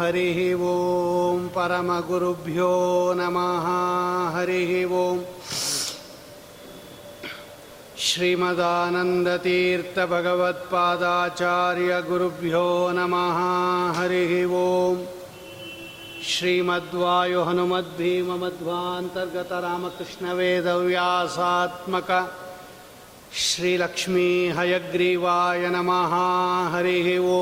हरिः ॐ परमगुरुभ्यो नमः हरिः ॐ श्रीमदानन्दतीर्थभगवत्पादाचार्यगुरुभ्यो नमः हरिः ॐ श्रीमद्वायुहनुमद्भीममध्वान्तर्गतरामकृष्णवेदव्यासात्मक श्रीलक्ष्मी हयग्रीवाय नमः हरिः ॐ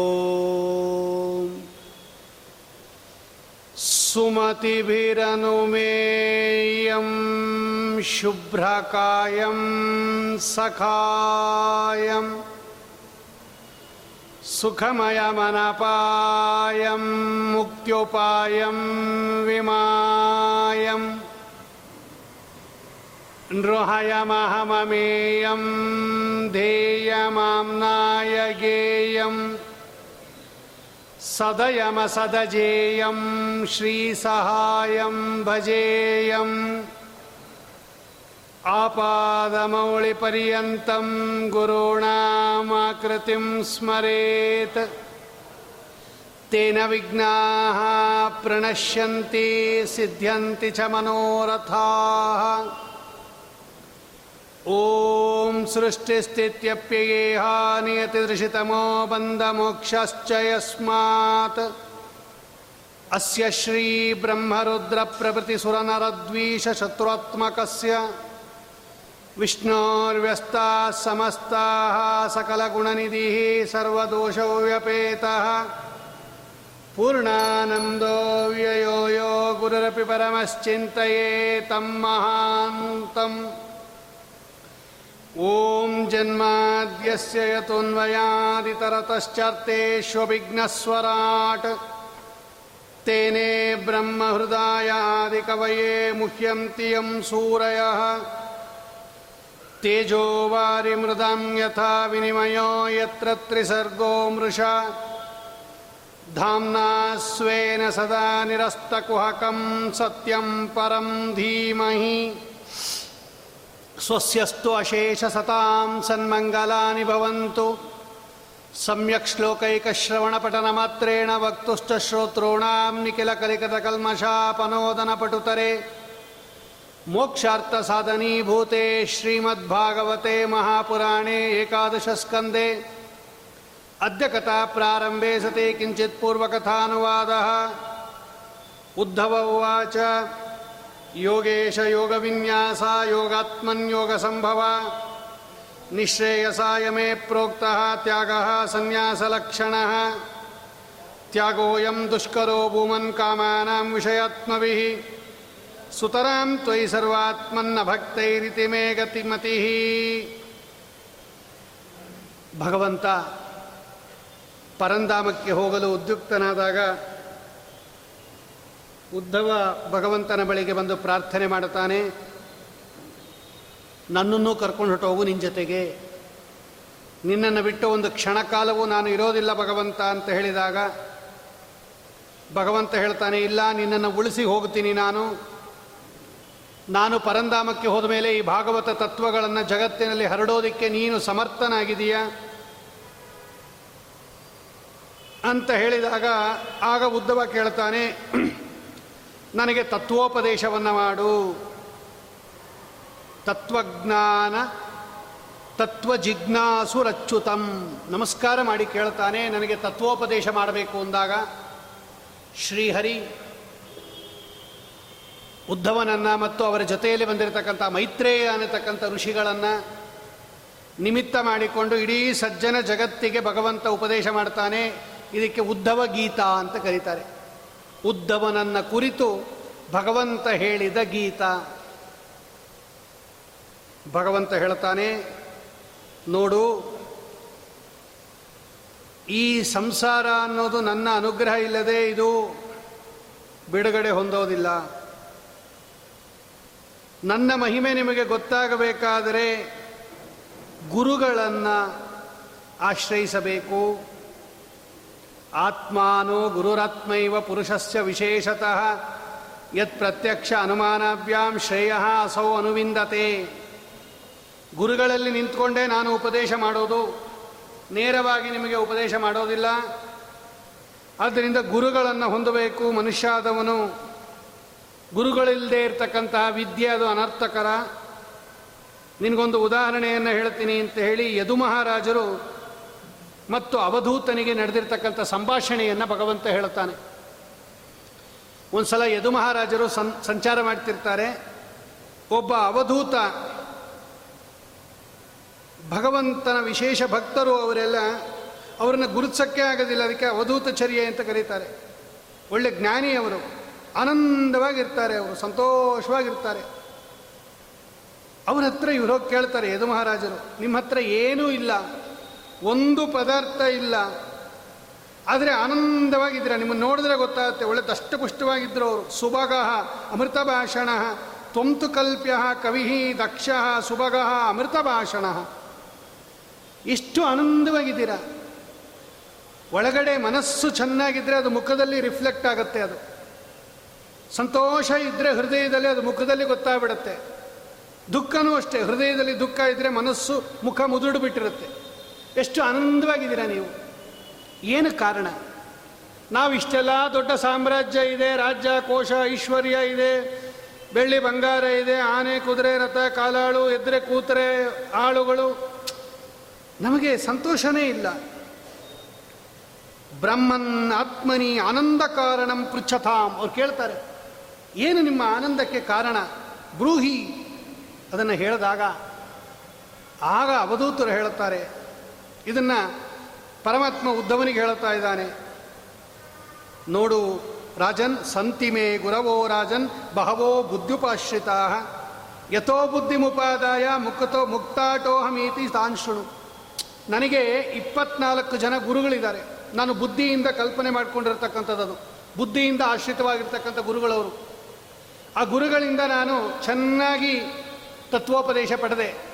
सुमतिभिरनुमेयं शुभ्रकायं सखायं सुखमयमनपायं मुक्त्योपायं विमायम् नृहयमहममेयं ध्येयमाम्नाय गेयं सदयमसदजेयं श्रीसहायं भजेयम्। आपादमौलिपर्यन्तं गुरूणामाकृतिं स्मरेत्। तेन विघ्नाः प्रणश्यन्ति सिद्ध्यन्ति च मनोरथाः ॐ सृष्टिस्थित्यप्ययेहा नियतिदृशितमो बन्धमोक्षश्च यस्मात् अस्य श्रीब्रह्मरुद्रप्रभृतिसुरनरद्वीषशत्रुत्मकस्य विष्णोर्व्यस्ताः समस्ताः सकलगुणनिधिः सर्वदोषो व्यपेतः पूर्णानन्दो व्ययो यो गुरुरपि परमश्चिन्तये तं महान्तम् ॐ जन्माद्यस्य यतोऽन्वयादितरतश्चर्तेष्वभिघ्नस्वराट् तेने ब्रह्महृदायादिकवये मुह्यन्ति यं सूरयः। तेजो वारिमृदां यथा विनिमयो यत्र त्रिसर्गो मृषा। धाम्ना स्वेन सदा निरस्तकुहकं सत्यं परं धीमहि स्वस्यस्तु अशेषसतां सन्मङ्गलानि भवन्तु सम्यक् श्लोकैकश्रवणपठनमात्रेण वक्तुश्च श्रोतॄणां निखिलकलिकतकल्मषापनोदनपटुतरे मोक्षार्थसाधनीभूते श्रीमद्भागवते महापुराणे एकादशस्कन्दे अद्य कथाप्रारम्भे सति किञ्चित् पूर्वकथानुवादः उद्धव उवाच ಯೋಗೇಶ ಯೋಗವಿನ್ಯಾಸ ಯೋಗಾತ್ಮನ್ಯೋಗಸಂಭವ ನಿಶ್ರೇಯಸಾಯ ಮೇ ಪ್ರೋಕ್ತಃ ತ್ಯಾಗಃ ಸನ್ಯಾಸಲಕ್ಷಣಃ ತ್ಯಾಗೋಯಂ ದುಷ್ಕರೋ ಭೂಮನ್ ಕಾಮಾನಾಂ ವಿಷಯಾತ್ಮವಿಹಿ ಸುತರಾಂ ತ್ವಯಿ ಸರ್ವಾತ್ಮನ್ನ ಭಕ್ತೈರಿತಿ ಮೇ ಗತಿಮತಿ ಭಗವಂತ ಪರಂಧಾಮಕ್ಕೆ ಹೋಗಲು ಉದ್ಯುಕ್ತನಾದಾಗ ಉದ್ಧವ ಭಗವಂತನ ಬಳಿಗೆ ಬಂದು ಪ್ರಾರ್ಥನೆ ಮಾಡುತ್ತಾನೆ. ನನ್ನನ್ನು ಕರ್ಕೊಂಡು ಹೋಗು ನಿನ್ನ ಜೊತೆಗೆ. ನಿನ್ನನ್ನು ಬಿಟ್ಟು ಒಂದು ಕ್ಷಣಕಾಲವೂ ನಾನು ಇರೋದಿಲ್ಲ ಭಗವಂತ ಅಂತ ಹೇಳಿದಾಗ, ಭಗವಂತ ಹೇಳ್ತಾನೆ, ಇಲ್ಲ, ನಿನ್ನನ್ನು ಉಳಿಸಿ ಹೋಗ್ತೀನಿ ನಾನು. ನಾನು ಪರಂಧಾಮಕ್ಕೆ ಹೋದ ಮೇಲೆ ಈ ಭಾಗವತ ತತ್ವಗಳನ್ನು ಜಗತ್ತಿನಲ್ಲಿ ಹರಡೋದಕ್ಕೆ ನೀನು ಸಮರ್ಥನಾಗಿದೀಯ ಅಂತ ಹೇಳಿದಾಗ, ಆಗ ಉದ್ದವ ಕೇಳ್ತಾನೆ ನನಗೆ ತತ್ವೋಪದೇಶವನ್ನು ಮಾಡು. ತತ್ವಜ್ಞಾನ ತತ್ವ ಜಿಜ್ಞಾಸುರಚ್ಯುತಂ ನಮಸ್ಕಾರ ಮಾಡಿ ಕೇಳ್ತಾನೆ, ನನಗೆ ತತ್ವೋಪದೇಶ ಮಾಡಬೇಕು ಅಂದಾಗ ಶ್ರೀಹರಿ ಉದ್ಧವನನ್ನು ಮತ್ತು ಅವರ ಜೊತೆಯಲ್ಲಿ ಬಂದಿರತಕ್ಕಂಥ ಮೈತ್ರೇಯ ಅನ್ನತಕ್ಕಂಥ ಋಷಿಗಳನ್ನು ನಿಮಿತ್ತ ಮಾಡಿಕೊಂಡು ಇಡೀ ಸಜ್ಜನ ಜಗತ್ತಿಗೆ ಭಗವಂತ ಉಪದೇಶ ಮಾಡ್ತಾನೆ. ಇದಕ್ಕೆ ಉದ್ಧವ ಗೀತಾ ಅಂತ ಕರೀತಾರೆ. ಉದ್ಧವನನ್ನ ಕುರಿತು ಭಗವಂತ ಹೇಳಿದ ಗೀತ. ಭಗವಂತ ಹೇಳ್ತಾನೆ, ನೋಡು, ಈ ಸಂಸಾರ ಅನ್ನೋದು ನನ್ನ ಅನುಗ್ರಹ ಇಲ್ಲದೆ ಇದು ಬಿಡುಗಡೆ ಹೊಂದೋದಿಲ್ಲ. ನನ್ನ ಮಹಿಮೆ ನಿಮಗೆ ಗೊತ್ತಾಗಬೇಕಾದರೆ ಗುರುಗಳನ್ನು ಆಶ್ರಯಿಸಬೇಕು. ಆತ್ಮಾನೋ ಗುರುರಾತ್ಮೈವ ಪುರುಷಸ್ಯ ವಿಶೇಷತಃ. ಯತ್ ಪ್ರತ್ಯಕ್ಷ ಅನುಮಾನಾಭ್ಯಾಂ ಶ್ರೇಯ ಅಸೌ ಅನುವಿಂದತೆ. ಗುರುಗಳಲ್ಲಿ ನಿಂತ್ಕೊಂಡೇ ನಾನು ಉಪದೇಶ ಮಾಡೋದು. ನೇರವಾಗಿ ನಿಮಗೆ ಉಪದೇಶ ಮಾಡೋದಿಲ್ಲ. ಆದ್ದರಿಂದ ಗುರುಗಳನ್ನು ಹೊಂದಬೇಕು ಮನುಷ್ಯ ಆದವನು ಗುರುಗಳಿಲ್ಲದೆ ಇರತಕ್ಕಂತಹ ವಿದ್ಯೆ ಅದು ಅನರ್ಥಕರ. ನಿನಗೊಂದು ಉದಾಹರಣೆಯನ್ನು ಹೇಳ್ತೀನಿ ಅಂತ ಹೇಳಿ ಯದು ಮಹಾರಾಜರು ಮತ್ತು ಅವಧೂತನಿಗೆ ನಡೆದಿರ್ತಕ್ಕಂಥ ಸಂಭಾಷಣೆಯನ್ನು ಭಗವಂತ ಹೇಳುತ್ತಾನೆ. ಒಂದು ಸಲ ಯದು ಮಹಾರಾಜರು ಸಂ, ಸಂಚಾರ ಮಾಡ್ತಿರ್ತಾರೆ. ಒಬ್ಬ ಅವಧೂತ ಭಗವಂತನ ವಿಶೇಷ ಭಕ್ತರು ಅವರೆಲ್ಲ ಅವರನ್ನು ಗುರುತಿಸೋಕ್ಕೆ ಆಗೋದಿಲ್ಲ, ಅದಕ್ಕೆ ಅವಧೂತ ಚರ್ಯೆ ಅಂತ ಕರೀತಾರೆ. ಒಳ್ಳೆ ಜ್ಞಾನಿ ಅವರು ಆನಂದವಾಗಿರ್ತಾರೆ ಅವರು, ಸಂತೋಷವಾಗಿರ್ತಾರೆ. ಅವನ ಹತ್ರ ಇವರು ಹೋಗಿ ಕೇಳ್ತಾರೆ, ಯದು ಮಹಾರಾಜರು ನಿಮ್ಮ ಹತ್ರ ಏನೂ ಇಲ್ಲ. ಒಂದು ಪದಾರ್ಥ ಇಲ್ಲ. ಆದರೆ ಆನಂದವಾಗಿದ್ದೀರ? ನಿಮ್ಮನ್ನು ನೋಡಿದ್ರೆ ಗೊತ್ತಾಗುತ್ತೆ. ಒಳ್ಳೆ ದಷ್ಟಪುಷ್ಟವಾಗಿದ್ದರು ಅವರು. ಸುಭಗ ಅಮೃತ ಭಾಷಣ ತ್ವಂತು ಕಲ್ಪ್ಯ ಕವಿ ದಕ್ಷ, ಸುಭಗ ಅಮೃತ ಭಾಷಣ ಎಷ್ಟು ಆನಂದವಾಗಿದ್ದೀರ? ಒಳಗಡೆ ಮನಸ್ಸು ಚೆನ್ನಾಗಿದ್ದರೆ ಅದು ಮುಖದಲ್ಲಿ ರಿಫ್ಲೆಕ್ಟ್ ಆಗುತ್ತೆ ಅದು. ಸಂತೋಷ ಇದ್ದರೆ ಹೃದಯದಲ್ಲಿ ಅದು ಮುಖದಲ್ಲಿ ಗೊತ್ತಾಗ್ಬಿಡುತ್ತೆ. ದುಃಖನೂ ಅಷ್ಟೇ. ಹೃದಯದಲ್ಲಿ ದುಃಖ ಇದ್ದರೆ ಮನಸ್ಸು ಮುಖ ಮುದುಡು ಬಿಟ್ಟಿರುತ್ತೆ ಎಷ್ಟು ಆನಂದವಾಗಿದ್ದೀರಾ ನೀವು? ಏನು ಕಾರಣ? ನಾವು ಇಷ್ಟೆಲ್ಲ ದೊಡ್ಡ ಸಾಮ್ರಾಜ್ಯ ಇದೆ, ರಾಜ್ಯ, ಕೋಶ, ಐಶ್ವರ್ಯ ಇದೆ, ಬೆಳ್ಳಿ ಬಂಗಾರ ಇದೆ, ಆನೆ, ಕುದುರೆ, ರಥ, ಕಾಲಾಳು, ಎದ್ರೆ, ಕೂತರೆ, ಆಳುಗಳು. ನಮಗೆ ಸಂತೋಷನೇ ಇಲ್ಲ. ಬ್ರಹ್ಮನ್ ಆತ್ಮನಿ ಆನಂದ ಕಾರಣಂ ಪೃಚ್ಛತಾಂ. ಅವ್ರು ಕೇಳ್ತಾರೆ, ಏನು ನಿಮ್ಮ ಆನಂದಕ್ಕೆ ಕಾರಣ? ಬ್ರೂಹಿ ಅದನ್ನು ಹೇಳಿದಾಗ ಆಗ ಅವಧೂತರು ಹೇಳುತ್ತಾರೆ ಇದನ್ನು ಪರಮಾತ್ಮ ಉದ್ಧವನಿಗೆ ಹೇಳುತ್ತಾ ಇದ್ದಾನೆ. ನೋಡು ರಾಜನ್ ಸಂತಿಮೆ ಗುರವೋ ರಾಜನ್ ಬಹವೋ ಬುದ್ಧುಪಾಶ್ರಿತಾ. ಯಥೋ ಬುದ್ಧಿಮುಪಾದಾಯ ಮುಕ್ತೋ ಮುಕ್ತಾಟೋಹಮೀತಿ ತಾಂಶುಣು. ನನಗೆ ಇಪ್ಪತ್ನಾಲ್ಕು ಜನ ಗುರುಗಳಿದ್ದಾರೆ. ನಾನು ಬುದ್ಧಿಯಿಂದ ಕಲ್ಪನೆ ಮಾಡ್ಕೊಂಡಿರ್ತಕ್ಕಂಥದ್ದು ಬುದ್ಧಿಯಿಂದ ಆಶ್ರಿತವಾಗಿರ್ತಕ್ಕಂಥ ಗುರುಗಳವರು. ಆ ಗುರುಗಳಿಂದ ನಾನು ಚೆನ್ನಾಗಿ ತತ್ವೋಪದೇಶ ಪಡೆದೆ.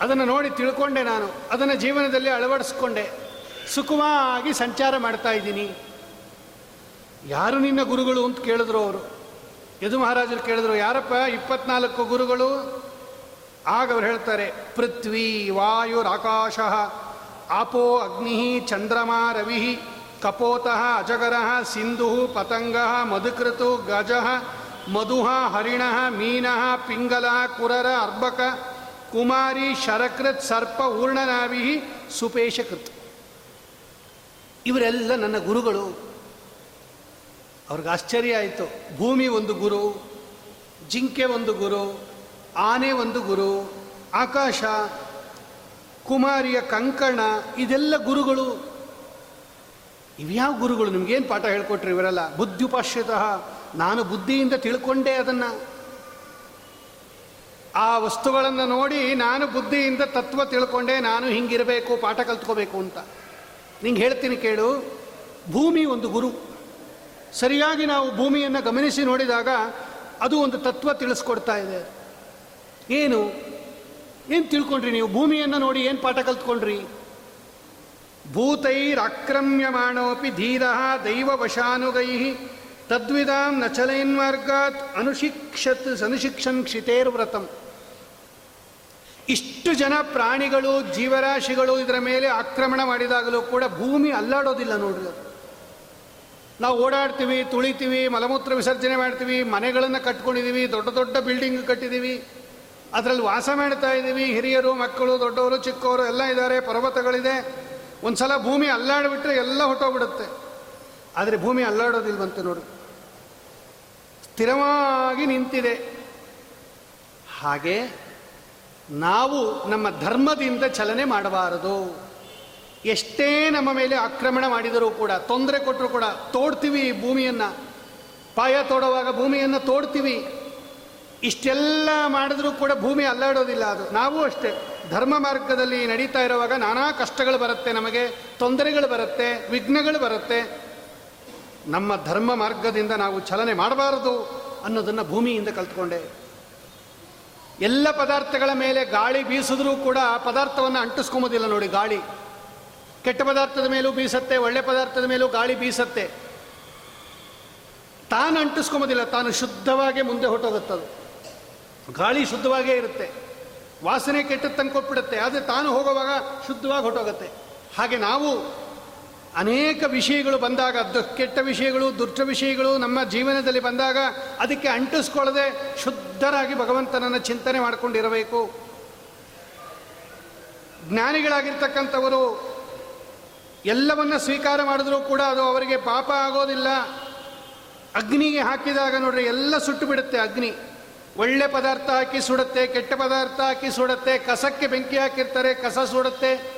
ಅದನ್ನು ನೋಡಿ ತಿಳ್ಕೊಂಡೆ ನಾನು. ಅದನ್ನು ಜೀವನದಲ್ಲಿ ಅಳವಡಿಸ್ಕೊಂಡೆ. ಸುಖವಾಗಿ ಸಂಚಾರ ಮಾಡ್ತಾ ಇದ್ದೀನಿ. ಯಾರು ನಿನ್ನ ಗುರುಗಳು ಅಂತ ಕೇಳಿದ್ರು ಅವರು. ಯದು ಮಹಾರಾಜರು ಕೇಳಿದ್ರು, ಯಾರಪ್ಪ, ಇಪ್ಪತ್ನಾಲ್ಕು ಗುರುಗಳು? ಆಗ ಅವ್ರು ಹೇಳ್ತಾರೆ, ಪೃಥ್ವಿ ವಾಯುರಾಕಾಶ ಆಪೋ ಅಗ್ನಿ ಚಂದ್ರಮ ರವಿ ಕಪೋತಃ ಅಜಗರ ಸಿಂಧು ಪತಂಗ ಮಧುಕೃತು ಗಜ ಮಧುಹ ಹರಿಣ ಮೀನ ಪಿಂಗಲ ಕುರರ ಅರ್ಬಕ ಕುಮಾರಿ ಶರಕೃತ್ ಸರ್ಪ ಊರ್ಣನಾಭಿ ಸುಪೇಶಕೃತ್. ಇವರೆಲ್ಲ ನನ್ನ ಗುರುಗಳು. ಅವ್ರಿಗೆ ಆಶ್ಚರ್ಯ ಆಯಿತು. ಭೂಮಿ ಒಂದು ಗುರು, ಜಿಂಕೆ ಒಂದು ಗುರು, ಆನೆ ಒಂದು ಗುರು, ಆಕಾಶ, ಕುಮಾರಿಯ ಕಂಕಣ, ಇದೆಲ್ಲ ಗುರುಗಳು. ಇವ್ಯಾವ ಗುರುಗಳು? ನಿಮ್ಗೇನು ಪಾಠ ಹೇಳ್ಕೊಟ್ರಿ ಇವರೆಲ್ಲ? ಬುದ್ಧಿಪಾಶ್ಯತಃ ನಾನು ಬುದ್ಧಿಯಿಂದ ತಿಳ್ಕೊಂಡೆ ಅದನ್ನು. ಆ ವಸ್ತುಗಳನ್ನು ನೋಡಿ ನಾನು ಬುದ್ಧಿಯಿಂದ ತತ್ವ ತಿಳ್ಕೊಂಡೆ, ನಾನು ಹಿಂಗಿರಬೇಕು, ಪಾಠ ಕಲ್ತ್ಕೋಬೇಕು ಅಂತ. ನಿಂಗೆ ಹೇಳ್ತೀನಿ ಕೇಳು, ಭೂಮಿ ಒಂದು ಗುರು. ಸರಿಯಾಗಿ ನಾವು ಭೂಮಿಯನ್ನು ಗಮನಿಸಿ ನೋಡಿದಾಗ ಅದು ಒಂದು ತತ್ವ ತಿಳಿಸ್ಕೊಡ್ತಾ ಇದೆ. ಏನು? ಏನು ತಿಳ್ಕೊಂಡ್ರಿ ನೀವು? ಭೂಮಿಯನ್ನು ನೋಡಿ ಏನು ಪಾಠ ಕಲ್ತ್ಕೊಂಡ್ರಿ? ಭೂತೈರಾಕ್ರಮ್ಯಮಾಣೋಪಿ ಧೀರ ದೈವವಶಾನುಗೈ ತದ್ವಿಧಾಂ ನಚಲೈನ್ಮಾರ್ಗಾತ್ ಅನುಶಿಕ್ಷತ್ ಅನುಶಿಕ್ಷನ್ ಕ್ಷಿತೇರ್ವ್ರತಂ. ಇಷ್ಟು ಜನ ಪ್ರಾಣಿಗಳು, ಜೀವರಾಶಿಗಳು ಇದರ ಮೇಲೆ ಆಕ್ರಮಣ ಮಾಡಿದಾಗಲೂ ಕೂಡ ಭೂಮಿ ಅಲ್ಲಾಡೋದಿಲ್ಲ ನೋಡ್ರಿ. ನಾವು ಓಡಾಡ್ತೀವಿ, ತುಳಿತೀವಿ, ಮಲಮೂತ್ರ ವಿಸರ್ಜನೆ ಮಾಡ್ತೀವಿ, ಮನೆಗಳನ್ನು ಕಟ್ಕೊಂಡಿದ್ದೀವಿ ದೊಡ್ಡ ದೊಡ್ಡ ಬಿಲ್ಡಿಂಗ್ ಕಟ್ಟಿದ್ದೀವಿ ಅದರಲ್ಲಿ ವಾಸ ಮಾಡ್ತಾ ಇದ್ದೀವಿ ಹಿರಿಯರು, ಮಕ್ಕಳು, ದೊಡ್ಡವರು, ಚಿಕ್ಕವರು ಎಲ್ಲ ಇದ್ದಾರೆ, ಪರ್ವತಗಳಿದೆ. ಒಂದು ಸಲ ಭೂಮಿ ಅಲ್ಲಾಡಿಬಿಟ್ರೆ ಎಲ್ಲ ಹೊಟ್ಟೋಗ್ಬಿಡುತ್ತೆ. ಆದರೆ ಭೂಮಿ ಅಲ್ಲಾಡೋದಿಲ್ವಂತೆ ನೋಡಿ ಸ್ಥಿರವಾಗಿ ನಿಂತಿದೆ. ಹಾಗೆ ನಾವು ನಮ್ಮ ಧರ್ಮದಿಂದ ಚಲನೆ ಮಾಡಬಾರದು. ಎಷ್ಟೇ ನಮ್ಮ ಮೇಲೆ ಆಕ್ರಮಣ ಮಾಡಿದರೂ ಕೂಡ, ತೊಂದರೆ ಕೊಟ್ಟರು ಕೂಡ ತೋಡ್ತೀವಿ ಭೂಮಿಯನ್ನು. ಪಾಯ ತೋಡುವಾಗ ಭೂಮಿಯನ್ನು ತೋಡ್ತೀವಿ. ಇಷ್ಟೆಲ್ಲ ಮಾಡಿದ್ರೂ ಕೂಡ ಭೂಮಿ ಅಲ್ಲಾಡೋದಿಲ್ಲ ಅದು. ನಾವು ಅಷ್ಟೇ. ಧರ್ಮ ಮಾರ್ಗದಲ್ಲಿ ನಡೀತಾ ಇರುವಾಗ ನಾನಾ ಕಷ್ಟಗಳು ಬರುತ್ತೆ ನಮಗೆ, ತೊಂದರೆಗಳು ಬರುತ್ತೆ, ವಿಘ್ನಗಳು ಬರುತ್ತೆ. ನಮ್ಮ ಧರ್ಮ ಮಾರ್ಗದಿಂದ ನಾವು ಚಲನೆ ಮಾಡಬಾರದು ಅನ್ನೋದನ್ನು ಭೂಮಿಯಿಂದ ಕಲ್ತ್ಕೊಂಡೆ. ಎಲ್ಲ ಪದಾರ್ಥಗಳ ಮೇಲೆ ಗಾಳಿ ಬೀಸಿದ್ರೂ ಕೂಡ ಪದಾರ್ಥವನ್ನು ಅಂಟಿಸ್ಕೊಂಬೋದಿಲ್ಲ ನೋಡಿ ಗಾಳಿ. ಕೆಟ್ಟ ಪದಾರ್ಥದ ಮೇಲೂ ಬೀಸತ್ತೆ, ಒಳ್ಳೆ ಪದಾರ್ಥದ ಮೇಲೂ ಗಾಳಿ ಬೀಸತ್ತೆ. ತಾನು ಅಂಟಿಸ್ಕೊಂಬೋದಿಲ್ಲ, ತಾನು ಶುದ್ಧವಾಗಿ ಮುಂದೆ ಹೊಟ್ಟೋಗುತ್ತದು ಗಾಳಿ ಶುದ್ಧವಾಗೇ ಇರುತ್ತೆ. ವಾಸನೆ ಕೆಟ್ಟದ್ದು ತಂದು ಕೊಟ್ಬಿಡುತ್ತೆ, ಆದರೆ ತಾನು ಹೋಗುವಾಗ ಶುದ್ಧವಾಗಿ ಹೊಟ್ಟೋಗುತ್ತೆ ಹಾಗೆ ನಾವು ಅನೇಕ ವಿಷಯಗಳು ಬಂದಾಗ ಕೆಟ್ಟ ವಿಷಯಗಳು ದುಷ್ಟ ವಿಷಯಗಳು ನಮ್ಮ ಜೀವನದಲ್ಲಿ ಬಂದಾಗ ಅದಕ್ಕೆ ಅಂಟಿಸ್ಕೊಳ್ಳದೆ ಶುದ್ಧರಾಗಿ ಭಗವಂತನನ್ನು ಚಿಂತನೆ ಮಾಡಿಕೊಂಡಿರಬೇಕು. ಜ್ಞಾನಿಗಳಾಗಿರ್ತಕ್ಕಂಥವರು ಎಲ್ಲವನ್ನ ಸ್ವೀಕಾರ ಮಾಡಿದ್ರೂ ಕೂಡ ಅದು ಅವರಿಗೆ ಪಾಪ ಆಗೋದಿಲ್ಲ. ಅಗ್ನಿಗೆ ಹಾಕಿದಾಗ ನೋಡ್ರಿ ಎಲ್ಲ ಸುಟ್ಟು ಬಿಡುತ್ತೆ ಅಗ್ನಿ. ಒಳ್ಳೆ ಪದಾರ್ಥ ಹಾಕಿ ಸುಡುತ್ತೆ, ಕೆಟ್ಟ ಪದಾರ್ಥ ಹಾಕಿ ಸುಡುತ್ತೆ, ಕಸಕ್ಕೆ ಬೆಂಕಿ ಹಾಕಿರ್ತಾರೆ, ಕಸ ಸುಡುತ್ತೆ.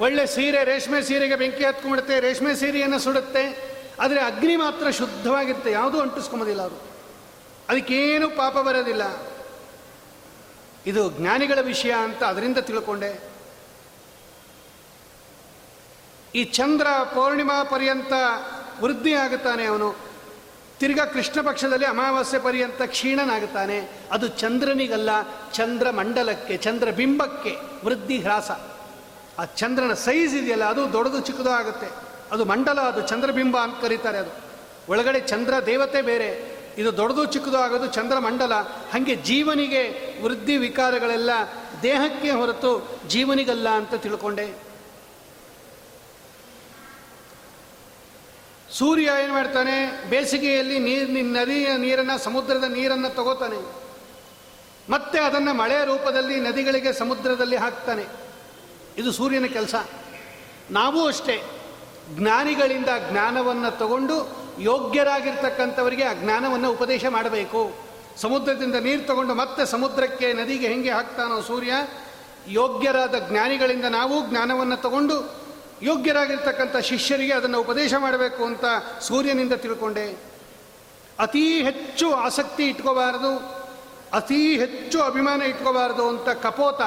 ಒಳ್ಳೆ ಸೀರೆ, ರೇಷ್ಮೆ ಸೀರೆಗೆ ಬೆಂಕಿ ಹತ್ಕೊಂಡ್ಬಿಡುತ್ತೆ, ರೇಷ್ಮೆ ಸೀರೆಯನ್ನು ಸುಡುತ್ತೆ. ಆದರೆ ಅಗ್ನಿ ಮಾತ್ರ ಶುದ್ಧವಾಗಿರುತ್ತೆ, ಯಾವುದೂ ಅಂಟಿಸ್ಕೊಂಬೋದಿಲ್ಲ ಅವರು. ಅದಕ್ಕೇನು ಪಾಪ ಬರೋದಿಲ್ಲ. ಇದು ಜ್ಞಾನಿಗಳ ವಿಷಯ ಅಂತ ಅದರಿಂದ ತಿಳ್ಕೊಂಡೆ. ಈ ಚಂದ್ರ ಪೌರ್ಣಿಮಾ ಪರ್ಯಂತ ವೃದ್ಧಿ ಆಗುತ್ತಾನೆ ಅವನು. ತಿರ್ಗಾ ಕೃಷ್ಣ ಪಕ್ಷದಲ್ಲಿ ಅಮಾವಾಸ್ಯೆ ಪರ್ಯಂತ ಕ್ಷೀಣನಾಗುತ್ತಾನೆ. ಅದು ಚಂದ್ರನಿಗಲ್ಲ, ಚಂದ್ರ ಮಂಡಲಕ್ಕೆ, ಚಂದ್ರ ಬಿಂಬಕ್ಕೆ ವೃದ್ಧಿ ಹ್ರಾಸ. ಆ ಚಂದ್ರನ ಸೈಜ್ ಇದೆಯಲ್ಲ, ಅದು ದೊಡ್ಡದು ಚಿಕ್ಕದು ಆಗುತ್ತೆ. ಅದು ಮಂಡಲ, ಅದು ಚಂದ್ರಬಿಂಬ ಅಂತ ಕರೀತಾರೆ ಅದು. ಒಳಗಡೆ ಚಂದ್ರ ದೇವತೆ ಬೇರೆ. ಇದು ದೊಡ್ಡದು ಚಿಕ್ಕದು ಆಗೋದು ಚಂದ್ರಮಂಡಲ. ಹಾಗೆ ಜೀವನಿಗೆ ವೃದ್ಧಿ ವಿಕಾರಗಳೆಲ್ಲ ದೇಹಕ್ಕೆ ಹೊರತು ಜೀವನಿಗಲ್ಲ ಅಂತ ತಿಳ್ಕೊಂಡೆ. ಸೂರ್ಯ ಏನು ಮಾಡ್ತಾನೆ? ಬೇಸಿಗೆಯಲ್ಲಿ ನೀರು ನದಿಯ ನೀರನ್ನು, ಸಮುದ್ರದ ನೀರನ್ನು ತಗೋತಾನೆ. ಮತ್ತೆ ಅದನ್ನು ಮಳೆ ರೂಪದಲ್ಲಿ ನದಿಗಳಿಗೆ ಸಮುದ್ರದಲ್ಲಿ ಹಾಕ್ತಾನೆ. ಇದು ಸೂರ್ಯನ ಕೆಲಸ. ನಾವೂ ಅಷ್ಟೇ. ಜ್ಞಾನಿಗಳಿಂದ ಜ್ಞಾನವನ್ನು ತಗೊಂಡು ಯೋಗ್ಯರಾಗಿರ್ತಕ್ಕಂಥವರಿಗೆ ಆ ಜ್ಞಾನವನ್ನು ಉಪದೇಶ ಮಾಡಬೇಕು. ಸಮುದ್ರದಿಂದ ನೀರು ತಗೊಂಡು ಮತ್ತೆ ಸಮುದ್ರಕ್ಕೆ ನದಿಗೆ ಹೆಂಗೆ ಹಾಕ್ತಾನೋ ಸೂರ್ಯ, ಯೋಗ್ಯರಾದ ಜ್ಞಾನಿಗಳಿಂದ ನಾವು ಜ್ಞಾನವನ್ನು ತಗೊಂಡು ಯೋಗ್ಯರಾಗಿರ್ತಕ್ಕಂಥ ಶಿಷ್ಯರಿಗೆ ಅದನ್ನು ಉಪದೇಶ ಮಾಡಬೇಕು ಅಂತ ಸೂರ್ಯನಿಂದ ತಿಳ್ಕೊಂಡೆ. ಅತೀ ಹೆಚ್ಚು ಆಸಕ್ತಿ ಇಟ್ಕೋಬಾರದು, ಅತೀ ಹೆಚ್ಚು ಅಭಿಮಾನ ಇಟ್ಕೋಬಾರದು ಅಂತ ಕಪೋತ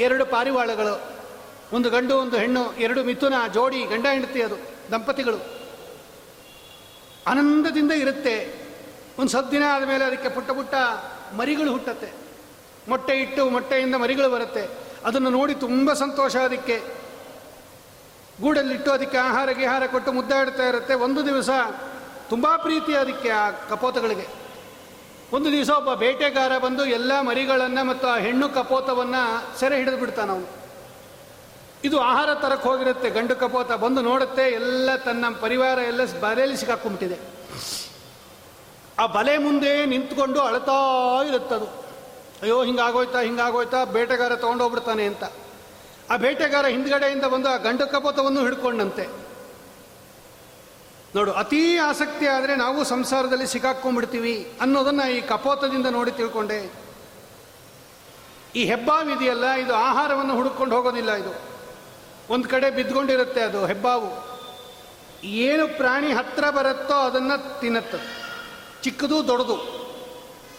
ಎರಡು ಪಾರಿವಾಳಗಳು. ಒಂದು ಗಂಡು, ಒಂದು ಹೆಣ್ಣು, ಎರಡು ಮಿಥುನ, ಜೋಡಿ, ಗಂಡ, ಹೆಂಡತಿ ಅದು, ದಂಪತಿಗಳು. ಆನಂದದಿಂದ ಇರುತ್ತೆ. ಒಂದು ಸದ್ದಿನ ದಿನ ಆದಮೇಲೆ ಅದಕ್ಕೆ ಪುಟ್ಟ ಪುಟ್ಟ ಮರಿಗಳು ಹುಟ್ಟತ್ತೆ. ಮೊಟ್ಟೆ ಇಟ್ಟು ಮೊಟ್ಟೆಯಿಂದ ಮರಿಗಳು ಬರುತ್ತೆ. ಅದನ್ನು ನೋಡಿ ತುಂಬ ಸಂತೋಷ ಅದಕ್ಕೆ. ಗೂಡಲ್ಲಿಟ್ಟು ಅದಕ್ಕೆ ಆಹಾರ ಗಿಹಾರ ಕೊಟ್ಟು ಮುದ್ದಾಡ್ತಾ ಇರುತ್ತೆ. ಒಂದು ದಿವಸ ತುಂಬ ಪ್ರೀತಿ ಅದಕ್ಕೆ ಆ ಕಪೋತಗಳಿಗೆ. ಒಂದು ದಿವಸ ಒಬ್ಬ ಬೇಟೆಗಾರ ಬಂದು ಎಲ್ಲ ಮರಿಗಳನ್ನು ಮತ್ತು ಆ ಹೆಣ್ಣು ಕಪೋತವನ್ನು ಸೆರೆ ಹಿಡಿದು ಬಿಡ್ತಾನೆ ಅವನು ಇದು ಆಹಾರ ತರಕ್ಕೆ ಹೋಗಿರುತ್ತೆ, ಗಂಡು ಕಪೋತ ಬಂದು ನೋಡುತ್ತೆ, ಎಲ್ಲ ತನ್ನ ಪರಿವಾರ ಎಲ್ಲ ಬಲೆಯಲ್ಲಿ ಸಿಕ್ಕಾಕೊಂಡ್ಬಿಟ್ಟಿದೆ. ಆ ಬಲೆ ಮುಂದೆ ನಿಂತ್ಕೊಂಡು ಅಳ್ತಾ ಇರುತ್ತದು. ಅಯ್ಯೋ, ಹಿಂಗಾಗೋಯ್ತಾ ಹಿಂಗಾಗೋಯ್ತಾ, ಬೇಟೆಗಾರ ತೊಗೊಂಡೋಗ್ಬಿಡ್ತಾನೆ ಅಂತ. ಆ ಬೇಟೆಗಾರ ಹಿಂದ್ಗಡೆಯಿಂದ ಬಂದು ಆ ಗಂಡು ಕಪೋತವನ್ನು ಹಿಡ್ಕೊಂಡಂತೆ. ನೋಡು, ಅತೀ ಆಸಕ್ತಿ ಆದರೆ ನಾವು ಸಂಸಾರದಲ್ಲಿ ಸಿಕ್ಕಾಕೊಂಡ್ಬಿಡ್ತೀವಿ ಅನ್ನೋದನ್ನು ಈ ಕಪೋತದಿಂದ ನೋಡಿ ತಿಳ್ಕೊಂಡೆ. ಈ ಹೆಬ್ಬಾವಿದೆಯಲ್ಲ, ಇದು ಆಹಾರವನ್ನು ಹುಡುಕೊಂಡು ಹೋಗೋದಿಲ್ಲ ಇದು. ಒಂದು ಕಡೆ ಬಿದ್ದುಕೊಂಡಿರುತ್ತೆ ಅದು ಹೆಬ್ಬಾವು. ಏನು ಪ್ರಾಣಿ ಹತ್ರ ಬರುತ್ತೋ ಅದನ್ನು ತಿನ್ನತ್ತ ಚಿಕ್ಕದು ದೊಡ್ಡದು.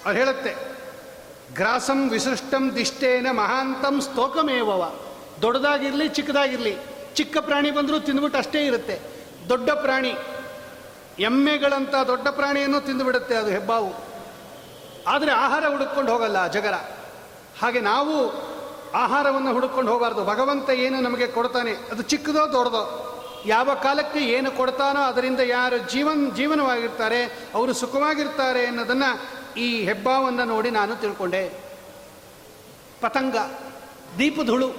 ಅದು ಹೇಳುತ್ತೆ, ಗ್ರಾಸಂ ವಿಸೃಷ್ಟಂ ದಿಷ್ಟೇನ ಮಹಾಂತಂ ಸ್ತೋಕಮೇವವ. ದೊಡ್ಡದಾಗಿರಲಿ, ಚಿಕ್ಕದಾಗಿರಲಿ, ಚಿಕ್ಕ ಪ್ರಾಣಿ ಬಂದರೂ ತಿಂದ್ಬಿಟ್ಟು ಅಷ್ಟೇ ಇರುತ್ತೆ. ದೊಡ್ಡ ಪ್ರಾಣಿ ಎಮ್ಮೆಗಳಂಥ ದೊಡ್ಡ ಪ್ರಾಣಿಯನ್ನು ತಿಂದುಬಿಡುತ್ತೆ ಅದು ಹೆಬ್ಬಾವು. ಆದರೆ ಆಹಾರ ಹುಡುಕೊಂಡು ಹೋಗಲ್ಲ ಜಗರ ಹಾಗೆ ನಾವು ಆಹಾರವನ್ನು ಹುಡುಕೊಂಡು ಹೋಗಬಾರ್ದು. ಭಗವಂತ ಏನು ನಮಗೆ ಕೊಡ್ತಾನೆ? ಅದು ಚಿಕ್ಕದೋ ದೊಡ್ಡದೋ? ಯಾವ ಕಾಲಕ್ಕೆ ಏನು ಕೊಡ್ತಾನೋ ಅದರಿಂದ ಯಾರು ಜೀವನ್, ಜೀವನವಾಗಿರ್ತಾರೆ, ಅವರು ಸುಖವಾಗಿರ್ತಾರೆ ಅನ್ನೋದನ್ನು ಈ ಹೆಬ್ಬಾವನ್ನು ನೋಡಿ ನಾನು ತಿಳ್ಕೊಂಡೆ. ಪತಂಗ, ದೀಪಧುಳು.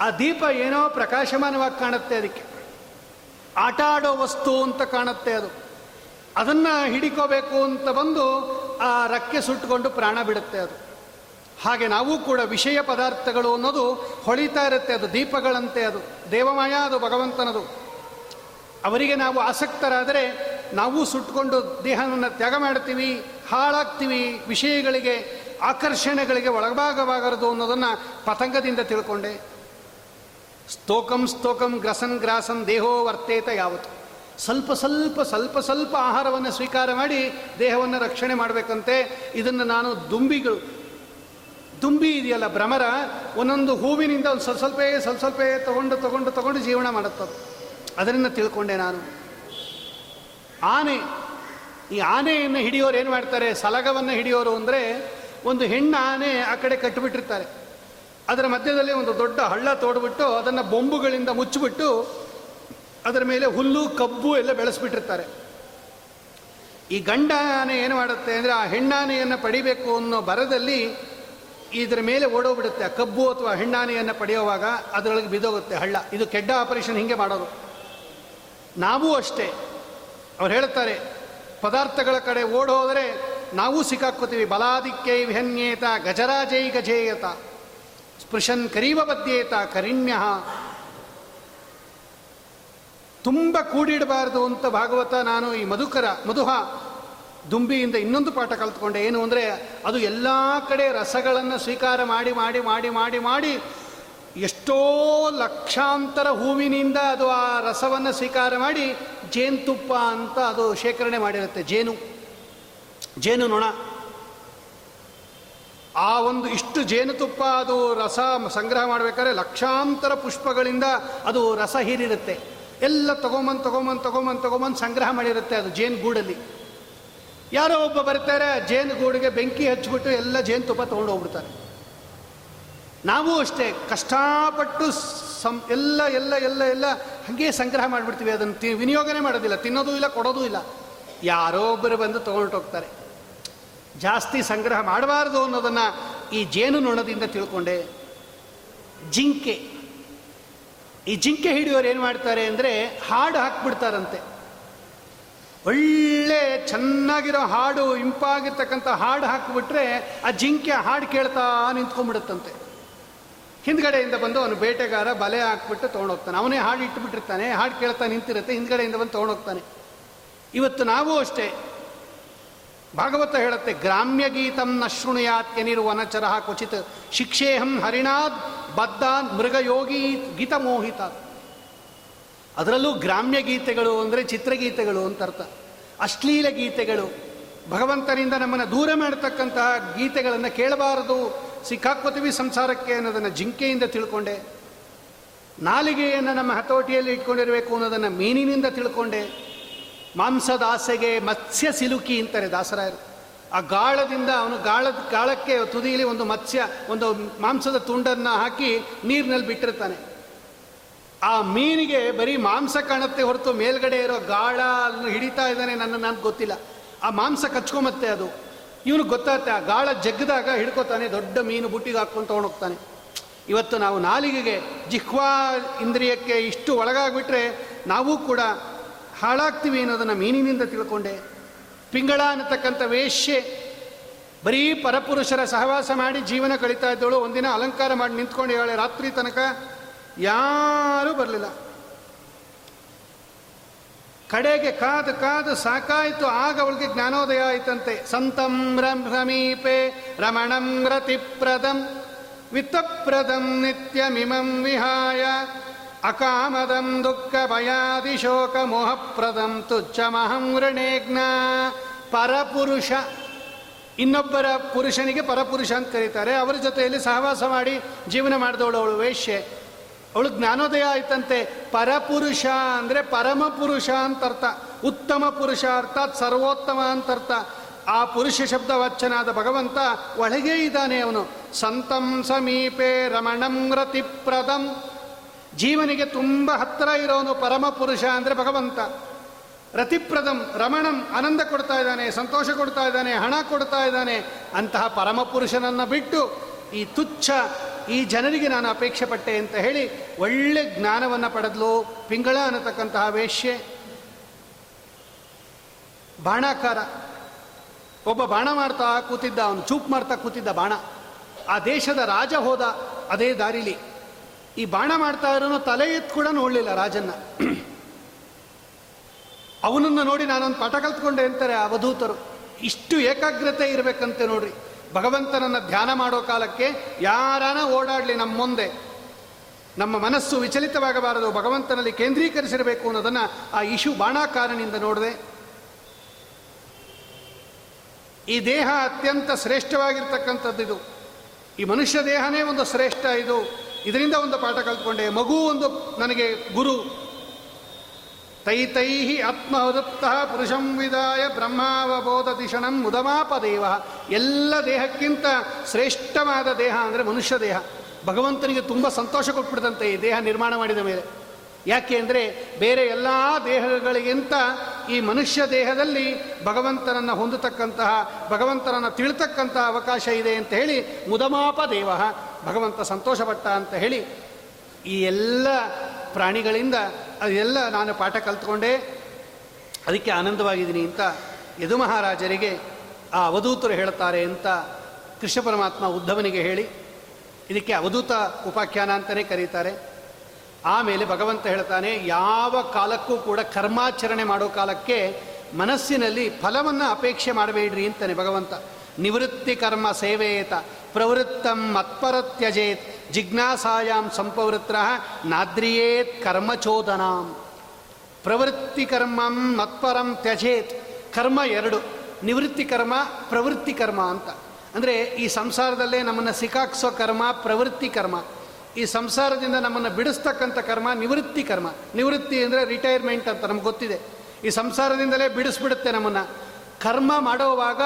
ಆ ದೀಪ ಏನೋ ಪ್ರಕಾಶಮಾನವಾಗಿ ಕಾಣುತ್ತೆ ಅದಕ್ಕೆ. ಆಟ ಆಡೋ ವಸ್ತು ಅಂತ ಕಾಣುತ್ತೆ ಅದು. ಅದನ್ನು ಹಿಡಿಕೋಬೇಕು ಅಂತ ಬಂದು ಆ ರಕ್ಕೆ ಸುಟ್ಟುಕೊಂಡು ಪ್ರಾಣ ಬಿಡುತ್ತೆ ಅದು. ಹಾಗೆ ನಾವು ಕೂಡ ವಿಷಯ ಪದಾರ್ಥಗಳು ಅನ್ನೋದು ಹೊಳಿತಾ ಇರುತ್ತೆ. ಅದು ದೀಪಗಳಂತೆ, ಅದು ದೇವಮಯ, ಅದು ಭಗವಂತನದು. ಅವರಿಗೆ ನಾವು ಆಸಕ್ತರಾದರೆ ನಾವು ಸುಟ್ಕೊಂಡು ದೇಹವನ್ನು ತ್ಯಾಗ ಮಾಡ್ತೀವಿ, ಹಾಳಾಗ್ತೀವಿ, ವಿಷಯಗಳಿಗೆ, ಆಕರ್ಷಣೆಗಳಿಗೆ ಒಳಭಾಗವಾಗರದು ಅನ್ನೋದನ್ನು ಪತಂಗದಿಂದ ತಿಳ್ಕೊಂಡೆ. ಸ್ತೋಕಂ ಸ್ತೋಕಂ, ಗ್ರಸನ್, ಗ್ರಾಸನ್, ದೇಹೋ ವರ್ತೇತ ಯಾವತ್ತು. ಸ್ವಲ್ಪ ಸ್ವಲ್ಪ ಸ್ವಲ್ಪ ಸ್ವಲ್ಪ ಆಹಾರವನ್ನು ಸ್ವೀಕಾರ ಮಾಡಿ ದೇಹವನ್ನು ರಕ್ಷಣೆ ಮಾಡಬೇಕಂತೆ. ಇದನ್ನು ನಾನು ದುಂಬಿಗಳು ದುಂಬಿ ಇದೆಯಲ್ಲ ಭ್ರಮರ? ಒಂದೊಂದು ಹೂವಿನಿಂದ ಒಂದು ಸ್ವಲ್ಪ ಸ್ವಲ್ಪ ಸ್ವಲ್ಪ ಸ್ವಲ್ಪ ತಗೊಂಡು ತಗೊಂಡು ತಗೊಂಡು ಜೀವನ ಮಾಡುತ್ತದು ಅದರಿಂದ ತಿಳ್ಕೊಂಡೆ ನಾನು. ಆನೆ, ಈ ಆನೆಯನ್ನು ಹಿಡಿಯೋರು ಏನು ಮಾಡ್ತಾರೆ? ಸಲಗವನ್ನು ಹಿಡಿಯೋರು ಅಂದರೆ ಒಂದು ಹೆಣ್ಣು ಆನೆ ಆ ಕಡೆ ಕಟ್ಟಿಬಿಟ್ಟಿರ್ತಾರೆ. ಅದರ ಮಧ್ಯದಲ್ಲಿ ಒಂದು ದೊಡ್ಡ ಹಳ್ಳ ತೋಡ್ಬಿಟ್ಟು ಅದನ್ನು ಬೊಂಬುಗಳಿಂದ ಮುಚ್ಚಿಬಿಟ್ಟು ಅದರ ಮೇಲೆ ಹುಲ್ಲು, ಕಬ್ಬು ಎಲ್ಲ ಬೆಳೆಸ್ಬಿಟ್ಟಿರ್ತಾರೆ. ಈ ಗಂಡ ಆನೆ ಏನು ಮಾಡುತ್ತೆ ಅಂದರೆ ಆ ಹೆಣ್ಣಾನೆಯನ್ನು ಪಡಿಬೇಕು ಅನ್ನೋ ಬರದಲ್ಲಿ ಇದರ ಮೇಲೆ ಓಡೋಗ್ಬಿಡುತ್ತೆ. ಕಬ್ಬು ಅಥವಾ ಹೆಣ್ಣಾನೆಯನ್ನು ಪಡೆಯುವಾಗ ಅದರೊಳಗೆ ಬಿದ್ದೋಗುತ್ತೆ ಹಳ್ಳ. ಇದು ಕೆಡ್ಡ ಆಪರೇಷನ್ ಹಿಂಗೆ ಮಾಡೋದು. ನಾವೂ ಅಷ್ಟೇ. ಅವ್ರು ಹೇಳ್ತಾರೆ ಪದಾರ್ಥಗಳ ಕಡೆ ಓಡೋದರೆ ನಾವು ಸಿಕ್ಕಾಕ್ಕೋತೀವಿ. ಬಲಾದಿಕ್ಕೆ ವಿಹನ್ಯೇತ, ಗಜರಾಜೈ ಗಜೇಯತ. ಸ್ಪೃಶನ್ ಕರೀವ ಬದ್ಯೇತ, ಕರಿಣ್ಯ. ತುಂಬ ಕೂಡಿಡಬಾರದು ಅಂತ ಭಾಗವತ ನಾನು ಈ ಮಧುಕರ, ಮಧುಹ ದುಂಬಿಯಿಂದ ಇನ್ನೊಂದು ಪಾಠ ಕಲ್ತ್ಕೊಂಡೆ. ಏನು ಅಂದರೆ ಅದು ಎಲ್ಲ ಕಡೆ ರಸಗಳನ್ನು ಸ್ವೀಕಾರ ಮಾಡಿ ಮಾಡಿ ಮಾಡಿ ಮಾಡಿ ಮಾಡಿ ಎಷ್ಟೋ ಲಕ್ಷಾಂತರ ಹೂವಿನಿಂದ ಅದು ಆ ರಸವನ್ನು ಸ್ವೀಕಾರ ಮಾಡಿ ಜೇನುತುಪ್ಪ ಅಂತ ಅದು ಶೇಖರಣೆ ಮಾಡಿರುತ್ತೆ. ಜೇನು ಜೇನು ನೊಣ. ಆ ಒಂದು ಇಷ್ಟು ಜೇನುತುಪ್ಪ ಅದು ರಸ ಸಂಗ್ರಹ ಮಾಡಬೇಕಾದ್ರೆ ಲಕ್ಷಾಂತರ ಪುಷ್ಪಗಳಿಂದ ಅದು ರಸ ಹೀರಿರುತ್ತೆ. ಎಲ್ಲ ತಗೊಂಬಂದು ತಗೊಂಬಂದು ತಗೊಂಬಂದು ತಗೊಂಬಂದು ಸಂಗ್ರಹ ಮಾಡಿರುತ್ತೆ ಅದು ಜೇನು ಗೂಡಲ್ಲಿ. ಯಾರೋ ಒಬ್ಬ ಬರ್ತಾರೆ, ಜೇನು ಗೂಡಿಗೆ ಬೆಂಕಿ ಹಚ್ಚಿಬಿಟ್ಟು ಎಲ್ಲ ಜೇನುತುಪ್ಪ ತೊಗೊಂಡು ಹೋಗ್ಬಿಡ್ತಾರೆ. ನಾವು ಅಷ್ಟೇ ಕಷ್ಟಪಟ್ಟು ಸಂ, ಎಲ್ಲ ಎಲ್ಲ ಎಲ್ಲ ಎಲ್ಲ ಹಾಗೆ ಸಂಗ್ರಹ ಮಾಡಿಬಿಡ್ತೀವಿ, ಅದನ್ನು ತಿ, ವಿನಿಯೋಗನೇ ಮಾಡೋದಿಲ್ಲ, ತಿನ್ನೋದು ಇಲ್ಲ, ಕೊಡೋದು ಇಲ್ಲ. ಯಾರೋ ಒಬ್ಬರು ಬಂದು ತೊಗೊಂಡು ಹೋಗ್ತಾರೆ. ಜಾಸ್ತಿ ಸಂಗ್ರಹ ಮಾಡಬಾರ್ದು ಅನ್ನೋದನ್ನು ಈ ಜೇನು ನೊಣದಿಂದ ತಿಳ್ಕೊಂಡೆ. ಜಿಂಕೆ. ಈ ಜಿಂಕೆ ಹಿಡಿಯೋರು ಏನು ಮಾಡ್ತಾರೆ ಅಂದರೆ ಹಾಡು ಹಾಕ್ಬಿಡ್ತಾರಂತೆ. ಒಳ್ಳೆ ಚೆನ್ನಾಗಿರೋ ಹಾಡು, ಇಂಪಾಗಿರ್ತಕ್ಕಂಥ ಹಾಡು ಹಾಕಿಬಿಟ್ರೆ ಆ ಜಿಂಕೆ ಹಾಡು ಕೇಳ್ತಾ ನಿಂತ್ಕೊಂಡ್ಬಿಡುತ್ತಂತೆ. ಹಿಂದ್ಗಡೆಯಿಂದ ಬಂದು ಅವನು ಬೇಟೆಗಾರ ಬಲೆ ಹಾಕ್ಬಿಟ್ಟು ತೊಗೊಂಡೋಗ್ತಾನೆ. ಅವನೇ ಹಾಡು ಇಟ್ಟುಬಿಟ್ಟಿರ್ತಾನೆ ಹಾಡು ಕೇಳ್ತಾ ನಿಂತಿರುತ್ತೆ, ಹಿಂದ್ಗಡೆಯಿಂದ ಬಂದು ತೊಗೊಂಡೋಗ್ತಾನೆ. ಇವತ್ತು ನಾವು ಅಷ್ಟೇ. ಭಾಗವತ ಹೇಳುತ್ತೆ, ಗ್ರಾಮ್ಯ ಗೀತಂ ನ ಶೃಣುಯಾತ್ ವನಚರ ಕ್ವಚಿತ್. ಶಿಕ್ಷೇಹಂ ಹರಿಣಾದ್ ಬದ್ಧಾನ್ ಮೃಗಯೋಗಿ ಗೀತ ಮೋಹಿತ ಅದರಲ್ಲೂ ಗ್ರಾಮ್ಯ ಗೀತೆಗಳು ಅಂದರೆ ಚಿತ್ರಗೀತೆಗಳು ಅಂತ ಅರ್ಥ. ಅಶ್ಲೀಲ ಗೀತೆಗಳು. ಭಗವಂತನಿಂದ ನಮ್ಮನ್ನು ದೂರ ಮಾಡತಕ್ಕಂತಹ ಗೀತೆಗಳನ್ನು ಕೇಳಬಾರದು ಸಿಕ್ಕಾಕ್ಕೋತೀವಿ ಸಂಸಾರಕ್ಕೆ ಅನ್ನೋದನ್ನು ಜಿಂಕೆಯಿಂದ ತಿಳ್ಕೊಂಡೆ. ನಾಲಿಗೆಯನ್ನು ನಮ್ಮ ಹತೋಟಿಯಲ್ಲಿ ಇಟ್ಕೊಂಡಿರಬೇಕು ಅನ್ನೋದನ್ನು ಮೀನಿನಿಂದ ತಿಳ್ಕೊಂಡೆ. ಮಾಂಸದ ಆಸೆಗೆ ಮತ್ಸ್ಯ ಸಿಲುಕಿ ಅಂತಾರೆ ದಾಸರಾಯರು. ಆ ಗಾಳದಿಂದ ಅವನು ಗಾಳದ ಗಾಳಕ್ಕೆ ತುದಿಯಲ್ಲಿ ಒಂದು ಮತ್ಸ್ಯ, ಒಂದು ಮಾಂಸದ ತುಂಡನ್ನು ಹಾಕಿ ನೀರಿನಲ್ಲಿ ಬಿಟ್ಟಿರ್ತಾನೆ. ಆ ಮೀನಿಗೆ ಬರೀ ಮಾಂಸ ಕಾಣುತ್ತೆ ಹೊರತು ಮೇಲ್ಗಡೆ ಇರೋ ಗಾಳ ಹಿಡಿತಾ ಇದ್ದಾನೆ ನನ್ನ ನನಗೆ ಗೊತ್ತಿಲ್ಲ. ಆ ಮಾಂಸ ಕಚ್ಕೊಂಬತ್ತೆ ಅದು. ಇವನು ಗೊತ್ತಾಗುತ್ತೆ ಆ ಗಾಳ ಜಗ್ಗದಾಗ ಹಿಡ್ಕೋತಾನೆ, ದೊಡ್ಡ ಮೀನು ಬುಟ್ಟಿಗೆ ಹಾಕ್ಕೊಂಡು ತೊಗೊಂಡೋಗ್ತಾನೆ ಇವತ್ತು ನಾವು ನಾಲಿಗೆಗೆ ಜಿಹ್ವಾ ಇಂದ್ರಿಯಕ್ಕೆ ಇಷ್ಟು ಒಳಗಾಗ್ಬಿಟ್ರೆ ನಾವು ಕೂಡ ಹಾಳಾಗ್ತೀವಿ ಅನ್ನೋದನ್ನು ಮೀನಿನಿಂದ ತಿಳ್ಕೊಂಡೆ. ಪಿಂಗಳ ಅನ್ನತಕ್ಕಂಥ ವೇಶ್ಯೆ ಬರೀ ಪರಪುರುಷರ ಸಹವಾಸ ಮಾಡಿ ಜೀವನ ಕಳೀತಾ ಇದ್ದಳು. ಒಂದಿನ ಅಲಂಕಾರ ಮಾಡಿ ನಿಂತ್ಕೊಂಡು ಹೇಳಿ ರಾತ್ರಿ ತನಕ ಯಾರೂ ಬರಲಿಲ್ಲ. ಕಡೆಗೆ ಕಾದು ಕಾದು ಸಾಕಾಯಿತು, ಆಗ ಅವಳಿಗೆ ಜ್ಞಾನೋದಯ ಆಯ್ತಂತೆ. ಸಂತಂ ರಂ ಸಮೀಪೆ ರಮಣಂ ರತಿಪ್ರದಂ ವಿತ್ತಪ್ರದಂ ನಿತ್ಯಮಿಮಂ ವಿಹಾಯ ಅಕಾಮದಂ ದುಃಖ ಭಯಾದಿ ಶೋಕ ಮೋಹಪ್ರದಂ ತುಚ್ಛಮಹಂ ಋಣೇಜ್ಞ ಪರಪುರುಷ. ಇನ್ನೊಬ್ಬರ ಪುರುಷನಿಗೆ ಪರಪುರುಷ ಅಂತ ಕರೀತಾರೆ. ಅವರ ಜೊತೆಯಲ್ಲಿ ಸಹವಾಸ ಮಾಡಿ ಜೀವನ ಮಾಡಿದವಳು ಅವಳು ಅವಳು ಜ್ಞಾನೋದಯ ಆಯ್ತಂತೆ. ಪರಪುರುಷ ಅಂದರೆ ಪರಮ ಪುರುಷ ಅಂತ ಅರ್ಥ. ಉತ್ತಮ ಪುರುಷ ಅರ್ಥಾತ್ ಸರ್ವೋತ್ತಮ ಅಂತ ಅರ್ಥ. ಆ ಪುರುಷ ಶಬ್ದ ವಚನಾದ ಭಗವಂತ ಒಳಗೇ ಇದ್ದಾನೆ ಅವನು. ಸಂತಂ ಸಮೀಪೆ ರಮಣಂ ರತಿಪ್ರದಂ. ಜೀವನಿಗೆ ತುಂಬ ಹತ್ತಿರ ಇರೋನು ಪರಮ ಪುರುಷ ಅಂದರೆ ಭಗವಂತ. ರತಿಪ್ರದಂ, ರಮಣಂ ಆನಂದ ಕೊಡ್ತಾ ಇದ್ದಾನೆ, ಸಂತೋಷ ಕೊಡ್ತಾ ಇದ್ದಾನೆ, ಹಣ ಕೊಡ್ತಾ ಇದ್ದಾನೆ. ಅಂತಹ ಪರಮ ಪುರುಷನನ್ನು ಬಿಟ್ಟು ಈ ತುಚ್ಛ ಈ ಜನರಿಗೆ ನಾನು ಅಪೇಕ್ಷೆ ಪಟ್ಟೆ ಅಂತ ಹೇಳಿ ಒಳ್ಳೆ ಜ್ಞಾನವನ್ನು ಪಡೆದ್ಲು ಪಿಂಗಳ ಅನ್ನತಕ್ಕಂತಹ ವೇಶ್ಯೆ ಬಾಣಾಕಾರ. ಒಬ್ಬ ಬಾಣ ಮಾಡ್ತಾ ಕೂತಿದ್ದ, ಅವನು ಚೂಪ್ ಮಾಡ್ತಾ ಕೂತಿದ್ದ ಬಾಣ. ಆ ದೇಶದ ರಾಜ ಹೋದ ಅದೇ ದಾರಿಲಿ. ಈ ಬಾಣ ಮಾಡ್ತಾ ಇರೋನು ತಲೆ ಎತ್ತು ಕೂಡ ನೋಡಲಿಲ್ಲ ರಾಜನ್ನ. ಅವನನ್ನು ನೋಡಿ ನಾನೊಂದು ಪಾಠ ಕಲ್ತ್ಕೊಂಡೆ ಅಂತಾರೆ ಅವಧೂತರು ಇಷ್ಟು ಏಕಾಗ್ರತೆ ಇರಬೇಕಂತೆ ನೋಡ್ರಿ. ಭಗವಂತನನ್ನು ಧ್ಯಾನ ಮಾಡೋ ಕಾಲಕ್ಕೆ ಯಾರಾನ ಓಡಾಡಲಿ ನಮ್ಮ ಮುಂದೆ, ನಮ್ಮ ಮನಸ್ಸು ವಿಚಲಿತವಾಗಬಾರದು, ಭಗವಂತನಲ್ಲಿ ಕೇಂದ್ರೀಕರಿಸಿರಬೇಕು ಅನ್ನೋದನ್ನು ಆ ಇಶು ಬಾಣಾಕಾರನಿಂದ ನೋಡಿದೆ. ಈ ದೇಹ ಅತ್ಯಂತ ಶ್ರೇಷ್ಠವಾಗಿರ್ತಕ್ಕಂಥದ್ದು ಇದು. ಈ ಮನುಷ್ಯ ದೇಹನೇ ಒಂದು ಶ್ರೇಷ್ಠ ಇದು. ಇದರಿಂದ ಒಂದು ಪಾಠ ಕಲ್ತ್ಕೊಂಡೆ, ಮಗು ಒಂದು ನನಗೆ ಗುರು. ತೈತೈಹಿ ಆತ್ಮವೃತ್ತ ಪುರುಷಂ ವಿದಾಯ ಬ್ರಹ್ಮಾವಬೋಧ ಮುದಮಾಪ ದೇವ ಎಲ್ಲ ದೇಹಕ್ಕಿಂತ ಶ್ರೇಷ್ಠವಾದ ದೇಹ ಅಂದರೆ ಮನುಷ್ಯ ದೇಹ. ಭಗವಂತನಿಗೆ ತುಂಬ ಸಂತೋಷ ಕೊಟ್ಬಿಡ್ತಂತೆ ಈ ದೇಹ ನಿರ್ಮಾಣ ಮಾಡಿದ ಮೇಲೆ. ಯಾಕೆ ಅಂದರೆ ಬೇರೆ ಎಲ್ಲ ದೇಹಗಳಿಗಿಂತ ಈ ಮನುಷ್ಯ ದೇಹದಲ್ಲಿ ಭಗವಂತನನ್ನು ಹೊಂದತಕ್ಕಂತಹ, ಭಗವಂತನನ್ನು ತಿಳ್ತಕ್ಕಂತಹ ಅವಕಾಶ ಇದೆ ಅಂತ ಹೇಳಿ ಮುದಮಾಪ ದೇವ ಭಗವಂತ ಸಂತೋಷಪಟ್ಟ ಅಂತ ಹೇಳಿ ಈ ಎಲ್ಲ ಪ್ರಾಣಿಗಳಿಂದ ಅದೆಲ್ಲ ನಾನು ಪಾಠ ಕಲ್ತ್ಕೊಂಡೆ. ಅದಕ್ಕೆ ಆನಂದವಾಗಿದ್ದೀನಿ ಅಂತ ಯದು ಮಹಾರಾಜರಿಗೆ ಆ ಅವಧೂತರು ಹೇಳ್ತಾರೆ ಅಂತ ಕೃಷ್ಣ ಪರಮಾತ್ಮ ಉದ್ಧವನಿಗೆ ಹೇಳಿ. ಇದಕ್ಕೆ ಅವಧೂತ ಉಪಾಖ್ಯಾನ ಅಂತಲೇ ಕರೀತಾರೆ. ಆಮೇಲೆ ಭಗವಂತ ಹೇಳ್ತಾನೆ, ಯಾವ ಕಾಲಕ್ಕೂ ಕೂಡ ಕರ್ಮಾಚರಣೆ ಮಾಡೋ ಕಾಲಕ್ಕೆ ಮನಸ್ಸಿನಲ್ಲಿ ಫಲವನ್ನು ಅಪೇಕ್ಷೆ ಮಾಡಬೇಡ್ರಿ ಅಂತಾನೆ ಭಗವಂತ. ನಿವೃತ್ತಿ ಕರ್ಮ ಸೇವೆಯೇತ ಪ್ರವೃತ್ತಂ ಮತ್ಪರತ್ಯಜೇತ್. ಜಿಜ್ಞಾಸಾಯಾಮ್ ಸಂಪವೃತ್ರ ನಾದ್ರಿಯೇತ್ ಕರ್ಮಚೋದನಾಂ. ಪ್ರವೃತ್ತಿ ಕರ್ಮಂ ಮತ್ಪರಂ ತ್ಯಜೇತ್. ಕರ್ಮ ಎರಡು, ನಿವೃತ್ತಿ ಕರ್ಮ, ಪ್ರವೃತ್ತಿ ಕರ್ಮ ಅಂತ. ಅಂದರೆ ಈ ಸಂಸಾರದಲ್ಲೇ ನಮ್ಮನ್ನು ಸಿಕ್ಕಾಕ್ಸೋ ಕರ್ಮ, ಪ್ರವೃತ್ತಿ ಕರ್ಮ. ಈ ಸಂಸಾರದಿಂದ ನಮ್ಮನ್ನು ಬಿಡಿಸ್ತಕ್ಕಂಥ ಕರ್ಮ, ನಿವೃತ್ತಿ ಕರ್ಮ. ನಿವೃತ್ತಿ ಅಂದರೆ ರಿಟೈರ್ಮೆಂಟ್ ಅಂತ ನಮ್ಗೆ ಗೊತ್ತಿದೆ. ಈ ಸಂಸಾರದಿಂದಲೇ ಬಿಡಿಸ್ಬಿಡುತ್ತೆ ನಮ್ಮನ್ನು. ಕರ್ಮ ಮಾಡುವಾಗ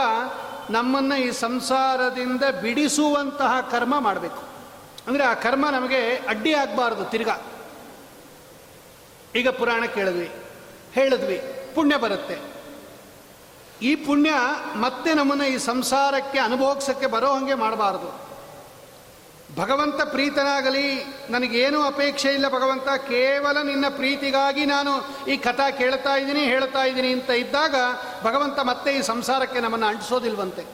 ನಮ್ಮನ್ನು ಈ ಸಂಸಾರದಿಂದ ಬಿಡಿಸುವಂತಹ ಕರ್ಮ ಮಾಡಬೇಕು. ಅಂದರೆ ಆ ಕರ್ಮ ನಮಗೆ ಅಡ್ಡಿ ಆಗಬಾರ್ದು ತಿರ್ಗಾ. ಈಗ ಪುರಾಣ ಕೇಳಿದ್ವಿ, ಹೇಳಿದ್ವಿ, ಪುಣ್ಯ ಬರುತ್ತೆ. ಈ ಪುಣ್ಯ ಮತ್ತೆ ನಮ್ಮನ್ನು ಈ ಸಂಸಾರಕ್ಕೆ, ಅನುಭೋಗಿಸೋಕ್ಕೆ ಬರೋ ಹಾಗೆ ಮಾಡಬಾರ್ದು. ಭಗವಂತ ಪ್ರೀತನಾಗಲಿ, ನನಗೇನೂ ಅಪೇಕ್ಷೆ ಇಲ್ಲ ಭಗವಂತ, ಕೇವಲ ನಿನ್ನ ಪ್ರೀತಿಗಾಗಿ ನಾನು ಈ ಕಥಾ ಕೇಳ್ತಾ ಇದ್ದೀನಿ, ಹೇಳ್ತಾ ಇದ್ದೀನಿ ಅಂತ ಇದ್ದಾಗ ಭಗವಂತ ಮತ್ತೆ ಈ ಸಂಸಾರಕ್ಕೆ ನಮ್ಮನ್ನು ಅಂಟಿಸೋದಿಲ್ವಂತೆ.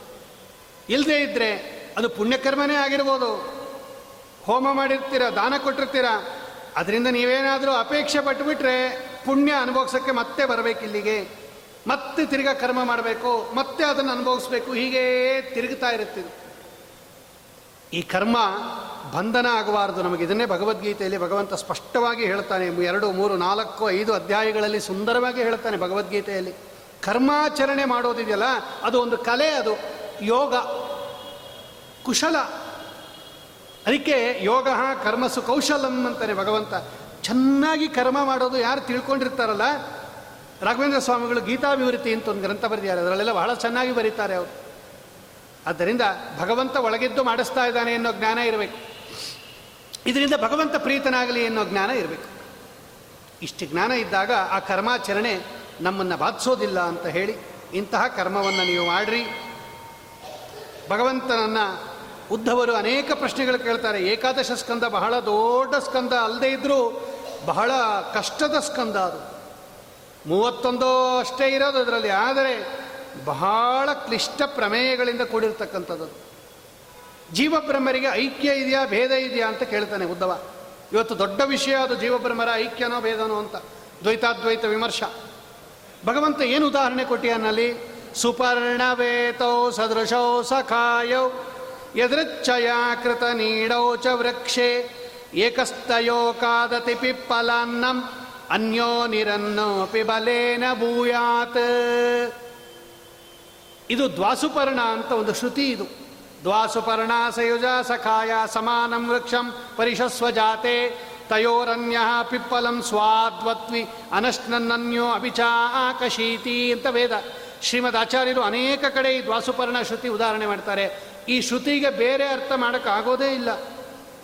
ಇಲ್ಲದೇ ಇದ್ದರೆ ಅದು ಪುಣ್ಯಕರ್ಮನೇ ಆಗಿರ್ಬೋದು. ಹೋಮ ಮಾಡಿರ್ತೀರ, ದಾನ ಕೊಟ್ಟಿರ್ತೀರ, ಅದರಿಂದ ನೀವೇನಾದರೂ ಅಪೇಕ್ಷೆ ಪಟ್ಟುಬಿಟ್ರೆ ಪುಣ್ಯ ಅನುಭವಿಸೋಕ್ಕೆ ಮತ್ತೆ ಬರಬೇಕು ಇಲ್ಲಿಗೆ ಮತ್ತೆ ತಿರ್ಗಾ ಕರ್ಮ ಮಾಡಬೇಕು, ಮತ್ತೆ ಅದನ್ನು ಅನುಭವಿಸ್ಬೇಕು, ಹೀಗೇ ತಿರುಗುತ್ತಾ ಇರುತ್ತಿದೆ ಈ ಕರ್ಮ ಬಂಧನ ಆಗಬಾರದು ನಮಗೆ. ಇದನ್ನೇ ಭಗವದ್ಗೀತೆಯಲ್ಲಿ ಭಗವಂತ ಸ್ಪಷ್ಟವಾಗಿ ಹೇಳ್ತಾನೆ. ಎರಡು, ಮೂರು, ನಾಲ್ಕು, ಐದು ಅಧ್ಯಾಯಗಳಲ್ಲಿ ಸುಂದರವಾಗಿ ಹೇಳ್ತಾನೆ ಭಗವದ್ಗೀತೆಯಲ್ಲಿ. ಕರ್ಮಾಚರಣೆ ಮಾಡೋದಿದೆಯಲ್ಲ, ಅದು ಒಂದು ಕಲೆ ಅದು. ಯೋಗ. ಕುಶಲ. ಅದಕ್ಕೆ ಯೋಗ ಕರ್ಮಸು ಕೌಶಲಂ ಅಂತಾರೆ ಭಗವಂತ. ಚೆನ್ನಾಗಿ ಕರ್ಮ ಮಾಡೋದು ಯಾರು ತಿಳ್ಕೊಂಡಿರ್ತಾರಲ್ಲ? ರಾಘವೇಂದ್ರ ಸ್ವಾಮಿಗಳು ಗೀತಾಭಿವೃತ್ತಿ ಅಂತ ಒಂದು ಗ್ರಂಥ ಬರೆದಿದ್ದಾರೆ. ಅದರಲ್ಲೆಲ್ಲ ಬಹಳ ಚೆನ್ನಾಗಿ ಬರೀತಾರೆ ಅವರು. ಆದ್ದರಿಂದ ಭಗವಂತ ಒಳಗೆದ್ದು ಮಾಡಿಸ್ತಾ ಇದ್ದಾನೆ ಅನ್ನೋ ಜ್ಞಾನ ಇರಬೇಕು. ಇದರಿಂದ ಭಗವಂತ ಪ್ರೀತನಾಗಲಿ ಅನ್ನೋ ಜ್ಞಾನ ಇರಬೇಕು. ಇಷ್ಟು ಜ್ಞಾನ ಇದ್ದಾಗ ಆ ಕರ್ಮಾಚರಣೆ ನಮ್ಮನ್ನು ಬಾಧಿಸೋದಿಲ್ಲ ಅಂತ ಹೇಳಿ ಇಂತಹ ಕರ್ಮವನ್ನು ನೀವು ಮಾಡಿರಿ. ಭಗವಂತನನ್ನು ಉದ್ಧವರು ಅನೇಕ ಪ್ರಶ್ನೆಗಳು ಕೇಳ್ತಾರೆ. ಏಕಾದಶ ಸ್ಕಂದ ಬಹಳ ದೊಡ್ಡ ಸ್ಕಂದ ಅಲ್ಲದೆ ಇದ್ದರೂ ಬಹಳ ಕಷ್ಟದ ಸ್ಕಂದ ಅದು. ಮೂವತ್ತೊಂದೋ ಅಷ್ಟೇ ಇರೋದು ಅದರಲ್ಲಿ. ಆದರೆ ಬಹಳ ಕ್ಲಿಷ್ಟ ಪ್ರಮೇಯಗಳಿಂದ ಕೂಡಿರ್ತಕ್ಕಂಥದ್ದು. ಜೀವಬ್ರಹ್ಮರಿಗೆ ಐಕ್ಯ ಇದೆಯಾ, ಭೇದ ಇದೆಯಾ ಅಂತ ಕೇಳ್ತಾನೆ ಉದ್ಧವ. ಇವತ್ತು ದೊಡ್ಡ ವಿಷಯ ಅದು ಜೀವಬ್ರಹ್ಮರ ಐಕ್ಯನೋ, ಭೇದನೋ ಅಂತ. ದ್ವೈತಾದ್ವೈತ ವಿಮರ್ಶ. ಭಗವಂತ ಏನು ಉದಾಹರಣೆ ಕೊಟ್ಟಿಯನ್ನಲ್ಲಿ ಸುಪರ್ಣವೇತೌ ಸದೃಶೌ ಸಖಾಯೌ ಯದೃಚ್ಛಯ ಕೃತ ನೀಡೌ ಚ ವೃಕ್ಷೆ ಏಕಸ್ತಯೋ ಕಾದತಿ ಪಿಪ್ಪಲಾನ್ನಂ, ಅನ್ಯೋ ನಿರನ್ನೋಪಿ ಬಲೇನ ಭೂಯಾತ್. ಇದು ದ್ವಾಸುಪರ್ಣ ಅಂತ ಒಂದು ಶ್ರುತಿ ಇದು. ದ್ವಾಸುಪರ್ಣ ಸಯುಜ ಸಖಾಯ ಸಮಾನಂ ವೃಕ್ಷಂ ಪರಿಶಸ್ವ ಜಾತೆ, ತಯೋರನ್ಯ ಪಿಪ್ಪಲಂ ಸ್ವಾದ್ವತ್ವಿ ಅನಶ್ನನ್ನನ್ಯೋ ಅಭಿಚಾಕಶೀತಿ ಅಂತ ವೇದ. ಶ್ರೀಮದ್ ಆಚಾರ್ಯರು ಅನೇಕ ಕಡೆ ಈ ದ್ವಾಸುಪರ್ಣ ಶ್ರುತಿ ಉದಾಹರಣೆ ಮಾಡ್ತಾರೆ. ಈ ಶ್ರುತಿಗೆ ಬೇರೆ ಅರ್ಥ ಮಾಡೋಕ್ಕಾಗೋದೇ ಇಲ್ಲ.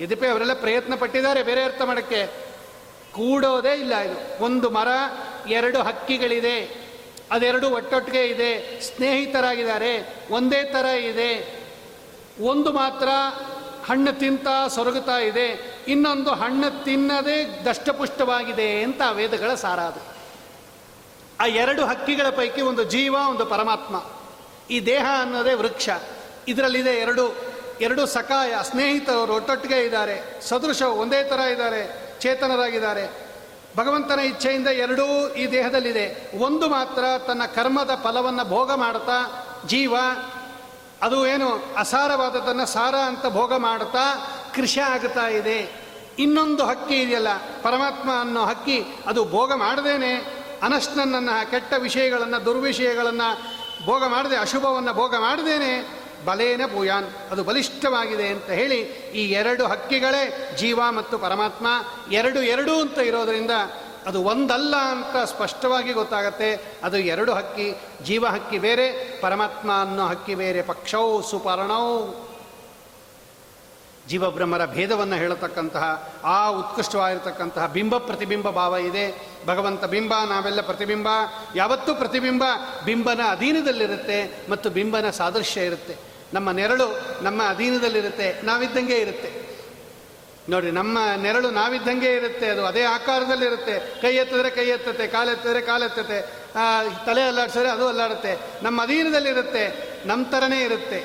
ಇದಕ್ಕೆ ಅವರೆಲ್ಲ ಪ್ರಯತ್ನ ಪಟ್ಟಿದ್ದಾರೆ ಬೇರೆ ಅರ್ಥ ಮಾಡೋಕ್ಕೆ. ಕೂಡೋದೇ ಇಲ್ಲ ಇದು. ಒಂದು ಮರ, ಎರಡು ಹಕ್ಕಿಗಳಿದೆ. ಅದೆರಡು ಒಟ್ಟೊಟ್ಟಿಗೆ ಇದೆ. ಸ್ನೇಹಿತರಾಗಿದ್ದಾರೆ. ಒಂದೇ ಥರ ಇದೆ. ಒಂದು ಮಾತ್ರ ಹಣ್ಣು ತಿಂತ ಸೊರಗುತ್ತಾ ಇದೆ. ಇನ್ನೊಂದು ಹಣ್ಣು ತಿನ್ನದೇ ದಷ್ಟಪುಷ್ಟವಾಗಿದೆ ಅಂತ ವೇದಗಳ ಸಾರ ಅದು. ಆ ಎರಡು ಹಕ್ಕಿಗಳ ಪೈಕಿ ಒಂದು ಜೀವ, ಒಂದು ಪರಮಾತ್ಮ. ಈ ದೇಹ ಅನ್ನೋದೇ ವೃಕ್ಷ. ಇದರಲ್ಲಿದೆ ಎರಡು ಎರಡು ಸಕಾಯ ಸ್ನೇಹಿತರು ಒಟ್ಟೊಟ್ಟಿಗೆ ಇದ್ದಾರೆ. ಸದೃಶ ಒಂದೇ ಥರ ಇದ್ದಾರೆ, ಚೇತನರಾಗಿದ್ದಾರೆ. ಭಗವಂತನ ಇಚ್ಛೆಯಿಂದ ಎರಡೂ ಈ ದೇಹದಲ್ಲಿದೆ. ಒಂದು ಮಾತ್ರ ತನ್ನ ಕರ್ಮದ ಫಲವನ್ನು ಭೋಗ ಮಾಡ್ತಾ, ಜೀವ, ಅದು ಏನು ಅಸಾರವಾದದನ್ನು ಸಾರ ಅಂತ ಭೋಗ ಮಾಡ್ತಾ, ಕೃಷಿ ಆಗುತ್ತಾ ಇದೆ. ಇನ್ನೊಂದು ಹಕ್ಕಿ ಇದೆಯಲ್ಲ, ಪರಮಾತ್ಮ ಅನ್ನೋ ಹಕ್ಕಿ, ಅದು ಭೋಗ ಮಾಡದೇನೆ. ಅನಷ್ಟನನ್ನು ಕೆಟ್ಟ ವಿಷಯಗಳನ್ನು, ದುರ್ವಿಷಯಗಳನ್ನು ಭೋಗ ಮಾಡದೆ, ಅಶುಭವನ್ನು ಭೋಗ ಮಾಡದೇನೆ. ಬಲೇನ ಭೂಯಾನ್, ಅದು ಬಲಿಷ್ಠವಾಗಿದೆ ಅಂತ ಹೇಳಿ ಈ ಎರಡು ಹಕ್ಕಿಗಳೇ ಜೀವ ಮತ್ತು ಪರಮಾತ್ಮ ಎರಡು ಎರಡು ಅಂತ ಇರೋದರಿಂದ ಅದು ಒಂದಲ್ಲ ಅಂತ ಸ್ಪಷ್ಟವಾಗಿ ಗೊತ್ತಾಗತ್ತೆ. ಅದು ಎರಡು ಹಕ್ಕಿ, ಜೀವ ಹಕ್ಕಿ ಬೇರೆ, ಪರಮಾತ್ಮ ಅನ್ನೋ ಹಕ್ಕಿ ಬೇರೆ, ಪಕ್ಷೌ ಸುಪರ್ಣೌ. ಜೀವಬ್ರಹ್ಮರ ಭೇದವನ್ನು ಹೇಳತಕ್ಕಂತಹ, ಆ ಉತ್ಕೃಷ್ಟವಾಗಿರತಕ್ಕಂತಹ ಬಿಂಬ ಪ್ರತಿಬಿಂಬ ಭಾವ ಇದೆ. ಭಗವಂತ ಬಿಂಬ, ನಾವೆಲ್ಲ ಪ್ರತಿಬಿಂಬ, ಯಾವತ್ತೂ ಪ್ರತಿಬಿಂಬ ಬಿಂಬನ ಅಧೀನದಲ್ಲಿರುತ್ತೆ ಮತ್ತು ಬಿಂಬನ ಸಾದೃಶ್ಯ ಇರುತ್ತೆ. ನಮ್ಮ ನೆರಳು ನಮ್ಮ ಅಧೀನದಲ್ಲಿರುತ್ತೆ, ನಾವಿದ್ದಂಗೆ ಇರುತ್ತೆ. ನೋಡಿ, ನಮ್ಮ ನೆರಳು ನಾವಿದ್ದಂಗೆ ಇರುತ್ತೆ, ಅದು ಅದೇ ಆಕಾರದಲ್ಲಿ ಇರುತ್ತೆ ಕೈ ಎತ್ತಿದ್ರೆ ಕೈ ಎತ್ತತೆ ಕಾಲೆತ್ತಿದ್ರೆ ಕಾಲೆತ್ತತೆ ತಲೆ ಅಲ್ಲಾಡ್ಸಿದ್ರೆ ಅದು ಅಲ್ಲಾಡುತ್ತೆ. ನಮ್ಮ ಅಧೀನದಲ್ಲಿರುತ್ತೆ, ನಮ್ಮ ಥರನೇ ಇರುತ್ತೆ.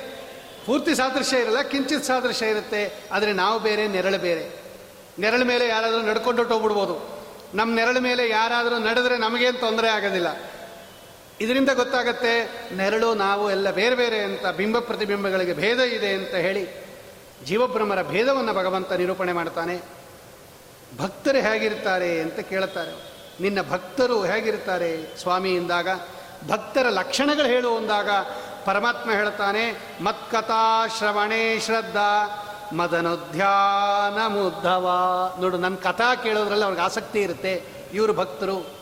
ಪೂರ್ತಿ ಸಾದೃಶ್ಯ ಇರಲ್ಲ, ಕಿಂಚಿತ್ ಸಾದೃಶ್ಯ ಇರುತ್ತೆ, ಆದರೆ ನಾವು ಬೇರೆ, ನೆರಳು ಬೇರೆ. ನೆರಳು ಮೇಲೆ ಯಾರಾದರೂ ನಡ್ಕೊಂಡು ಹೋಗ್ಬಿಡ್ಬೋದು ನಮ್ಮ ನೆರಳು ಮೇಲೆ ಯಾರಾದರೂ ನಡೆದ್ರೆ ನಮಗೇನು ತೊಂದರೆ ಆಗೋದಿಲ್ಲ. ಇದರಿಂದ ಗೊತ್ತಾಗತ್ತೆ, ನೆರಳು, ನಾವು ಎಲ್ಲ ಬೇರೆ ಬೇರೆ ಅಂತ ಬಿಂಬ ಪ್ರತಿಬಿಂಬಗಳಿಗೆ ಭೇದ ಇದೆ ಅಂತ ಹೇಳಿ ಜೀವಬ್ರಹ್ಮರ ಭೇದವನ್ನು ಭಗವಂತ ನಿರೂಪಣೆ ಮಾಡ್ತಾನೆ. ಭಕ್ತರು ಹೇಗಿರ್ತಾರೆ ಅಂತ ಕೇಳುತ್ತಾರೆ. ನಿನ್ನ ಭಕ್ತರು ಹೇಗಿರ್ತಾರೆ ಸ್ವಾಮಿ ಎಂದಾಗ ಭಕ್ತರ ಲಕ್ಷಣಗಳು ಹೇಳು ಅಂದಾಗ ಪರಮಾತ್ಮ ಹೇಳ್ತಾನೆ, ಮತ್ಕಥಾ ಶ್ರವಣೇ ಶ್ರದ್ಧಾ ಮದನೋದ್ಯಾನ ಮುದ್ದವ ನೋಡು ನನ್ನ ಕಥಾ ಕೇಳೋದ್ರಲ್ಲಿ ಅವ್ರಿಗೆ ಆಸಕ್ತಿ ಇರುತ್ತೆ. ಇವರು ಭಕ್ತರು.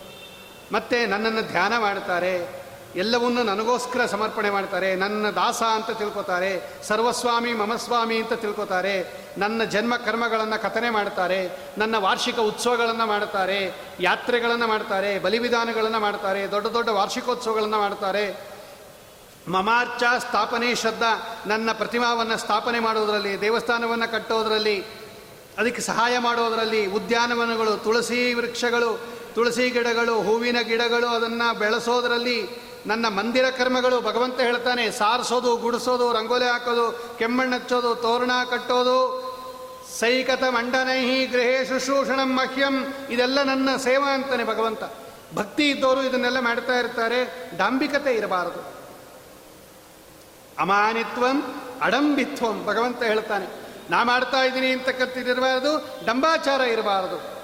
ಮತ್ತೆ ನನ್ನನ್ನು ಧ್ಯಾನ ಮಾಡ್ತಾರೆ ಎಲ್ಲವನ್ನೂ ನನಗೋಸ್ಕರ ಸಮರ್ಪಣೆ ಮಾಡ್ತಾರೆ ನನ್ನ ದಾಸ ಅಂತ ತಿಳ್ಕೊತಾರೆ. ಸರ್ವಸ್ವಾಮಿ, ಮಮಸ್ವಾಮಿ ಅಂತ ತಿಳ್ಕೊತಾರೆ. ನನ್ನ ಜನ್ಮ ಕರ್ಮಗಳನ್ನು ಕಥನೆ ಮಾಡ್ತಾರೆ ನನ್ನ ವಾರ್ಷಿಕ ಉತ್ಸವಗಳನ್ನು ಮಾಡ್ತಾರೆ ಯಾತ್ರೆಗಳನ್ನು ಮಾಡ್ತಾರೆ ಬಲಿವಿಧಾನಗಳನ್ನು ಮಾಡ್ತಾರೆ ದೊಡ್ಡ ದೊಡ್ಡ ವಾರ್ಷಿಕೋತ್ಸವಗಳನ್ನು ಮಾಡ್ತಾರೆ ಮಮಾರ್ಚ ಸ್ಥಾಪನೆ ಶ್ರದ್ಧಾ ನನ್ನ ಪ್ರತಿಮಾವನ್ನು ಸ್ಥಾಪನೆ ಮಾಡೋದರಲ್ಲಿ, ದೇವಸ್ಥಾನವನ್ನು ಕಟ್ಟೋದರಲ್ಲಿ, ಅದಕ್ಕೆ ಸಹಾಯ ಮಾಡೋದರಲ್ಲಿ, ಉದ್ಯಾನವನಗಳು, ತುಳಸಿ ವೃಕ್ಷಗಳು ತುಳಸಿ ಗಿಡಗಳು, ಹೂವಿನ ಗಿಡಗಳು ಅದನ್ನು ಬೆಳೆಸೋದ್ರಲ್ಲಿ ನನ್ನ ಮಂದಿರ ಕರ್ಮಗಳು ಭಗವಂತ ಹೇಳ್ತಾನೆ, ಸಾರಿಸೋದು, ಗುಡಿಸೋದು, ರಂಗೋಲಿ ಹಾಕೋದು ಕೆಮ್ಮಣ್ಣು ಹಚ್ಚೋದು, ತೋರಣ ಕಟ್ಟೋದು, ಸೈಕತ ಮಂಡನೈಹಿ ಗೃಹೇ ಶುಶ್ರೂಷಣಂ ಮಹ್ಯಂ, ಇದೆಲ್ಲ ನನ್ನ ಸೇವಾ ಅಂತಾನೆ ಭಗವಂತ. ಭಕ್ತಿ ಇದ್ದವರು ಇದನ್ನೆಲ್ಲ ಮಾಡ್ತಾ ಇರ್ತಾರೆ, ಡಾಂಬಿಕತೆ ಇರಬಾರದು. ಅಮಾನಿತ್ವಂ ಅಡಂಬಿತ್ವಂ ಭಗವಂತ ಹೇಳ್ತಾನೆ. ನಾ ಮಾಡ್ತಾ ಇದ್ದೀನಿ ಅಂತಕ್ಕಂಥದ್ದಿರಬಾರದು ಡಂಬಾಚಾರ ಇರಬಾರದು.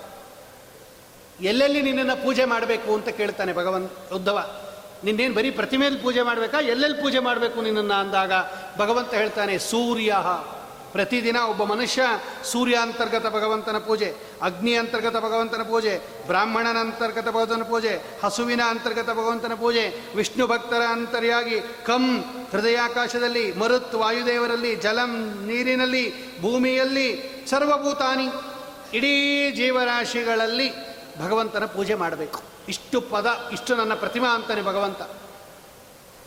ಎಲ್ಲೆಲ್ಲಿ ನಿನ್ನನ್ನು ಪೂಜೆ ಮಾಡಬೇಕು ಅಂತ ಕೇಳ್ತಾನೆ ಭಗವಂತ ಉದ್ಧವ. ನಿನ್ನೇನು ಬರೀ ಪ್ರತಿಮೆಯಲ್ಲಿ ಪೂಜೆ ಮಾಡಬೇಕಾ? ಎಲ್ಲೆಲ್ಲಿ ಪೂಜೆ ಮಾಡಬೇಕು ನಿನ್ನನ್ನು ಅಂದಾಗ? ಭಗವಂತ ಹೇಳ್ತಾನೆ, ಸೂರ್ಯ. ಪ್ರತಿದಿನ ಒಬ್ಬ ಮನುಷ್ಯ ಸೂರ್ಯ ಅಂತರ್ಗತ ಭಗವಂತನ ಪೂಜೆ, ಅಗ್ನಿ ಅಂತರ್ಗತ ಭಗವಂತನ ಪೂಜೆ, ಬ್ರಾಹ್ಮಣನ ಅಂತರ್ಗತ ಭಗವಂತನ ಪೂಜೆ, ಹಸುವಿನ ಅಂತರ್ಗತ ಭಗವಂತನ ಪೂಜೆ, ವಿಷ್ಣು ಭಕ್ತರ ಅಂತರ್ಯಾಗಿ ಕಂ ಹೃದಯಾಕಾಶದಲ್ಲಿ, ಮರುತ್ ವಾಯುದೇವರಲ್ಲಿ, ಜಲಂ ನೀರಿನಲ್ಲಿ, ಭೂಮಿಯಲ್ಲಿ, ಸರ್ವಭೂತಾನಿ, ಇಡೀ ಜೀವರಾಶಿಗಳಲ್ಲಿ ಭಗವಂತನ ಪೂಜೆ ಮಾಡಬೇಕು. ಇಷ್ಟು ಪದ, ಇಷ್ಟು ನನ್ನ ಪ್ರತಿಮಾ ಅಂತಾನೆ ಭಗವಂತ.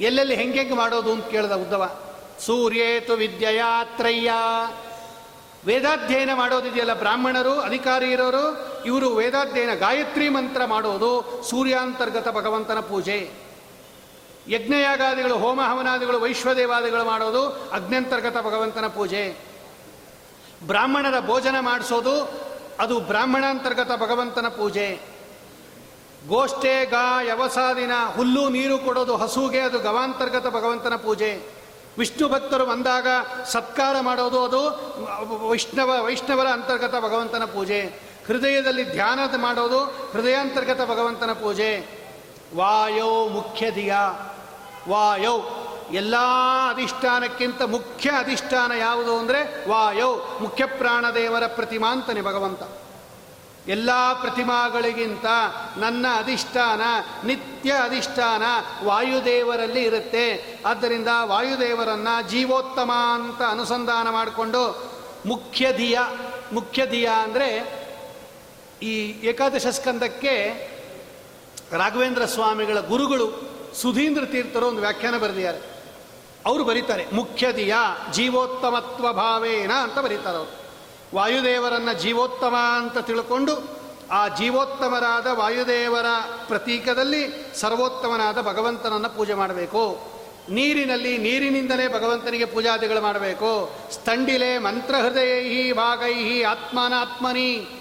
ಎಲ್ಲೆಲ್ಲಿ ಹೆಂಗೆಂಗೆ ಮಾಡೋದು ಅಂತ ಕೇಳಿದ ಉದ್ದವ. ಸೂರ್ಯೇತು ವಿದ್ಯಯಾತ್ರಯ್ಯ. ವೇದಾಧ್ಯಯನ ಮಾಡೋದಿದೆಯಲ್ಲ ಬ್ರಾಹ್ಮಣರು, ಅಧಿಕಾರಿ ಇರೋರು, ಇವರು ವೇದಾಧ್ಯಯನ ಗಾಯತ್ರಿ ಮಂತ್ರ ಮಾಡೋದು ಸೂರ್ಯಾಂತರ್ಗತ ಭಗವಂತನ ಪೂಜೆ. ಯಜ್ಞಯಾಗಾದಿಗಳು ಹೋಮ ಹವನಾದಿಗಳು ವೈಶ್ವದೇವಾದಿಗಳು ಮಾಡೋದು ಅಗ್ನಂತರ್ಗತ ಭಗವಂತನ ಪೂಜೆ. ಬ್ರಾಹ್ಮಣರ ಭೋಜನ ಮಾಡಿಸೋದು ಅದು ಬ್ರಾಹ್ಮಣಾಂತರ್ಗತ ಭಗವಂತನ ಪೂಜೆ. ಗೋಷ್ಠೆ ಗಾ ಯವಸಾದಿನ ಹುಲ್ಲು ನೀರು ಕೊಡೋದು ಹಸುಗೆ, ಅದು ಗವಾಂತರ್ಗತ ಭಗವಂತನ ಪೂಜೆ. ವಿಷ್ಣು ಭಕ್ತರು ಬಂದಾಗ ಸತ್ಕಾರ ಮಾಡೋದು ಅದು ವೈಷ್ಣವ, ವೈಷ್ಣವರ ಅಂತರ್ಗತ ಭಗವಂತನ ಪೂಜೆ. ಹೃದಯದಲ್ಲಿ ಧ್ಯಾನ ಮಾಡೋದು ಹೃದಯಾಂತರ್ಗತ ಭಗವಂತನ ಪೂಜೆ. ವಾಯೋ ಮುಖ್ಯ ದಿಯ ವಾಯೋ ಎಲ್ಲ ಅಧಿಷ್ಠಾನಕ್ಕಿಂತ ಮುಖ್ಯ ಅಧಿಷ್ಠಾನ ಯಾವುದು ಅಂದರೆ ವಾಯೋ, ಮುಖ್ಯ ಪ್ರಾಣದೇವರ ಪ್ರತಿಮಾ ಅಂತಾನೆ ಭಗವಂತ. ಎಲ್ಲ ಪ್ರತಿಮಾಗಳಿಗಿಂತ ನನ್ನ ಅಧಿಷ್ಠಾನ, ನಿತ್ಯ ಅಧಿಷ್ಠಾನ ವಾಯುದೇವರಲ್ಲಿ ಇರುತ್ತೆ. ಆದ್ದರಿಂದ ವಾಯುದೇವರನ್ನು ಜೀವೋತ್ತಮ ಅಂತ ಅನುಸಂಧಾನ ಮಾಡಿಕೊಂಡು ಮುಖ್ಯ ದಿಯ, ಮುಖ್ಯ ಅಂದರೆ ಈ ಏಕಾದಶ ಸ್ಕಂದಕ್ಕೆ ರಾಘವೇಂದ್ರ ಸ್ವಾಮಿಗಳ ಗುರುಗಳು ಸುಧೀಂದ್ರ ತೀರ್ಥರು ಒಂದು ವ್ಯಾಖ್ಯಾನ ಬರೆದಿದ್ದಾರೆ. ಅವರು ಬರೀತಾರೆ, ಮುಖ್ಯದಿಯ ಜೀವೋತ್ತಮತ್ವ ಭಾವೇನ ಅಂತ ಬರೀತಾರೆ ಅವರು. ವಾಯುದೇವರನ್ನು ಜೀವೋತ್ತಮ ಅಂತ ತಿಳ್ಕೊಂಡು ಆ ಜೀವೋತ್ತಮರಾದ ವಾಯುದೇವರ ಪ್ರತೀಕದಲ್ಲಿ ಸರ್ವೋತ್ತಮನಾದ ಭಗವಂತನನ್ನು ಪೂಜೆ ಮಾಡಬೇಕು. ನೀರಿನಲ್ಲಿ, ನೀರಿನಿಂದಲೇ ಭಗವಂತನಿಗೆ ಪೂಜಾದಿಗಳು ಮಾಡಬೇಕು. ಸ್ತಂಡಿಲೆ ಮಂತ್ರಹೃದಯೈ ಭಾಗೈ ಆತ್ಮನಾತ್ಮನಿ.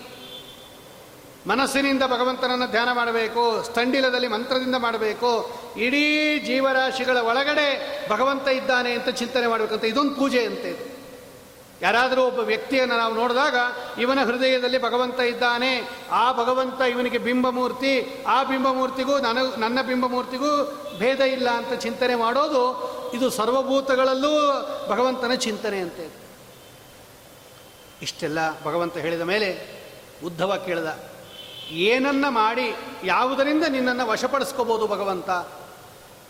ಮನಸ್ಸಿನಿಂದ ಭಗವಂತನನ್ನು ಧ್ಯಾನ ಮಾಡಬೇಕು ಸ್ತಂಡಿಲದಲ್ಲಿ ಮಂತ್ರದಿಂದ ಮಾಡಬೇಕು, ಇಡೀ ಜೀವರಾಶಿಗಳ ಒಳಗಡೆ ಭಗವಂತ ಇದ್ದಾನೆ ಅಂತ ಚಿಂತನೆ ಮಾಡಬೇಕಂತ ಇದೊಂದು ಪೂಜೆ ಅಂತ ಇದು. ಯಾರಾದರೂ ಒಬ್ಬ ವ್ಯಕ್ತಿಯನ್ನು ನಾವು ನೋಡಿದಾಗ ಇವನ ಹೃದಯದಲ್ಲಿ ಭಗವಂತ ಇದ್ದಾನೆ, ಆ ಭಗವಂತ ಇವನಿಗೆ ಬಿಂಬಮೂರ್ತಿ, ಆ ಬಿಂಬಮೂರ್ತಿಗೂ ನನಗೂ ನನ್ನ ಬಿಂಬಮೂರ್ತಿಗೂ ಭೇದ ಇಲ್ಲ ಅಂತ ಚಿಂತನೆ ಮಾಡೋದು ಇದು ಸರ್ವಭೂತಗಳಲ್ಲೂ ಭಗವಂತನ ಚಿಂತನೆ ಅಂತೆ. ಇಷ್ಟೆಲ್ಲ ಭಗವಂತ ಹೇಳಿದ ಮೇಲೆ ಉದ್ಧವ ಕೇಳಿದ. ಏನನ್ನ ಮಾಡಿ ಯಾವುದರಿಂದ ನಿನ್ನನ್ನು ವಶಪಡಿಸ್ಕೋಬೋದು ಭಗವಂತ?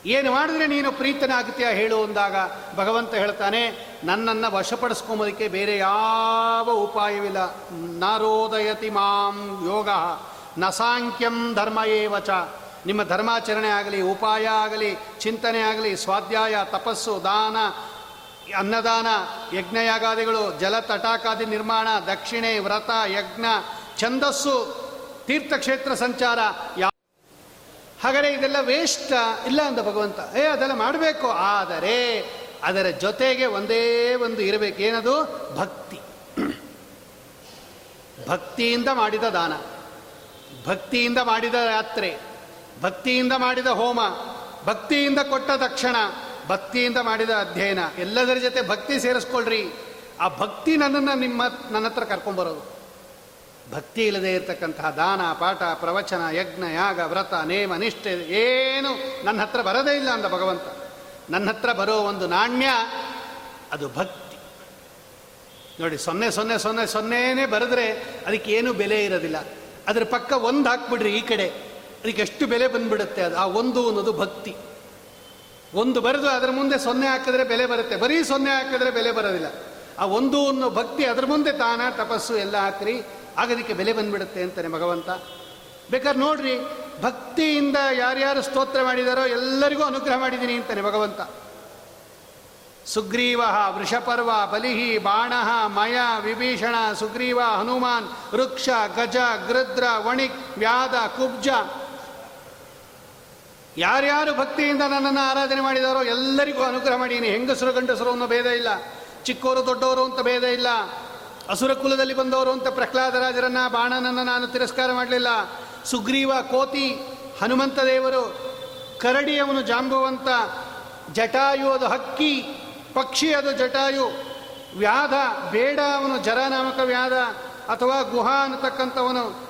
ಏನು ಮಾಡಿದ್ರೆ ನೀನು ಪ್ರೀತನಾಗ್ತೀಯ ಹೇಳು ಅಂದಾಗ ಭಗವಂತ ಹೇಳ್ತಾನೆ, ನನ್ನನ್ನು ವಶಪಡಿಸ್ಕೊಂಬೋದಕ್ಕೆ ಬೇರೆ ಯಾವ ಉಪಾಯವಿಲ್ಲ. ನರೋದಯತಿ ಮಾಂ ಯೋಗ, ನ ಸಾಂಖ್ಯಂ ಧರ್ಮ ಏವಚ ನಿಮ್ಮ ಧರ್ಮಾಚರಣೆ ಆಗಲಿ, ಉಪಾಯ ಆಗಲಿ, ಚಿಂತನೆ ಆಗಲಿ, ಸ್ವಾಧ್ಯಾಯ, ತಪಸ್ಸು, ದಾನ, ಅನ್ನದಾನ, ಯಜ್ಞಯಾಗಾದಿಗಳು ಜಲ ತಟಾಕಾದಿ ನಿರ್ಮಾಣ, ದಕ್ಷಿಣೆ, ವ್ರತ, ಯಜ್ಞ, ಛಂದಸ್ಸು ತೀರ್ಥಕ್ಷೇತ್ರ ಸಂಚಾರ ಯಾವ ಹಾಗಾದರೆ ಇದೆಲ್ಲ ವೇಷ್ಟ ಇಲ್ಲ ಅಂದ ಭಗವಂತ. ಏ, ಅದೆಲ್ಲ ಮಾಡಬೇಕು. ಆದರೆ ಅದರ ಜೊತೆಗೆ ಒಂದೇ ಒಂದು ಇರಬೇಕು. ಏನದು? ಭಕ್ತಿ. ಭಕ್ತಿಯಿಂದ ಮಾಡಿದ ದಾನ. ಭಕ್ತಿಯಿಂದ ಮಾಡಿದ ಯಾತ್ರೆ. ಭಕ್ತಿಯಿಂದ ಮಾಡಿದ ಹೋಮ. ಭಕ್ತಿಯಿಂದ ಕೊಟ್ಟ ತಕ್ಷಣ ಭಕ್ತಿಯಿಂದ ಮಾಡಿದ ಅಧ್ಯಯನ. ಎಲ್ಲದರ ಜೊತೆ ಭಕ್ತಿ ಸೇರಿಸ್ಕೊಳ್ರಿ. ಆ ಭಕ್ತಿ ನನ್ನನ್ನು ನಿಮ್ಮ ನನ್ನ ಹತ್ರ ಕರ್ಕೊಂಬರೋದು. ಭಕ್ತಿ ಇಲ್ಲದೆ ಇರತಕ್ಕಂತಹ ದಾನ, ಪಾಠ, ಪ್ರವಚನ, ಯಜ್ಞ, ಯಾಗ, ವ್ರತ, ನೇಮ, ನಿಷ್ಠೆ ಏನು ನನ್ನ ಹತ್ರ ಬರೋದೇ ಇಲ್ಲ ಅಂದ ಭಗವಂತ. ನನ್ನ ಹತ್ರ ಬರೋ ಒಂದು ನಾಣ್ಯ ಅದು ಭಕ್ತಿ. ನೋಡಿ, ಸೊನ್ನೆ ಸೊನ್ನೆ ಸೊನ್ನೆ, ಸೊನ್ನೆನೇ ಬರೆದ್ರೆ ಅದಕ್ಕೆ ಏನು ಬೆಲೆ ಇರೋದಿಲ್ಲ. ಅದ್ರ ಪಕ್ಕ ಒಂದು ಹಾಕ್ಬಿಡ್ರಿ ಈ ಕಡೆ. ಅದಕ್ಕೆ ಎಷ್ಟು ಬೆಲೆ ಬಂದ್ಬಿಡುತ್ತೆ ಅದು? ಆ ಒಂದು ಅನ್ನೋದು ಭಕ್ತಿ. ಒಂದು ಬರೆದು ಅದರ ಮುಂದೆ ಸೊನ್ನೆ ಹಾಕಿದ್ರೆ ಬೆಲೆ ಬರುತ್ತೆ. ಬರೀ ಸೊನ್ನೆ ಹಾಕಿದ್ರೆ ಬೆಲೆ ಬರೋದಿಲ್ಲ. ಆ ಒಂದು ಅನ್ನೋ ಭಕ್ತಿ ಅದ್ರ ಮುಂದೆ ತಾನ, ತಪಸ್ಸು ಎಲ್ಲ ಹಾಕ್ರಿ. ಆಗೋದಕ್ಕೆ ಬೆಲೆ ಬಂದ್ಬಿಡುತ್ತೆ ಅಂತಾನೆ ಭಗವಂತ. ಬೇಕಾದ್ರೆ ನೋಡ್ರಿ, ಭಕ್ತಿಯಿಂದ ಯಾರ್ಯಾರು ಸ್ತೋತ್ರ ಮಾಡಿದಾರೋ ಎಲ್ಲರಿಗೂ ಅನುಗ್ರಹ ಮಾಡಿದ್ದೀನಿ ಅಂತಾನೆ ಭಗವಂತ. ಸುಗ್ರೀವ, ವೃಷಪರ್ವ, ಬಲಿಹಿ ಬಾಣ ಮಯ, ವಿಭೀಷಣ, ಸುಗ್ರೀವ, ಹನುಮಾನ್, ವೃಕ್ಷ, ಗಜ, ಗೃದ್ರ, ವಣಿಕ್, ವ್ಯಾದ, ಕುಬ್ಜ. ಯಾರ್ಯಾರು ಭಕ್ತಿಯಿಂದ ನನ್ನನ್ನು ಆರಾಧನೆ ಮಾಡಿದಾರೋ ಎಲ್ಲರಿಗೂ ಅನುಗ್ರಹ ಮಾಡೀನಿ. ಹೆಂಗಸರು ಗಂಡಸರು ಅನ್ನೋ ಭೇದ ಇಲ್ಲ. ಚಿಕ್ಕವರು ದೊಡ್ಡವರು ಅಂತ ಭೇದ ಇಲ್ಲ. ಅಸುರ ಕುಲದಲ್ಲಿ ಬಂದವರು ಅಂತ ಪ್ರಹ್ಲಾದರಾಜರನ್ನ ಬಾಣನನ್ನು ನಾನು ತಿರಸ್ಕಾರ ಮಾಡಲಿಲ್ಲ. ಸುಗ್ರೀವ, ಕೋತಿ, ಹನುಮಂತ ದೇವರು, ಕರಡಿ ಅವನು ಜಾಂಬುವಂತ, ಜಟಾಯು ಅದು ಹಕ್ಕಿ, ಪಕ್ಷಿ ಅದು ಜಟಾಯು, ವ್ಯಾಧ, ಬೇಡ ಅವನು ಜರ ನಾಮಕ ವ್ಯಾಧ, ಅಥವಾ ಗುಹಾ ಅನ್ನತಕ್ಕಂಥವನು.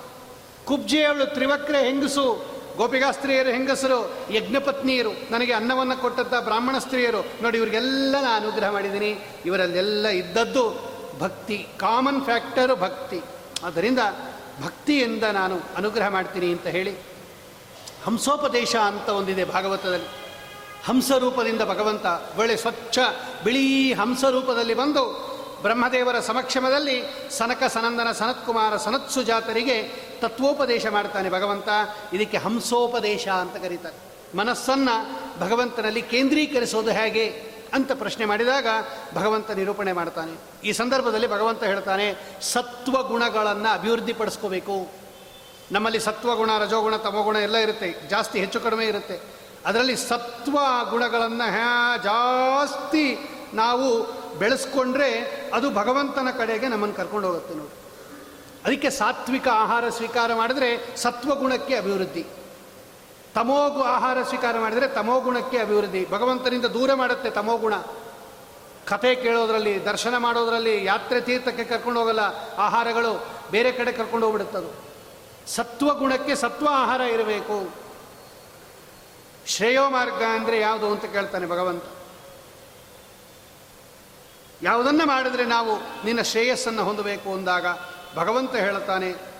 ಕುಬ್ಜಿಯವಳು ತ್ರಿವಕ್ರೆ ಹೆಂಗಸು ಗೋಪಿಗಾಸ್ತ್ರೀಯರು ಹೆಂಗಸರು, ಯಜ್ಞಪತ್ನಿಯರು, ನನಗೆ ಅನ್ನವನ್ನು ಕೊಟ್ಟಂಥ ಬ್ರಾಹ್ಮಣ ಸ್ತ್ರೀಯರು. ನೋಡಿ, ಇವರಿಗೆಲ್ಲ ನಾನು ಅನುಗ್ರಹ ಮಾಡಿದ್ದೀನಿ. ಇವರಲ್ಲೆಲ್ಲ ಇದ್ದದ್ದು ಭಕ್ತಿ ಕಾಮನ್ ಫ್ಯಾಕ್ಟರ್ ಭಕ್ತಿ. ಆದ್ದರಿಂದ ಭಕ್ತಿಯಿಂದ ನಾನು ಅನುಗ್ರಹ ಮಾಡ್ತೀನಿ ಅಂತ ಹೇಳಿ ಹಂಸೋಪದೇಶ ಅಂತ ಒಂದಿದೆ ಭಾಗವತದಲ್ಲಿ. ಹಂಸ ರೂಪದಿಂದ ಭಗವಂತ ಒಳ್ಳೆ ಸ್ವಚ್ಛ, ಬಿಳಿ ಹಂಸ ರೂಪದಲ್ಲಿ ಬಂದು ಬ್ರಹ್ಮದೇವರ ಸಮಕ್ಷಮದಲ್ಲಿ ಸನಕ ಸನಂದನ ಸನತ್ಕುಮಾರ ಸನತ್ಸು ಜಾತರಿಗೆ ತತ್ವೋಪದೇಶ ಮಾಡ್ತಾನೆ ಭಗವಂತ. ಇದಕ್ಕೆ ಹಂಸೋಪದೇಶ ಅಂತ ಕರೀತಾರೆ. ಮನಸ್ಸನ್ನು ಭಗವಂತನಲ್ಲಿ ಕೇಂದ್ರೀಕರಿಸೋದು ಹೇಗೆ? ಅಂತ ಪ್ರಶ್ನೆ ಮಾಡಿದಾಗ ಭಗವಂತ ನಿರೂಪಣೆ ಮಾಡ್ತಾನೆ. ಈ ಸಂದರ್ಭದಲ್ಲಿ ಭಗವಂತ ಹೇಳ್ತಾನೆ, ಸತ್ವ ಗುಣಗಳನ್ನು ಅಭಿವೃದ್ಧಿಪಡಿಸ್ಕೋಬೇಕು ನಮ್ಮಲ್ಲಿ ಸತ್ವಗುಣ ರಜೋಗುಣ, ತಮೋಗುಣ ಎಲ್ಲ ಇರುತ್ತೆ, ಜಾಸ್ತಿ ಹೆಚ್ಚು ಕಡಿಮೆ ಇರುತ್ತೆ. ಅದರಲ್ಲಿ ಸತ್ವ ಗುಣಗಳನ್ನು ಹ್ಯಾ ಜಾಸ್ತಿ ನಾವು ಬೆಳೆಸ್ಕೊಂಡ್ರೆ ಅದು ಭಗವಂತನ ಕಡೆಗೆ ನಮ್ಮನ್ನು ಕರ್ಕೊಂಡು ಹೋಗುತ್ತೆ ನೋಡಿ. ಅದಕ್ಕೆ ಸಾತ್ವಿಕ ಆಹಾರ ಸ್ವೀಕಾರ ಮಾಡಿದ್ರೆ ಸತ್ವಗುಣಕ್ಕೆ ಅಭಿವೃದ್ಧಿ. ತಮೋಗು ಆಹಾರ ಸ್ವೀಕಾರ ಮಾಡಿದರೆ ತಮೋಗುಣಕ್ಕೆ ಅಭಿವೃದ್ಧಿ. ಭಗವಂತನಿಂದ ದೂರ ಮಾಡುತ್ತೆ ತಮೋಗುಣ ಕಥೆ ಕೇಳೋದ್ರಲ್ಲಿ, ದರ್ಶನ ಮಾಡೋದ್ರಲ್ಲಿ, ಯಾತ್ರೆ ತೀರ್ಥಕ್ಕೆ ಕರ್ಕೊಂಡು ಹೋಗಲ್ಲ, ಆಹಾರಗಳು ಬೇರೆ ಕಡೆ ಕರ್ಕೊಂಡು ಹೋಗ್ಬಿಡುತ್ತದು. ಸತ್ವಗುಣಕ್ಕೆ ಸತ್ವ ಆಹಾರ ಇರಬೇಕು. ಶ್ರೇಯೋ ಮಾರ್ಗ ಅಂದರೆ ಯಾವುದು ಅಂತ ಕೇಳ್ತಾನೆ ಭಗವಂತ. ಯಾವುದನ್ನು ಮಾಡಿದ್ರೆ ನಾವು ನಿನ್ನ ಶ್ರೇಯಸ್ಸನ್ನು ಹೊಂದಬೇಕು ಅಂದಾಗ ಭಗವಂತ ಹೇಳ್ತಾನೆ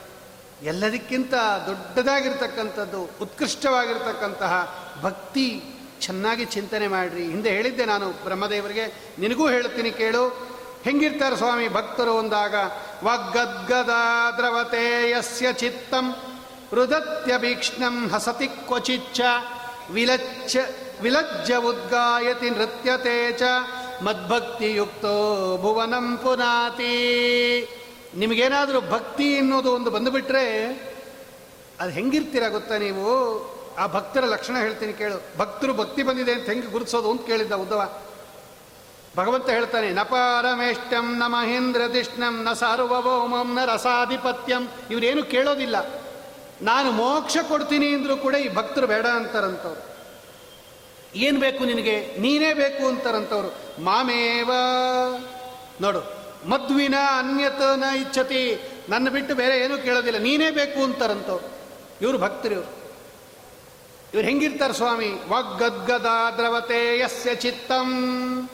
ಎಲ್ಲದಕ್ಕಿಂತ ದೊಡ್ಡದಾಗಿರ್ತಕ್ಕಂಥದ್ದು, ಉತ್ಕೃಷ್ಟವಾಗಿರ್ತಕ್ಕಂತಹ ಭಕ್ತಿ ಚೆನ್ನಾಗಿ ಚಿಂತನೆ ಮಾಡಿರಿ. ಹಿಂದೆ ಹೇಳಿದ್ದೆ ನಾನು ಬ್ರಹ್ಮದೇವರಿಗೆ, ನಿನಗೂ ಹೇಳ್ತೀನಿ ಕೇಳು. ಹೆಂಗಿರ್ತಾರೆ ಸ್ವಾಮಿ ಭಕ್ತರು ಅಂದಾಗ ವಗ್ಗದ್ಗದ ದ್ರವತೆ ಯಸ್ಯ ಚಿತ್ತಂ ರುದತ್ಯಭೀಕ್ಷ್ಣಂ ಹಸತಿ ಕ್ವಚಿಚ್ಚ ವಿಲಚ್ಚ ವಿಲಜ್ಜ ಉದ್ಗಾಯತಿ ನೃತ್ಯತೆ ಚ ಮದ್ಭಕ್ತಿಯುಕ್ತೋ ಭುವನಂ ಪುನಾತಿ. ನಿಮಗೇನಾದರೂ ಭಕ್ತಿ ಅನ್ನೋದು ಒಂದು ಬಂದುಬಿಟ್ರೆ ಅದು ಹೆಂಗಿರ್ತೀರ ಗೊತ್ತಾ ನೀವು? ಆ ಭಕ್ತರ ಲಕ್ಷಣ ಹೇಳ್ತೀನಿ ಕೇಳು. ಭಕ್ತರು ಭಕ್ತಿ ಬಂದಿದೆ ಅಂತ ಹೆಂಗೆ ಗುರುತಿಸೋದು ಅಂತ ಕೇಳಿದ್ದ ಉದ್ದವ. ಭಗವಂತ ಹೇಳ್ತಾನೆ, ನ ಪಾರಮೇಷ್ಟಂ ನ ಮಹೇಂದ್ರ ದಿಷ್ಣಂ ನ ಸಾರ್ವಭೌಮಂ ನ ರಸಾಧಿಪತ್ಯಂ. ಇವರೇನು ಕೇಳೋದಿಲ್ಲ. ನಾನು ಮೋಕ್ಷ ಕೊಡ್ತೀನಿ ಅಂದರೂ ಕೂಡ ಈ ಭಕ್ತರು ಬೇಡ ಅಂತಾರಂತವ್ರು. ಏನು ಬೇಕು ನಿನಗೆ? ನೀನೇ ಬೇಕು ಅಂತಾರಂತವ್ರು. ಮಾಮೇವ. ನೋಡು ಮದ್ವಿನ ಅನ್ಯತನ ಇಚ್ಛತಿ. ನನ್ನ ಬಿಟ್ಟು ಬೇರೆ ಏನೂ ಕೇಳೋದಿಲ್ಲ. ನೀನೇ ಬೇಕು ಅಂತಾರಂತವ್ರು. ಇವರು ಭಕ್ತರು ಇವರು. ಇವ್ರು ಹೆಂಗಿರ್ತಾರೆ ಸ್ವಾಮಿ? ವಗ್ಗದ್ಗದ ದ್ರವತೆ ಯಸ್ಯ ಚಿತ್ತಂ.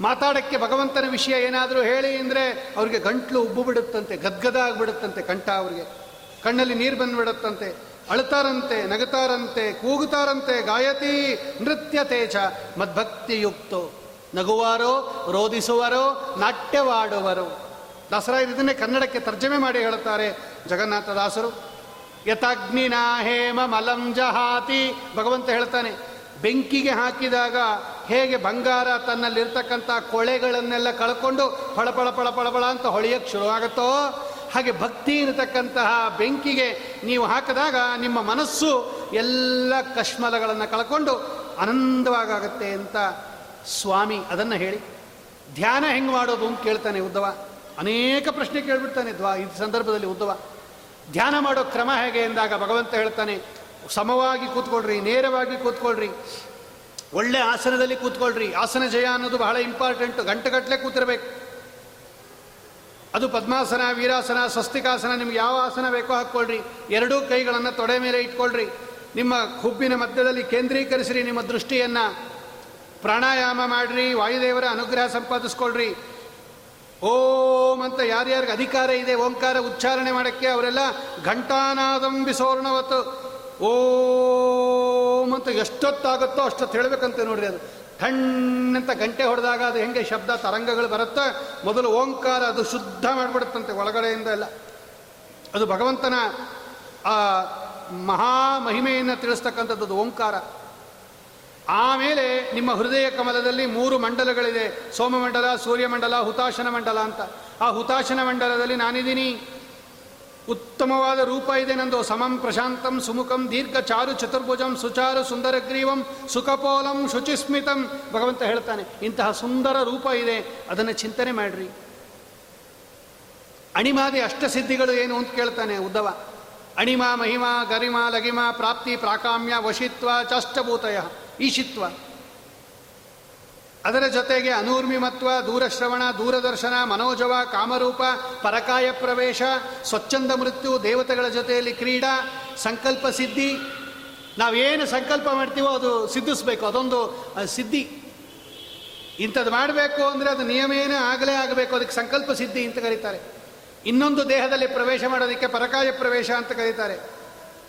ಮಾತಾಡಕ್ಕೆ ಭಗವಂತನ ವಿಷಯ ಏನಾದರೂ ಹೇಳಿ ಅಂದರೆ ಅವ್ರಿಗೆ ಗಂಟ್ಲು ಉಬ್ಬು ಬಿಡುತ್ತಂತೆ, ಗದ್ಗದ ಆಗಿಬಿಡುತ್ತಂತೆ ಕಂಠ ಅವ್ರಿಗೆ. ಕಣ್ಣಲ್ಲಿ ನೀರು ಬಂದುಬಿಡುತ್ತಂತೆ. ಅಳ್ತಾರಂತೆ ನಗತಾರಂತೆ ಕೂಗುತ್ತಾರಂತೆ, ಗಾಯತಿ ನೃತ್ಯ ತೇಜ ಮದ್ಭಕ್ತಿಯುಕ್ತೋ. ನಗುವಾರೋ ರೋಧಿಸುವರೋ ನಾಟ್ಯವಾಡುವರು. ದಸರಾ ಇದನ್ನೇ ಕನ್ನಡಕ್ಕೆ ತರ್ಜಮೆ ಮಾಡಿ ಹೇಳುತ್ತಾರೆ ಜಗನ್ನಾಥದಾಸರು. ಯಥಾಗ್ನಿನ ಹೇಮ ಮಲಂ ಜಹಾತಿ. ಭಗವಂತ ಹೇಳ್ತಾನೆ, ಬೆಂಕಿಗೆ ಹಾಕಿದಾಗ ಹೇಗೆ ಬಂಗಾರ ತನ್ನಲ್ಲಿರ್ತಕ್ಕಂಥ ಕೊಳೆಗಳನ್ನೆಲ್ಲ ಕಳ್ಕೊಂಡು ಫಳಫಳ ಫಳಫಳ ಅಂತ ಹೊಳೆಯಕ್ಕೆ ಶುರುವಾಗುತ್ತೋ, ಹಾಗೆ ಭಕ್ತಿ ಇರತಕ್ಕಂತಹ ಬೆಂಕಿಗೆ ನೀವು ಹಾಕಿದಾಗ ನಿಮ್ಮ ಮನಸ್ಸು ಎಲ್ಲ ಕಶ್ಮಲಗಳನ್ನು ಕಳ್ಕೊಂಡು ಆನಂದವಾಗುತ್ತೆ ಅಂತ ಸ್ವಾಮಿ, ಅದನ್ನು ಹೇಳಿ. ಧ್ಯಾನ ಹೆಂಗೆ ಮಾಡೋದು ಅಂತ ಕೇಳ್ತಾನೆ ಉದ್ದವ. ಅನೇಕ ಪ್ರಶ್ನೆ ಕೇಳ್ಬಿಡ್ತಾನೆ ದ್ವಾ, ಈ ಸಂದರ್ಭದಲ್ಲಿ ಉದ್ದವ. ಧ್ಯಾನ ಮಾಡೋ ಕ್ರಮ ಹೇಗೆ ಎಂದಾಗ ಭಗವಂತ ಹೇಳ್ತಾನೆ, ಸಮವಾಗಿ ಕೂತ್ಕೊಳ್ರಿ, ನೇರವಾಗಿ ಕೂತ್ಕೊಳ್ರಿ. ಒಳ್ಳೆ ಆಸನದಲ್ಲಿ ಕೂತ್ಕೊಳ್ರಿ. ಆಸನ ಜಯ ಅನ್ನೋದು ಬಹಳ ಇಂಪಾರ್ಟೆಂಟ್ ಗಂಟೆಗಟ್ಟಲೆ ಕೂತಿರಬೇಕು. ಅದು ಪದ್ಮಾಸನ, ವೀರಾಸನ, ಸ್ವಸ್ತಿಕಾಸನ, ನಿಮ್ಗೆ ಯಾವ ಆಸನ ಬೇಕೋ ಹಾಕ್ಕೊಳ್ರಿ. ಎರಡೂ ಕೈಗಳನ್ನು ತೊಡೆ ಮೇಲೆ ಇಟ್ಕೊಳ್ರಿ. ನಿಮ್ಮ ಹುಬ್ಬಿನ ಮಧ್ಯದಲ್ಲಿ ಕೇಂದ್ರೀಕರಿಸಿರಿ ನಿಮ್ಮ ದೃಷ್ಟಿಯನ್ನು. ಪ್ರಾಣಾಯಾಮ ಮಾಡ್ರಿ, ವಾಯುದೇವರ ಅನುಗ್ರಹ ಸಂಪಾದಿಸ್ಕೊಳ್ರಿ. ಓಂ ಅಂತ ಯಾರ್ಯಾರಿಗೆ ಅಧಿಕಾರ ಇದೆ, ಓಂಕಾರ ಉಚ್ಚಾರಣೆ ಮಾಡೋಕ್ಕೆ ಅವರೆಲ್ಲ ಘಂಟಾನಾದಂಬಿಸೋರ್ಣವತ್ತು ಓಂ ಅಂತ ಎಷ್ಟೊತ್ತಾಗುತ್ತೋ ಅಷ್ಟೊತ್ತು ಹೇಳಬೇಕಂತ ನೋಡ್ರಿ ಅದು. ಅಂತ ಗಂಟೆ ಹೊಡೆದಾಗ ಅದು ಹೆಂಗೆ ಶಬ್ದ ತರಂಗಗಳು ಬರುತ್ತೆ, ಮೊದಲು ಓಂಕಾರ ಅದು ಶುದ್ಧ ಮಾಡಿಬಿಡುತ್ತಂತೆ ಒಳಗಡೆಯಿಂದ ಎಲ್ಲ. ಅದು ಭಗವಂತನ ಆ ಮಹಾ ಮಹಿಮೆಯನ್ನು ತಿಳಿಸ್ತಕ್ಕಂಥದ್ದು ಓಂಕಾರ. ಆಮೇಲೆ ನಿಮ್ಮ ಹೃದಯ ಕಮಲದಲ್ಲಿ ಮೂರು ಮಂಡಲಗಳಿದೆ. ಸೋಮಮಂಡಲ, ಸೂರ್ಯಮಂಡಲ, ಹುತಾಶನ ಮಂಡಲ ಅಂತ. ಆ ಹುತಾಶನ ಮಂಡಲದಲ್ಲಿ ನಾನಿದ್ದೀನಿ. ಉತ್ತಮವಾದ ರೂಪ ಇದೆ ನಂದು. ಸಮಂ ಪ್ರಶಾಂತಂ ಸುಮುಖಂ ದೀರ್ಘ ಚಾರು ಚತುರ್ಭುಜಂ ಸುಚಾರು ಸುಂದರ ಗ್ರೀವಂ ಸುಖಪೋಲಂ ಶುಚಿಸ್ಮಿತಂ. ಭಗವಂತ ಹೇಳ್ತಾನೆ, ಇಂತಹ ಸುಂದರ ರೂಪ ಇದೆ, ಅದನ್ನು ಚಿಂತನೆ ಮಾಡ್ರಿ. ಅಣಿಮಾದಿ ಅಷ್ಟಸಿದ್ಧಿಗಳು ಏನು ಅಂತ ಕೇಳ್ತಾನೆ ಉದ್ದವ. ಅಣಿಮಾ ಮಹಿಮಾ ಗರಿಮಾ ಲಗಿಮಾ ಪ್ರಾಪ್ತಿ ಪ್ರಾಕಾಮ್ಯ ವಶಿತ್ವ ಚಾಷ್ಟಭೂತಯ. ಈಶಿತ್ವ. ಅದರ ಜೊತೆಗೆ ಅನೂರ್ಮಿಮತ್ವ, ದೂರಶ್ರವಣ, ದೂರದರ್ಶನ, ಮನೋಜವ, ಕಾಮರೂಪ, ಪರಕಾಯ ಪ್ರವೇಶ, ಸ್ವಚ್ಛಂದ ಮೃತ್ಯು, ದೇವತೆಗಳ ಜೊತೆಯಲ್ಲಿ ಕ್ರೀಡಾ, ಸಂಕಲ್ಪ ಸಿದ್ಧಿ. ನಾವೇನು ಸಂಕಲ್ಪ ಮಾಡ್ತೀವೋ ಅದು ಸಿದ್ಧಿಸ್ಬೇಕು. ಅದೊಂದು ಸಿದ್ಧಿ. ಇಂಥದ್ದು ಮಾಡಬೇಕು ಅಂದರೆ ಅದು ನಿಯಮೇನೇ ಆಗಲೇ ಆಗಬೇಕು. ಅದಕ್ಕೆ ಸಂಕಲ್ಪ ಸಿದ್ಧಿ ಅಂತ ಕರೀತಾರೆ. ಇನ್ನೊಂದು ದೇಹದಲ್ಲಿ ಪ್ರವೇಶ ಮಾಡೋದಕ್ಕೆ ಪರಕಾಯ ಪ್ರವೇಶ ಅಂತ ಕರೀತಾರೆ.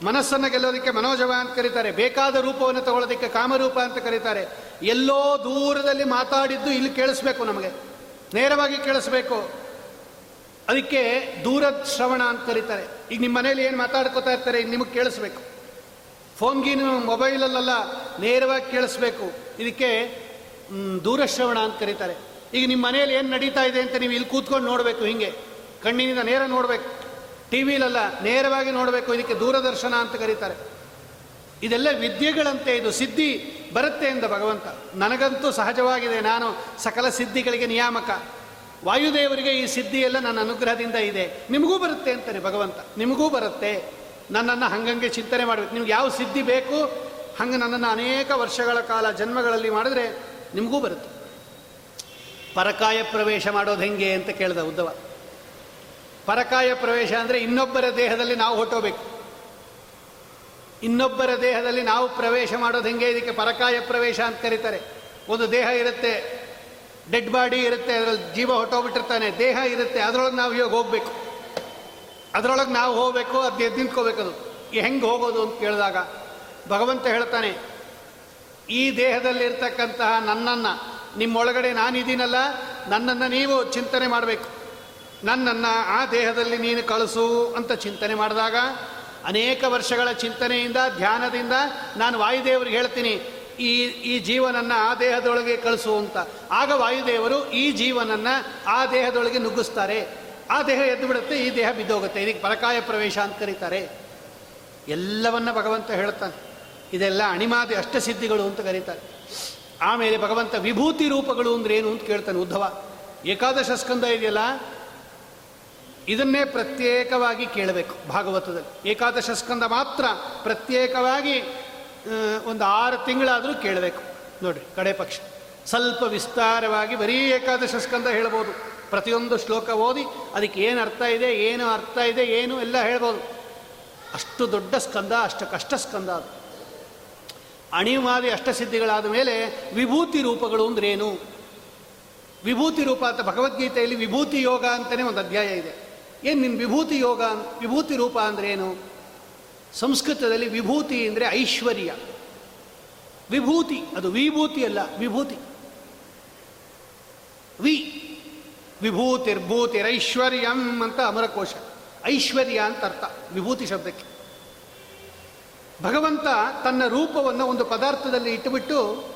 ಮನಸ್ಸನ್ನು ಗೆಲ್ಲೋದಕ್ಕೆ ಮನೋಜವ ಅಂತ ಕರೀತಾರೆ. ಬೇಕಾದ ರೂಪವನ್ನು ತಗೊಳ್ಳೋದಕ್ಕೆ ಕಾಮರೂಪ ಅಂತ ಕರೀತಾರೆ. ಎಲ್ಲೋ ದೂರದಲ್ಲಿ ಮಾತಾಡಿದ್ದು ಇಲ್ಲಿ ಕೇಳಿಸ್ಬೇಕು ನಮಗೆ. ನೇರವಾಗಿ ಕೇಳಿಸ್ಬೇಕು. ಅದಕ್ಕೆ ದೂರ ಶ್ರವಣ ಅಂತ ಕರೀತಾರೆ. ಈಗ ನಿಮ್ಮ ಮನೇಲಿ ಏನು ಮಾತಾಡ್ಕೋತಾ ಇರ್ತಾರೆ ನಿಮಗೆ ಕೇಳಿಸ್ಬೇಕು. ಫೋನ್ಗಿನ ಮೊಬೈಲಲ್ಲೆಲ್ಲ, ನೇರವಾಗಿ ಕೇಳಿಸ್ಬೇಕು. ಇದಕ್ಕೆ ದೂರಶ್ರವಣ ಅಂತ ಕರೀತಾರೆ. ಈಗ ನಿಮ್ಮ ಮನೆಯಲ್ಲಿ ಏನು ನಡೀತಾ ಇದೆ ಅಂತ ನೀವು ಇಲ್ಲಿ ಕೂತ್ಕೊಂಡು ನೋಡಬೇಕು ಹಿಂಗೆ. ಕಣ್ಣಿನಿಂದ ನೇರ ನೋಡಬೇಕು. ಟಿ ವಿಲೆಲ್ಲ ನೇರವಾಗಿ ನೋಡಬೇಕು, ಇದಕ್ಕೆ ದೂರದರ್ಶನ ಅಂತ ಕರೀತಾರೆ. ಇದೆಲ್ಲ ವಿದ್ಯೆಗಳಂತೆ, ಇದು ಸಿದ್ಧಿ ಬರುತ್ತೆ ಎಂದ ಭಗವಂತ. ನನಗಂತೂ ಸಹಜವಾಗಿದೆ, ನಾನು ಸಕಲ ಸಿದ್ಧಿಗಳಿಗೆ ನಿಯಾಮಕ. ವಾಯುದೇವರಿಗೆ ಈ ಸಿದ್ಧಿಯೆಲ್ಲ ನನ್ನ ಅನುಗ್ರಹದಿಂದ ಇದೆ. ನಿಮಗೂ ಬರುತ್ತೆ ಅಂತಾನೆ ಭಗವಂತ. ನಿಮಗೂ ಬರುತ್ತೆ. ನನ್ನನ್ನು ಹಂಗಂಗೆ ಚಿಂತನೆ ಮಾಡಬೇಕು. ನಿಮ್ಗೆ ಯಾವ ಸಿದ್ಧಿ ಬೇಕು, ಹಂಗೆ ನನ್ನನ್ನು ಅನೇಕ ವರ್ಷಗಳ ಕಾಲ ಜನ್ಮಗಳಲ್ಲಿ ಮಾಡಿದ್ರೆ ನಿಮಗೂ ಬರುತ್ತೆ. ಪರಕಾಯ ಪ್ರವೇಶ ಮಾಡೋದು ಹೆಂಗೆ ಅಂತ ಕೇಳಿದ ಉದ್ದವ. ಪರಕಾಯ ಪ್ರವೇಶ ಅಂದರೆ ಇನ್ನೊಬ್ಬರ ದೇಹದಲ್ಲಿ ನಾವು ಹೊಟ್ಟೋಬೇಕು ಇನ್ನೊಬ್ಬರ ದೇಹದಲ್ಲಿ ನಾವು ಪ್ರವೇಶ ಮಾಡೋದು ಹೆಂಗೆ? ಇದಕ್ಕೆ ಪರಕಾಯ ಪ್ರವೇಶ ಅಂತ ಕರೀತಾರೆ. ಒಂದು ದೇಹ ಇರುತ್ತೆ, ಡೆಡ್ ಬಾಡಿ ಇರುತ್ತೆ, ಅದರಲ್ಲಿ ಜೀವ ಹೊಟ್ಟೋಗ್ಬಿಟ್ಟಿರ್ತಾನೆ. ದೇಹ ಇರುತ್ತೆ, ಅದರೊಳಗೆ ನಾವು ಇವಾಗ ಹೋಗ್ಬೇಕು. ಅದರೊಳಗೆ ನಾವು ಹೋಗಬೇಕು, ಅದು ನಿಂತ್ಕೋಬೇಕದು ಹೆಂಗೆ ಹೋಗೋದು ಅಂತ ಕೇಳಿದಾಗ ಭಗವಂತ ಹೇಳ್ತಾನೆ, ಈ ದೇಹದಲ್ಲಿರ್ತಕ್ಕಂತಹ ನನ್ನನ್ನು, ನಿಮ್ಮೊಳಗಡೆ ನಾನಿದ್ದೀನಲ್ಲ, ನನ್ನನ್ನು ನೀವು ಚಿಂತನೆ ಮಾಡಬೇಕು. ನನ್ನನ್ನು ಆ ದೇಹದಲ್ಲಿ ನೀನು ಕಳಿಸು ಅಂತ ಚಿಂತನೆ ಮಾಡಿದಾಗ, ಅನೇಕ ವರ್ಷಗಳ ಚಿಂತನೆಯಿಂದ, ಧ್ಯಾನದಿಂದ ನಾನು ವಾಯುದೇವರಿಗೆ ಹೇಳ್ತೀನಿ, ಈ ಈ ಜೀವನನ್ನು ಆ ದೇಹದೊಳಗೆ ಕಳಿಸು ಅಂತ. ಆಗ ವಾಯುದೇವರು ಈ ಜೀವನನ್ನು ಆ ದೇಹದೊಳಗೆ ನುಗ್ಗಿಸ್ತಾರೆ. ಆ ದೇಹ ಎದ್ದು ಬಿಡುತ್ತೆ, ಈ ದೇಹ ಬಿದ್ದೋಗುತ್ತೆ. ಇದಕ್ಕೆ ಪರಕಾಯ ಪ್ರವೇಶ ಅಂತ ಕರೀತಾರೆ. ಎಲ್ಲವನ್ನ ಭಗವಂತ ಹೇಳ್ತಾನೆ. ಇದೆಲ್ಲ ಅಣಿಮಾದಿ ಅಷ್ಟಸಿದ್ಧಿಗಳು ಅಂತ ಕರೀತಾರೆ. ಆಮೇಲೆ ಭಗವಂತ ವಿಭೂತಿ ರೂಪಗಳು ಅಂದ್ರೆ ಏನು ಅಂತ ಕೇಳ್ತಾನೆ ಉದ್ಧವ. ಏಕಾದಶ ಇದೆಯಲ್ಲ ಇದನ್ನೇ ಪ್ರತ್ಯೇಕವಾಗಿ ಕೇಳಬೇಕು ಭಾಗವತದಲ್ಲಿ. ಏಕಾದಶ ಸ್ಕಂದ ಮಾತ್ರ ಪ್ರತ್ಯೇಕವಾಗಿ ಒಂದು ಆರು ತಿಂಗಳಾದರೂ ಕೇಳಬೇಕು. ನೋಡಿರಿ, ಕಡೆ ಪಕ್ಷ. ಸ್ವಲ್ಪ ವಿಸ್ತಾರವಾಗಿ ಬರೀ ಏಕಾದಶ ಸ್ಕಂದ ಹೇಳ್ಬೋದು. ಪ್ರತಿಯೊಂದು ಶ್ಲೋಕ ಓದಿ ಅದಕ್ಕೆ ಏನು ಅರ್ಥ ಇದೆ, ಏನು ಅರ್ಥ ಇದೆ, ಏನು ಎಲ್ಲ ಹೇಳ್ಬೋದು. ಅಷ್ಟು ದೊಡ್ಡ ಸ್ಕಂದ, ಅಷ್ಟು ಕಷ್ಟ ಸ್ಕಂದ ಅದು. ಅಣಿಮಾದಿ ಅಷ್ಟಸಿದ್ಧಿಗಳಾದ ಮೇಲೆ ವಿಭೂತಿ ರೂಪಗಳು ಅಂದ್ರೇನು ವಿಭೂತಿ ರೂಪ ಅಂತ ಭಗವದ್ಗೀತೆಯಲ್ಲಿ ವಿಭೂತಿ ಯೋಗ ಅಂತಲೇ ಒಂದು ಅಧ್ಯಾಯ ಇದೆ. ಏನು ನಿನ್ನ ವಿಭೂತಿ ಯೋಗ ವಿಭೂತಿ ರೂಪ ಅಂದರೆ ಏನು? ಸಂಸ್ಕೃತದಲ್ಲಿ ವಿಭೂತಿ ಅಂದರೆ ಐಶ್ವರ್ಯ. ವಿಭೂತಿ, ಅದು ವಿಭೂತಿ ಅಲ್ಲ, ವಿಭೂತಿ. ವಿ, ವಿಭೂತಿರ್ಭೂತಿರೈಶ್ವರ್ಯಂ ಅಂತ ಅಮರಕೋಶ. ಐಶ್ವರ್ಯ ಅಂತ ಅರ್ಥ, ವಿಭೂತಿ ಶಬ್ದಕ್ಕೆ. ಭಗವಂತ ತನ್ನ ರೂಪವನ್ನು ಒಂದು ಪದಾರ್ಥದಲ್ಲಿ ಇಟ್ಟುಬಿಟ್ಟು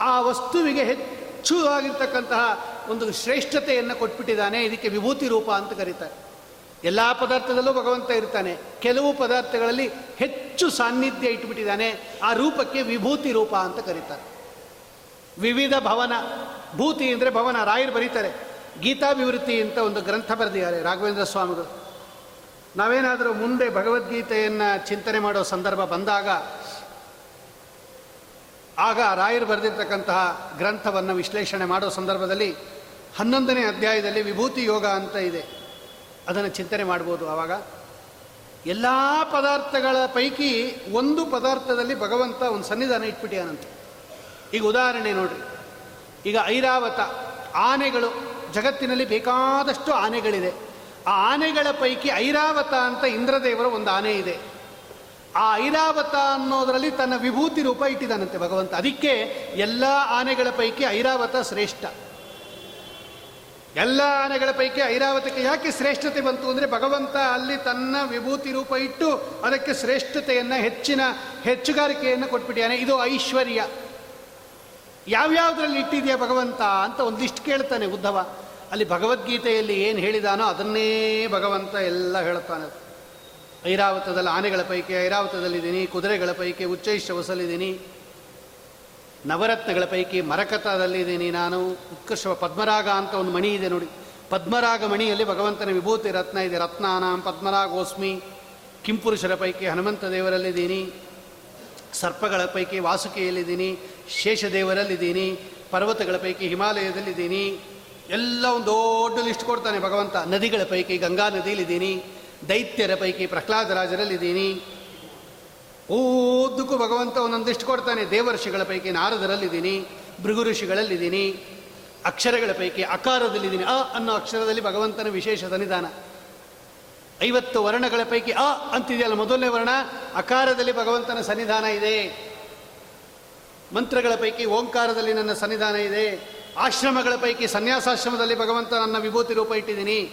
ಆ ವಸ್ತುವಿಗೆ ಹೆಚ್ಚು ಆಗಿರ್ತಕ್ಕಂತಹ ಒಂದು ಶ್ರೇಷ್ಠತೆಯನ್ನು ಕೊಟ್ಬಿಟ್ಟಿದ್ದಾನೆ, ಇದಕ್ಕೆ ವಿಭೂತಿ ರೂಪ ಅಂತ ಕರೀತಾರೆ. ಎಲ್ಲ ಪದಾರ್ಥದಲ್ಲೂ ಭಗವಂತ ಇರ್ತಾನೆ. ಕೆಲವು ಪದಾರ್ಥಗಳಲ್ಲಿ ಹೆಚ್ಚು ಸಾನ್ನಿಧ್ಯ ಇಟ್ಟುಬಿಟ್ಟಿದ್ದಾನೆ ಆ ರೂಪಕ್ಕೆ ವಿಭೂತಿ ರೂಪ ಅಂತ ಕರೀತಾರೆ. ವಿವಿಧ ಭವನ, ಭೂತಿ ಅಂದರೆ ಭವನ ರಾಯರು ಬರೀತಾರೆ. ಗೀತಾಭಿವೃತ್ತಿ ಅಂತ ಒಂದು ಗ್ರಂಥ ಬರೆದಿದ್ದಾರೆ ರಾಘವೇಂದ್ರ ಸ್ವಾಮಿಗಳು. ನಾವೇನಾದರೂ ಮುಂದೆ ಭಗವದ್ಗೀತೆಯನ್ನು ಚಿಂತನೆ ಮಾಡೋ ಸಂದರ್ಭ ಬಂದಾಗ, ಆಗ ರಾಯರು ಬರೆದಿರ್ತಕ್ಕಂತಹ ಗ್ರಂಥವನ್ನು ವಿಶ್ಲೇಷಣೆ ಮಾಡೋ ಸಂದರ್ಭದಲ್ಲಿ ಹನ್ನೊಂದನೇ ಅಧ್ಯಾಯದಲ್ಲಿ ವಿಭೂತಿ ಯೋಗ ಅಂತ ಇದೆ. ಅದನ್ನು ಚಿಂತನೆ ಮಾಡ್ಬೋದು ಆವಾಗ. ಎಲ್ಲ ಪದಾರ್ಥಗಳ ಪೈಕಿ ಒಂದು ಪದಾರ್ಥದಲ್ಲಿ ಭಗವಂತ ಒಂದು ಸನ್ನಿಧಾನ ಇಟ್ಬಿಟ್ಟಿಯಾನಂತೆ ಈಗ ಉದಾಹರಣೆ ನೋಡ್ರಿ. ಈಗ ಐರಾವತ ಆನೆಗಳು, ಜಗತ್ತಿನಲ್ಲಿ ಬೇಕಾದಷ್ಟು ಆನೆಗಳಿದೆ. ಆ ಆನೆಗಳ ಪೈಕಿ ಐರಾವತ ಅಂತ ಇಂದ್ರದೇವರ ಒಂದು ಆನೆ ಇದೆ. ಆ ಐರಾವತ ಅನ್ನೋದರಲ್ಲಿ ತನ್ನ ವಿಭೂತಿ ರೂಪ ಇಟ್ಟಿದ್ದಾನಂತೆ ಭಗವಂತ. ಅದಕ್ಕೆ ಎಲ್ಲ ಆನೆಗಳ ಪೈಕಿ ಐರಾವತ ಶ್ರೇಷ್ಠ. ಎಲ್ಲ ಆನೆಗಳ ಪೈಕಿ ಐರಾವತಕ್ಕೆ ಯಾಕೆ ಶ್ರೇಷ್ಠತೆ ಬಂತು ಅಂದರೆ ಭಗವಂತ ಅಲ್ಲಿ ತನ್ನ ವಿಭೂತಿ ರೂಪ ಇಟ್ಟು ಅದಕ್ಕೆ ಶ್ರೇಷ್ಠತೆಯನ್ನು, ಹೆಚ್ಚಿನ ಹೆಚ್ಚುಗಾರಿಕೆಯನ್ನು ಕೊಟ್ಬಿಟ್ಟಿಯಾನೆ ಇದು ಐಶ್ವರ್ಯ. ಯಾವ್ಯಾವುದ್ರಲ್ಲಿ ಇಟ್ಟಿದೆಯಾ ಭಗವಂತ ಅಂತ ಒಂದಿಷ್ಟು ಕೇಳ್ತಾನೆ ಉದ್ಧವ. ಅಲ್ಲಿ ಭಗವದ್ಗೀತೆಯಲ್ಲಿ ಏನು ಹೇಳಿದಾನೋ ಅದನ್ನೇ ಭಗವಂತ ಎಲ್ಲ ಹೇಳ್ತಾನೆ. ಐರಾವತದಲ್ಲಿ ಆನೆಗಳ ಪೈಕಿ ಐರಾವತದಲ್ಲಿದ್ದೀನಿ, ಕುದುರೆಗಳ ಪೈಕಿ ಉಚ್ಚೈಶ್ರವಸಲಿದ್ದೀನಿ ನವರತ್ನಗಳ ಪೈಕಿ ಮರಕತದಲ್ಲಿದ್ದೀನಿ ನಾನು. ಉತ್ಕೃಷ್ಟ ಪದ್ಮರಾಗ ಅಂತ ಒಂದು ಮಣಿ ಇದೆ ನೋಡಿ. ಪದ್ಮರಾಗ ಮಣಿಯಲ್ಲಿ ಭಗವಂತನ ವಿಭೂತಿ ರತ್ನ ಇದೆ. ರತ್ನಾನಾಂ ಪದ್ಮರಾಗೋಸ್ಮಿ. ಕಿಂಪುರುಷರ ಪೈಕಿ ಹನುಮಂತ ದೇವರಲ್ಲಿದ್ದೀನಿ. ಸರ್ಪಗಳ ಪೈಕಿ ವಾಸುಕಿಯಲ್ಲಿದ್ದೀನಿ. ಶೇಷದೇವರಲ್ಲಿದ್ದೀನಿ ಪರ್ವತಗಳ ಪೈಕಿ ಹಿಮಾಲಯದಲ್ಲಿದ್ದೀನಿ. ಎಲ್ಲ ಒಂದು ದೊಡ್ಡ ಲಿಸ್ಟ್ ಕೊಡ್ತಾನೆ ಭಗವಂತ. ನದಿಗಳ ಪೈಕಿ ಗಂಗಾ ನದಿಯಲ್ಲಿದ್ದೀನಿ. ದೈತ್ಯರ ಪೈಕಿ ಪ್ರಹ್ಲಾದರಾಜರಲ್ಲಿದ್ದೀನಿ. ಓದಕ್ಕೂ ಭಗವಂತ ಒಂದೊಂದಿಷ್ಟು ಕೊಡ್ತಾನೆ. ದೇವರ್ಷಿಗಳ ಪೈಕಿ ನಾರದರಲ್ಲಿದ್ದೀನಿ ಭೃಗು ಋಷಿಗಳಲ್ಲಿದ್ದೀನಿ ಅಕ್ಷರಗಳ ಪೈಕಿ ಅಕಾರದಲ್ಲಿದ್ದೀನಿ. ಅ ಅನ್ನೋ ಅಕ್ಷರದಲ್ಲಿ ಭಗವಂತನ ವಿಶೇಷ ಸನ್ನಿಧಾನ. ಐವತ್ತು ವರ್ಣಗಳ ಪೈಕಿ ಅ ಅಂತಿದೆಯಲ್ಲ ಮೊದಲನೇ ವರ್ಣ, ಅಕಾರದಲ್ಲಿ ಭಗವಂತನ ಸನ್ನಿಧಾನ ಇದೆ. ಮಂತ್ರಗಳ ಪೈಕಿ ಓಂಕಾರದಲ್ಲಿ ನನ್ನ ಸನ್ನಿಧಾನ ಇದೆ. ಆಶ್ರಮಗಳ ಪೈಕಿ ಸನ್ಯಾಸಾಶ್ರಮದಲ್ಲಿ ಭಗವಂತ ನನ್ನ ವಿಭೂತಿ ರೂಪ ಇಟ್ಟಿದ್ದೀನಿ.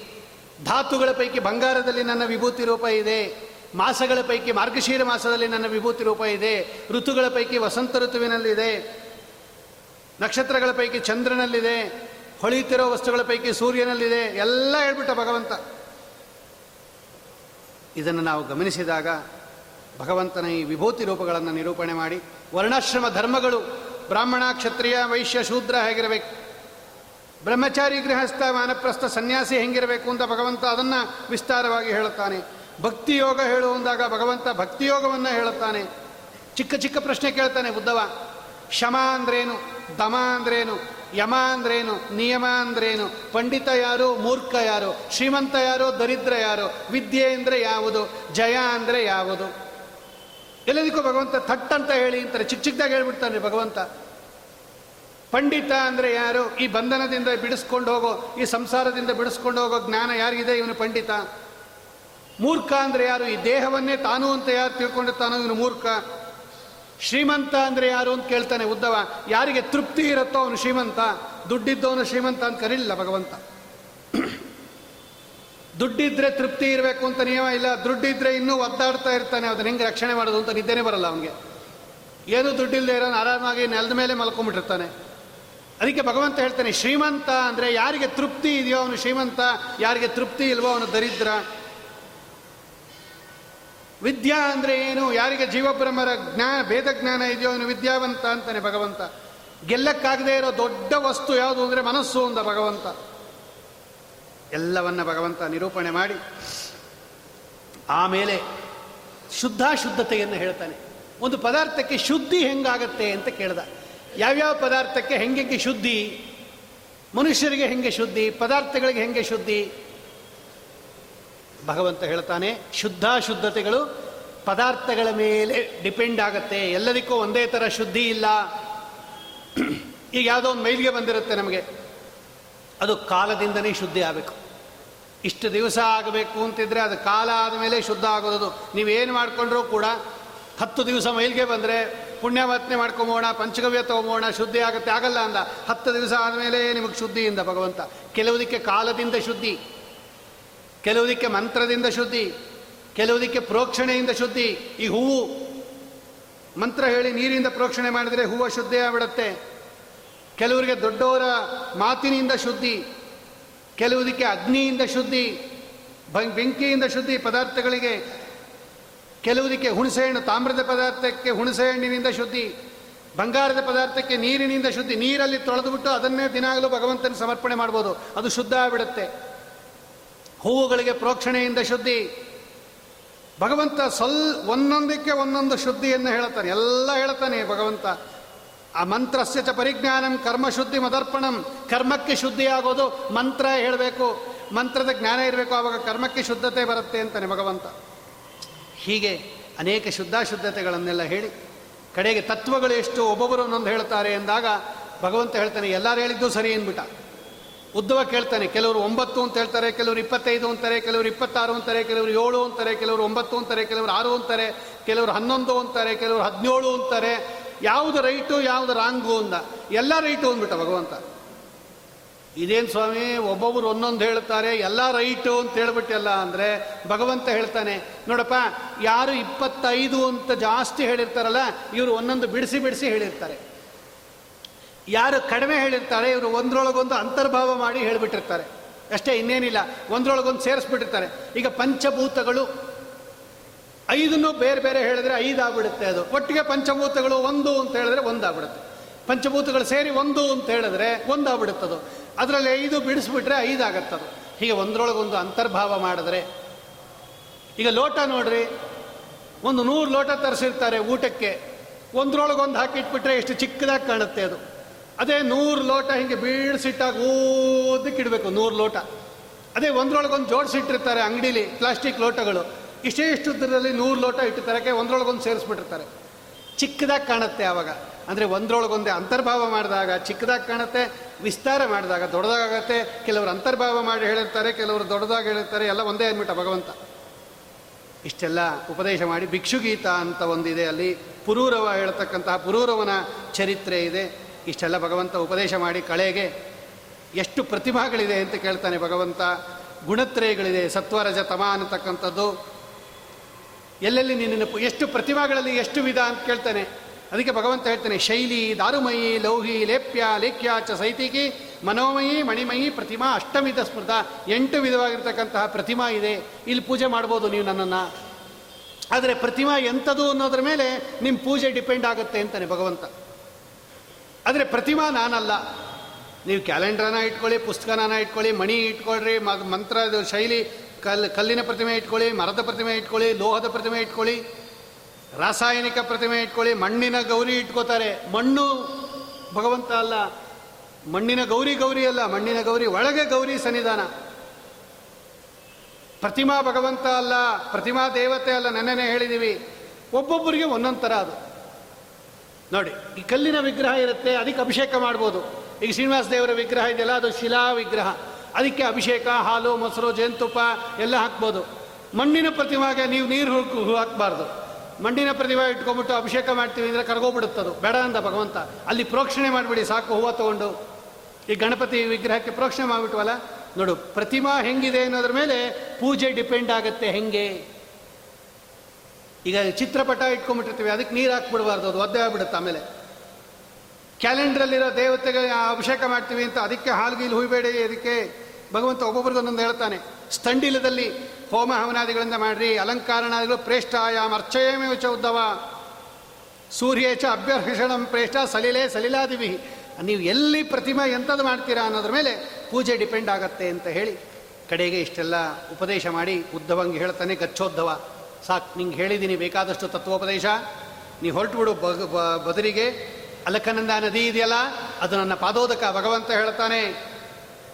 ಧಾತುಗಳ ಪೈಕಿ ಬಂಗಾರದಲ್ಲಿ ನನ್ನ ವಿಭೂತಿ ರೂಪ ಇದೆ. ಮಾಸಗಳ ಪೈಕಿ ಮಾರ್ಗಶೀರ ಮಾಸದಲ್ಲಿ ನನ್ನ ವಿಭೂತಿ ರೂಪ ಇದೆ. ಋತುಗಳ ಪೈಕಿ ವಸಂತ ಋತುವಿನಲ್ಲಿದೆ. ನಕ್ಷತ್ರಗಳ ಪೈಕಿ ಚಂದ್ರನಲ್ಲಿದೆ. ಹೊಳೆಯುತ್ತಿರೋ ವಸ್ತುಗಳ ಪೈಕಿ ಸೂರ್ಯನಲ್ಲಿದೆ. ಎಲ್ಲ ಹೇಳ್ಬಿಟ್ಟ ಭಗವಂತ. ಇದನ್ನು ನಾವು ಗಮನಿಸಿದಾಗ ಭಗವಂತನ ಈ ವಿಭೂತಿ ರೂಪಗಳನ್ನು ನಿರೂಪಣೆ ಮಾಡಿ ವರ್ಣಾಶ್ರಮ ಧರ್ಮಗಳು ಬ್ರಾಹ್ಮಣ, ಕ್ಷತ್ರಿಯ, ವೈಶ್ಯ, ಶೂದ್ರ ಹೇಗಿರಬೇಕು? ಬ್ರಹ್ಮಚಾರಿ ಗೃಹಸ್ಥ, ವಾನಪ್ರಸ್ಥ, ಸನ್ಯಾಸಿ ಹೆಂಗಿರಬೇಕು ಅಂತ ಭಗವಂತ ಅದನ್ನು ವಿಸ್ತಾರವಾಗಿ ಹೇಳುತ್ತಾನೆ. ಭಕ್ತಿಯೋಗ ಹೇಳುವಂದಾಗ ಭಗವಂತ ಭಕ್ತಿಯೋಗವನ್ನು ಹೇಳುತ್ತಾನೆ. ಚಿಕ್ಕ ಚಿಕ್ಕ ಪ್ರಶ್ನೆ ಕೇಳ್ತಾನೆ ಉದ್ದವ. ಶಮ ಅಂದ್ರೇನು? ದಮ ಅಂದ್ರೇನು? ಯಮ ಅಂದ್ರೇನು? ನಿಯಮ ಅಂದ್ರೇನು? ಪಂಡಿತ ಯಾರು? ಮೂರ್ಖ ಯಾರು? ಶ್ರೀಮಂತ ಯಾರು? ದರಿದ್ರ ಯಾರು? ವಿದ್ಯೆ ಅಂದರೆ ಯಾವುದು? ಜಯ ಅಂದರೆ ಯಾವುದು? ಎಲ್ಲದಕ್ಕೂ ಭಗವಂತ ಥಟ್ ಅಂತ ಹೇಳಿ ಅಂತಾರೆ. ಚಿಕ್ಕ ಚಿಕ್ಕದಾಗಿ ಹೇಳ್ಬಿಡ್ತಾನೆ ಭಗವಂತ. ಪಂಡಿತ ಅಂದರೆ ಯಾರು? ಈ ಬಂಧನದಿಂದ ಬಿಡಿಸ್ಕೊಂಡು ಹೋಗೋ, ಈ ಸಂಸಾರದಿಂದ ಬಿಡಿಸ್ಕೊಂಡು ಹೋಗೋ ಜ್ಞಾನ ಯಾರಿಗಿದೆ? ಇವನು ಪಂಡಿತ. ಮೂರ್ಖ ಅಂದರೆ ಯಾರು? ಈ ದೇಹವನ್ನೇ ತಾನು ಅಂತ ಯಾರು ತಿಳ್ಕೊಂಡಿರ್ತಾನೋ ಇವನು ಮೂರ್ಖ. ಶ್ರೀಮಂತ ಅಂದರೆ ಯಾರು ಅಂತ ಕೇಳ್ತಾನೆ ಉದ್ದವ. ಯಾರಿಗೆ ತೃಪ್ತಿ ಇರುತ್ತೋ ಅವನು ಶ್ರೀಮಂತ. ದುಡ್ಡಿದ್ದವನು ಶ್ರೀಮಂತ ಅಂತ ಕರೀಲಿಲ್ಲ ಭಗವಂತ. ದುಡ್ಡಿದ್ರೆ ತೃಪ್ತಿ ಇರಬೇಕು ಅಂತ ನಿಯಮ ಇಲ್ಲ. ದುಡ್ಡಿದ್ರೆ ಇನ್ನೂ ಒದ್ದಾಡ್ತಾ ಇರ್ತಾನೆ. ಅದನ್ನ ಹೆಂಗೆ ರಕ್ಷಣೆ ಮಾಡೋದು ಅಂತ ನಿದ್ದೆನೇ ಬರಲ್ಲ ಅವನಿಗೆ. ಏನು ದುಡ್ಡಿಲ್ಲದೆ ಇರೋನು ಆರಾಮಾಗಿ ನೆಲದ ಮೇಲೆ ಮಲ್ಕೊಂಡ್ಬಿಟ್ಟಿರ್ತಾನೆ. ಅದಕ್ಕೆ ಭಗವಂತ ಹೇಳ್ತಾನೆ, ಶ್ರೀಮಂತ ಅಂದರೆ ಯಾರಿಗೆ ತೃಪ್ತಿ ಇದೆಯೋ ಅವನು ಶ್ರೀಮಂತ. ಯಾರಿಗೆ ತೃಪ್ತಿ ಇಲ್ವೋ ಅವನು ದರಿದ್ರ. ವಿದ್ಯಾ ಅಂದರೆ ಏನು? ಯಾರಿಗೆ ಜೀವಬ್ರಹ್ಮರ ಜ್ಞಾನ, ಭೇದ ಜ್ಞಾನ ಇದೆಯೋ ಅವನು ವಿದ್ಯಾವಂತ ಅಂತಾನೆ ಭಗವಂತ. ಗೆಲ್ಲಕ್ಕಾಗದೇ ಇರೋ ದೊಡ್ಡ ವಸ್ತು ಯಾವುದು ಅಂದರೆ ಮನಸ್ಸು ಅಂದ ಭಗವಂತ. ಎಲ್ಲವನ್ನ ಭಗವಂತ ನಿರೂಪಣೆ ಮಾಡಿ, ಆಮೇಲೆ ಶುದ್ಧಾಶುದ್ಧತೆಯನ್ನು ಹೇಳ್ತಾನೆ. ಒಂದು ಪದಾರ್ಥಕ್ಕೆ ಶುದ್ಧಿ ಹೆಂಗಾಗತ್ತೆ ಅಂತ ಕೇಳ್ದ. ಯಾವ್ಯಾವ ಪದಾರ್ಥಕ್ಕೆ ಹೆಂಗೆ ಶುದ್ಧಿ? ಮನುಷ್ಯರಿಗೆ ಹೆಂಗೆ ಶುದ್ಧಿ? ಪದಾರ್ಥಗಳಿಗೆ ಹೆಂಗೆ ಶುದ್ಧಿ? ಭಗವಂತ ಹೇಳ್ತಾನೆ, ಶುದ್ಧಾಶುದ್ಧತೆಗಳು ಪದಾರ್ಥಗಳ ಮೇಲೆ ಡಿಪೆಂಡ್ ಆಗುತ್ತೆ. ಎಲ್ಲದಕ್ಕೂ ಒಂದೇ ಥರ ಶುದ್ಧಿ ಇಲ್ಲ. ಈಗ ಯಾವುದೋ ಒಂದು ಮೈಲಿಗೆ ಬಂದಿರುತ್ತೆ ನಮಗೆ. ಅದು ಕಾಲದಿಂದನೇ ಶುದ್ಧಿ ಆಗಬೇಕು. ಇಷ್ಟು ದಿವಸ ಆಗಬೇಕು ಅಂತಿದ್ರೆ ಅದು ಕಾಲ ಆದಮೇಲೆ ಶುದ್ಧ ಆಗೋದು ನೀವೇನು ಮಾಡಿಕೊಂಡ್ರೂ ಕೂಡ ಹತ್ತು ದಿವಸ ಮೈಲಿಗೆ ಬಂದರೆ ಪುಣ್ಯವತ್ನೆ ಮಾಡ್ಕೊಂಬೋಣ, ಪಂಚಗವ್ಯ ತೊಗೊಂಬೋಣ, ಶುದ್ಧಿ ಆಗುತ್ತೆ. ಆಗಲ್ಲ ಅಂದ. ಹತ್ತು ದಿವಸ ಆದಮೇಲೆ ನಿಮಗೆ ಶುದ್ಧಿಯಿಂದ ಭಗವಂತ. ಕೆಲವುದಕ್ಕೆ ಕಾಲದಿಂದ ಶುದ್ಧಿ. ಕೆಲವುದಕ್ಕೆ ಮಂತ್ರದಿಂದ ಶುದ್ಧಿ, ಕೆಲವುದಕ್ಕೆ ಪ್ರೋಕ್ಷಣೆಯಿಂದ ಶುದ್ಧಿ, ಈ ಹೂವು. ಮಂತ್ರ ಹೇಳಿ ನೀರಿಂದ ಪ್ರೋಕ್ಷಣೆ ಮಾಡಿದರೆ ಹೂವು ಶುದ್ಧಿ ಆಗ್ಬಿಡತ್ತೆ. ಕೆಲವರಿಗೆ ದೊಡ್ಡವರ ಮಾತಿನಿಂದ ಶುದ್ಧಿ, ಕೆಲವುದಕ್ಕೆ ಅಗ್ನಿಯಿಂದ ಶುದ್ಧಿ ಬೆಂಕಿಯಿಂದ ಶುದ್ಧಿ ಪದಾರ್ಥಗಳಿಗೆ, ಕೆಲವುದಕ್ಕೆ ಹುಣಸೆಹಣ್ಣು, ತಾಮ್ರದ ಪದಾರ್ಥಕ್ಕೆ ಹುಣಸೆಹಣ್ಣಿನಿಂದ ಶುದ್ಧಿ, ಬಂಗಾರದ ಪದಾರ್ಥಕ್ಕೆ ನೀರಿನಿಂದ ಶುದ್ಧಿ, ನೀರಲ್ಲಿ ತೊಳೆದುಬಿಟ್ಟು ಅದನ್ನೇ ದಿನಾಗಲೂ ಭಗವಂತನ ಸಮರ್ಪಣೆ ಮಾಡ್ಬೋದು. ಅದು ಶುದ್ಧ ಆಗಿಬಿಡುತ್ತೆ. ಹೂವುಗಳಿಗೆ ಪ್ರೋಕ್ಷಣೆಯಿಂದ ಶುದ್ಧಿ. ಭಗವಂತ ಸ್ವಲ್ ಒಂದೊಂದಕ್ಕೆ ಒಂದೊಂದು ಶುದ್ಧಿಯನ್ನು ಹೇಳ್ತಾನೆ ಎಲ್ಲ ಹೇಳ್ತಾನೆ ಭಗವಂತ. ಆ ಮಂತ್ರಸ್ಯ ಚ ಪರಿಜ್ಞಾನಂ ಕರ್ಮ ಶುದ್ಧಿ ಮದರ್ಪಣಂ. ಕರ್ಮಕ್ಕೆ ಶುದ್ಧಿ ಆಗೋದು ಮಂತ್ರ ಹೇಳಬೇಕು. ಮಂತ್ರದ ಜ್ಞಾನ ಇರಬೇಕು. ಆವಾಗ ಕರ್ಮಕ್ಕೆ ಶುದ್ಧತೆ ಬರುತ್ತೆ ಅಂತಾನೆ ಭಗವಂತ. ಹೀಗೆ ಅನೇಕ ಶುದ್ಧಾಶುದ್ಧತೆಗಳನ್ನೆಲ್ಲ ಹೇಳಿ, ಕಡೆಗೆ ತತ್ವಗಳು ಎಷ್ಟು ಒಬ್ಬೊಬ್ಬರು ಒಂದೊಂದು ಹೇಳ್ತಾರೆ ಎಂದಾಗ ಭಗವಂತ ಹೇಳ್ತಾನೆ, ಎಲ್ಲರೂ ಹೇಳಿದ್ದು ಸರಿ ಅಂದ್ಬಿಟ್ಟ ಉದ್ದವ ಕೇಳ್ತಾನೆ, ಕೆಲವರು ಒಂಬತ್ತು ಅಂತ ಹೇಳ್ತಾರೆ, ಕೆಲವರು ಇಪ್ಪತ್ತೈದು ಅಂತಾರೆ, ಕೆಲವರು ಇಪ್ಪತ್ತಾರು ಅಂತಾರೆ, ಕೆಲವರು ಏಳು ಅಂತಾರೆ, ಕೆಲವರು ಒಂಬತ್ತು ಅಂತಾರೆ, ಕೆಲವರು ಆರು ಅಂತಾರೆ, ಕೆಲವರು ಹನ್ನೊಂದು ಅಂತಾರೆ, ಕೆಲವರು ಹದಿನೇಳು ಅಂತಾರೆ. ಯಾವುದು ರೈಟು, ಯಾವುದು ರಾಂಗು ಅಂದ? ಎಲ್ಲ ರೈಟು ಅಂದ್ಬಿಟ್ಟ ಭಗವಂತ. ಇದೇನು ಸ್ವಾಮಿ, ಒಬ್ಬೊಬ್ರು ಒಂದೊಂದು ಹೇಳ್ತಾರೆ, ಎಲ್ಲ ರೈಟು ಅಂತ ಹೇಳ್ಬಿಟ್ಟೆಲ್ಲ ಅಂದರೆ ಭಗವಂತ ಹೇಳ್ತಾನೆ, ನೋಡಪ್ಪ, ಯಾರು ಇಪ್ಪತ್ತೈದು ಅಂತ ಜಾಸ್ತಿ ಹೇಳಿರ್ತಾರಲ್ಲ, ಇವರು ಒಂದೊಂದು ಬಿಡಿಸಿ ಬಿಡಿಸಿ ಹೇಳಿರ್ತಾರೆ. ಯಾರು ಕಡಿಮೆ ಹೇಳಿರ್ತಾರೆ, ಇವರು ಒಂದ್ರೊಳಗೊಂದು ಅಂತರ್ಭಾವ ಮಾಡಿ ಹೇಳಿಬಿಟ್ಟಿರ್ತಾರೆ. ಅಷ್ಟೇ ಇನ್ನೇನಿಲ್ಲ, ಒಂದ್ರೊಳಗೊಂದು ಸೇರಿಸ್ಬಿಟ್ಟಿರ್ತಾರೆ. ಈಗ ಪಂಚಭೂತಗಳು, ಐದನ್ನು ಬೇರೆ ಬೇರೆ ಹೇಳಿದ್ರೆ ಐದಾಗ್ಬಿಡುತ್ತೆ ಅದು. ಒಟ್ಟಿಗೆ ಪಂಚಭೂತಗಳು ಒಂದು ಅಂತ ಹೇಳಿದ್ರೆ ಒಂದಾಗ್ಬಿಡುತ್ತೆ. ಪಂಚಭೂತಗಳು ಸೇರಿ ಒಂದು ಅಂತ ಹೇಳಿದ್ರೆ ಒಂದಾಗ್ಬಿಡುತ್ತದು ಅದರಲ್ಲಿ ಐದು ಬಿಡಿಸ್ಬಿಟ್ರೆ ಐದಾಗತ್ತದು. ಹೀಗೆ ಒಂದರೊಳಗೊಂದು ಅಂತರ್ಭಾವ ಮಾಡಿದ್ರೆ. ಈಗ ಲೋಟ ನೋಡ್ರಿ, ಒಂದು ನೂರು ಲೋಟ ತರಿಸಿರ್ತಾರೆ ಊಟಕ್ಕೆ. ಒಂದ್ರೊಳಗೊಂದು ಹಾಕಿಟ್ಬಿಟ್ರೆ ಎಷ್ಟು ಚಿಕ್ಕದಾಗಿ ಕಾಣುತ್ತೆ ಅದು. ಅದೇ ನೂರು ಲೋಟ ಹಿಂಗೆ ಬೀಳ್ಸಿಟ್ಟಾಗ ಊದಕ್ಕೆ ಇಡಬೇಕು, ನೂರು ಲೋಟ. ಅದೇ ಒಂದ್ರೊಳಗೊಂದು ಜೋಡಿಸಿಟ್ಟಿರ್ತಾರೆ ಅಂಗಡೀಲಿ ಪ್ಲಾಸ್ಟಿಕ್ ಲೋಟಗಳು. ಇಷ್ಟೇ ಇಷ್ಟುದ್ರಲ್ಲಿ ನೂರು ಲೋಟ ಇಟ್ಟಿರ್ತಾರೆ ಒಂದ್ರೊಳಗೊಂದು ಸೇರಿಸ್ಬಿಟ್ಟಿರ್ತಾರೆ. ಚಿಕ್ಕದಾಗಿ ಕಾಣುತ್ತೆ ಆವಾಗ ಅಂದರೆ ಒಂದ್ರೊಳಗೊಂದೇ ಅಂತರ್ಭಾವ ಮಾಡಿದಾಗ, ಚಿಕ್ಕದಾಗಿ ಕಾಣುತ್ತೆ, ವಿಸ್ತಾರ ಮಾಡಿದಾಗ ದೊಡ್ಡದಾಗತ್ತೆ ಕೆಲವರು ಅಂತರ್ಭಾವ ಮಾಡಿ ಹೇಳಿರ್ತಾರೆ, ಕೆಲವರು ದೊಡ್ಡದಾಗಿ ಹೇಳಿರ್ತಾರೆ, ಎಲ್ಲ ಒಂದೇ ಅಂದ್ಬಿಟ್ಟ ಭಗವಂತ. ಇಷ್ಟೆಲ್ಲ ಉಪದೇಶ ಮಾಡಿ, ಭಿಕ್ಷುಗೀತ ಅಂತ ಒಂದಿದೆ ಅಲ್ಲಿ. ಪುರೂರವ ಹೇಳ್ತಕ್ಕಂತಹ ಪುರೂರವನ ಚರಿತ್ರೆ ಇದೆ. ಇಷ್ಟೆಲ್ಲ ಭಗವಂತ ಉಪದೇಶ ಮಾಡಿ ಕಳೆಗೆ ಎಷ್ಟು ಪ್ರತಿಭಾಗಳಿದೆ ಅಂತ ಕೇಳ್ತಾನೆ ಭಗವಂತ. ಗುಣತ್ರಯಗಳಿದೆ, ಸತ್ವರಜ ತಮ ಅನ್ನತಕ್ಕಂಥದ್ದು. ಎಲ್ಲೆಲ್ಲಿ ನಿನ್ನ ಎಷ್ಟು ಪ್ರತಿಭಾಗಳಲ್ಲಿ ಎಷ್ಟು ವಿಧ ಅಂತ ಕೇಳ್ತಾನೆ. ಅದಕ್ಕೆ ಭಗವಂತ ಹೇಳ್ತಾನೆ, ಶೈಲಿ, ದಾರುಮಯಿ, ಲೌಹಿ, ಲೇಪ್ಯ, ಲೇಖ್ಯ ಚ ಸೈತಿಕಿ, ಮನೋಮಯಿ, ಮಣಿಮಯಿ, ಪ್ರತಿಮಾ, ಅಷ್ಟಮಿತ ಸ್ಮೃತ, ಎಂಟು ವಿಧವಾಗಿರ್ತಕ್ಕಂತಹ ಪ್ರತಿಮಾ ಇದೆ. ಇಲ್ಲಿ ಪೂಜೆ ಮಾಡ್ಬೋದು ನೀವು ನನ್ನನ್ನು. ಆದರೆ ಪ್ರತಿಮಾ ಎಂಥದ್ದು ಅನ್ನೋದ್ರ ಮೇಲೆ ನಿಮ್ಮ ಪೂಜೆ ಡಿಪೆಂಡ್ ಆಗುತ್ತೆ ಅಂತಾನೆ ಭಗವಂತ. ಆದರೆ ಪ್ರತಿಮಾ ನಾನಲ್ಲ. ನೀವು ಕ್ಯಾಲೆಂಡ್ರನ ಇಟ್ಕೊಳ್ಳಿ ಪುಸ್ತಕನ ಇಟ್ಕೊಳ್ಳಿ, ಮಣಿ ಇಟ್ಕೊಳ್ರಿ ಮ- ಮಂತ್ರ ಶೈಲಿ, ಕಲ್, ಕಲ್ಲಿನ ಪ್ರತಿಮೆ ಇಟ್ಕೊಳ್ಳಿ, ಮರದ ಪ್ರತಿಮೆ ಇಟ್ಕೊಳ್ಳಿ, ಲೋಹದ ಪ್ರತಿಮೆ ಇಟ್ಕೊಳ್ಳಿ, ರಾಸಾಯನಿಕ ಪ್ರತಿಮೆ ಇಟ್ಕೊಳ್ಳಿ, ಮಣ್ಣಿನ ಗೌರಿ ಇಟ್ಕೋತಾರೆ. ಮಣ್ಣು ಭಗವಂತ ಅಲ್ಲ. ಮಣ್ಣಿನ ಗೌರಿ ಗೌರಿ ಅಲ್ಲ, ಮಣ್ಣಿನ ಗೌರಿ ಒಳಗೆ ಗೌರಿ ಸನ್ನಿಧಾನ. ಪ್ರತಿಮಾ ಭಗವಂತ ಅಲ್ಲ, ಪ್ರತಿಮಾ ದೇವತೆ ಅಲ್ಲ ನನ್ನೇ ಹೇಳಿದ್ದೀವಿ ಒಬ್ಬೊಬ್ಬರಿಗೆ ಒಂದೊಂದು ಥರ ಅದು. ನೋಡಿ, ಈ ಕಲ್ಲಿನ ವಿಗ್ರಹ ಇರುತ್ತೆ, ಅದಕ್ಕೆ ಅಭಿಷೇಕ ಮಾಡ್ಬೋದು. ಈಗ ಶ್ರೀನಿವಾಸ ದೇವರ ವಿಗ್ರಹ ಇದೆಯಲ್ಲ, ಅದು ಶಿಲಾ ವಿಗ್ರಹ ಅದಕ್ಕೆ ಅಭಿಷೇಕ, ಹಾಲು, ಮೊಸರು, ಜೇನುತುಪ್ಪ ಎಲ್ಲ ಹಾಕ್ಬೋದು. ಮಣ್ಣಿನ ಪ್ರತಿಮಾಗೆ ನೀವು ನೀರು ಹುಡುಕು ಹಾಕಬಾರ್ದು ಮಣ್ಣಿನ ಪ್ರತಿಮಾ ಇಟ್ಕೊಂಡ್ಬಿಟ್ಟು ಅಭಿಷೇಕ ಮಾಡ್ತೀವಿ ಅಂದರೆ ಕರ್ಗೋಗ್ಬಿಡುತ್ತದು ಬೇಡ ಅಂದ ಭಗವಂತ. ಅಲ್ಲಿ ಪ್ರೋಕ್ಷಣೆ ಮಾಡಿಬಿಡಿ, ಸಾಕು, ಹೂವು ತಗೊಂಡು. ಈ ಗಣಪತಿ ವಿಗ್ರಹಕ್ಕೆ ಪ್ರೋಕ್ಷಣೆ ಮಾಡಿಬಿಟ್ವಲ್ಲ, ನೋಡು, ಪ್ರತಿಮಾ ಹೆಂಗಿದೆ ಅನ್ನೋದ್ರ ಮೇಲೆ ಪೂಜೆ ಡಿಪೆಂಡ್ ಆಗುತ್ತೆ. ಹೆಂಗೆ? ಈಗ ಚಿತ್ರಪಟ ಇಟ್ಕೊಂಡ್ಬಿಟ್ಟಿರ್ತೀವಿ, ಅದಕ್ಕೆ ನೀರು ಹಾಕ್ಬಿಡ್ಬಾರ್ದು, ಅದು ಒದ್ದೆ ಆಗ್ಬಿಡುತ್ತೆ ಆಮೇಲೆ. ಕ್ಯಾಲೆಂಡ್ರಲ್ಲಿರೋ ದೇವತೆಗೆ ಅಭಿಷೇಕ ಮಾಡ್ತೀವಿ ಅಂತ ಅದಕ್ಕೆ ಹಾಲ್ಗೀಲ್ ಹುಯ್ಬೇಡಿ ಅದಕ್ಕೆ ಭಗವಂತ ಒಬ್ಬೊಬ್ರಿಗೆ ಒಂದೊಂದು ಹೇಳ್ತಾನೆ. ಸ್ತಂಡಿಲದಲ್ಲಿ ಹೋಮ ಹವನಾದಿಗಳಿಂದ ಮಾಡ್ರಿ ಅಲಂಕಾರಣಾದಿಗಳು ಪ್ರೇಷ್ಠಾಯಾಮ್ ಅರ್ಚಯಮೇವ ಚ ಉದ್ದವ. ಸೂರ್ಯ ಚ ಅಭ್ಯರ್ಷಣಂ ಪ್ರೇಷ್ಠ ಸಲಿಲೆ ಸಲಿಲಾದಿವಿ ನೀವು ಎಲ್ಲಿ ಪ್ರತಿಮೆ ಎಂಥದ್ದು ಮಾಡ್ತೀರಾ ಅನ್ನೋದ್ರ ಮೇಲೆ ಪೂಜೆ ಡಿಪೆಂಡ್ ಆಗತ್ತೆ ಅಂತ ಹೇಳಿ ಕಡೆಗೆ ಇಷ್ಟೆಲ್ಲ ಉಪದೇಶ ಮಾಡಿ ಉದ್ದವಂಗೆ ಹೇಳ್ತಾನೆ ಗಚ್ಚೋದ್ದವ. ಸಾಕು, ನಿಂಗೆ ಹೇಳಿದ್ದೀನಿ, ಬೇಕಾದಷ್ಟು ತತ್ವೋಪದೇಶ. ನೀ ಹೊರಟು ಬಿಡು ಬದರಿಗೆ. ಅಲಕನಂದ ನದಿ ಇದೆಯಲ್ಲ, ಅದು ನನ್ನ ಪಾದೋದಕ ಭಗವಂತ ಹೇಳ್ತಾನೆ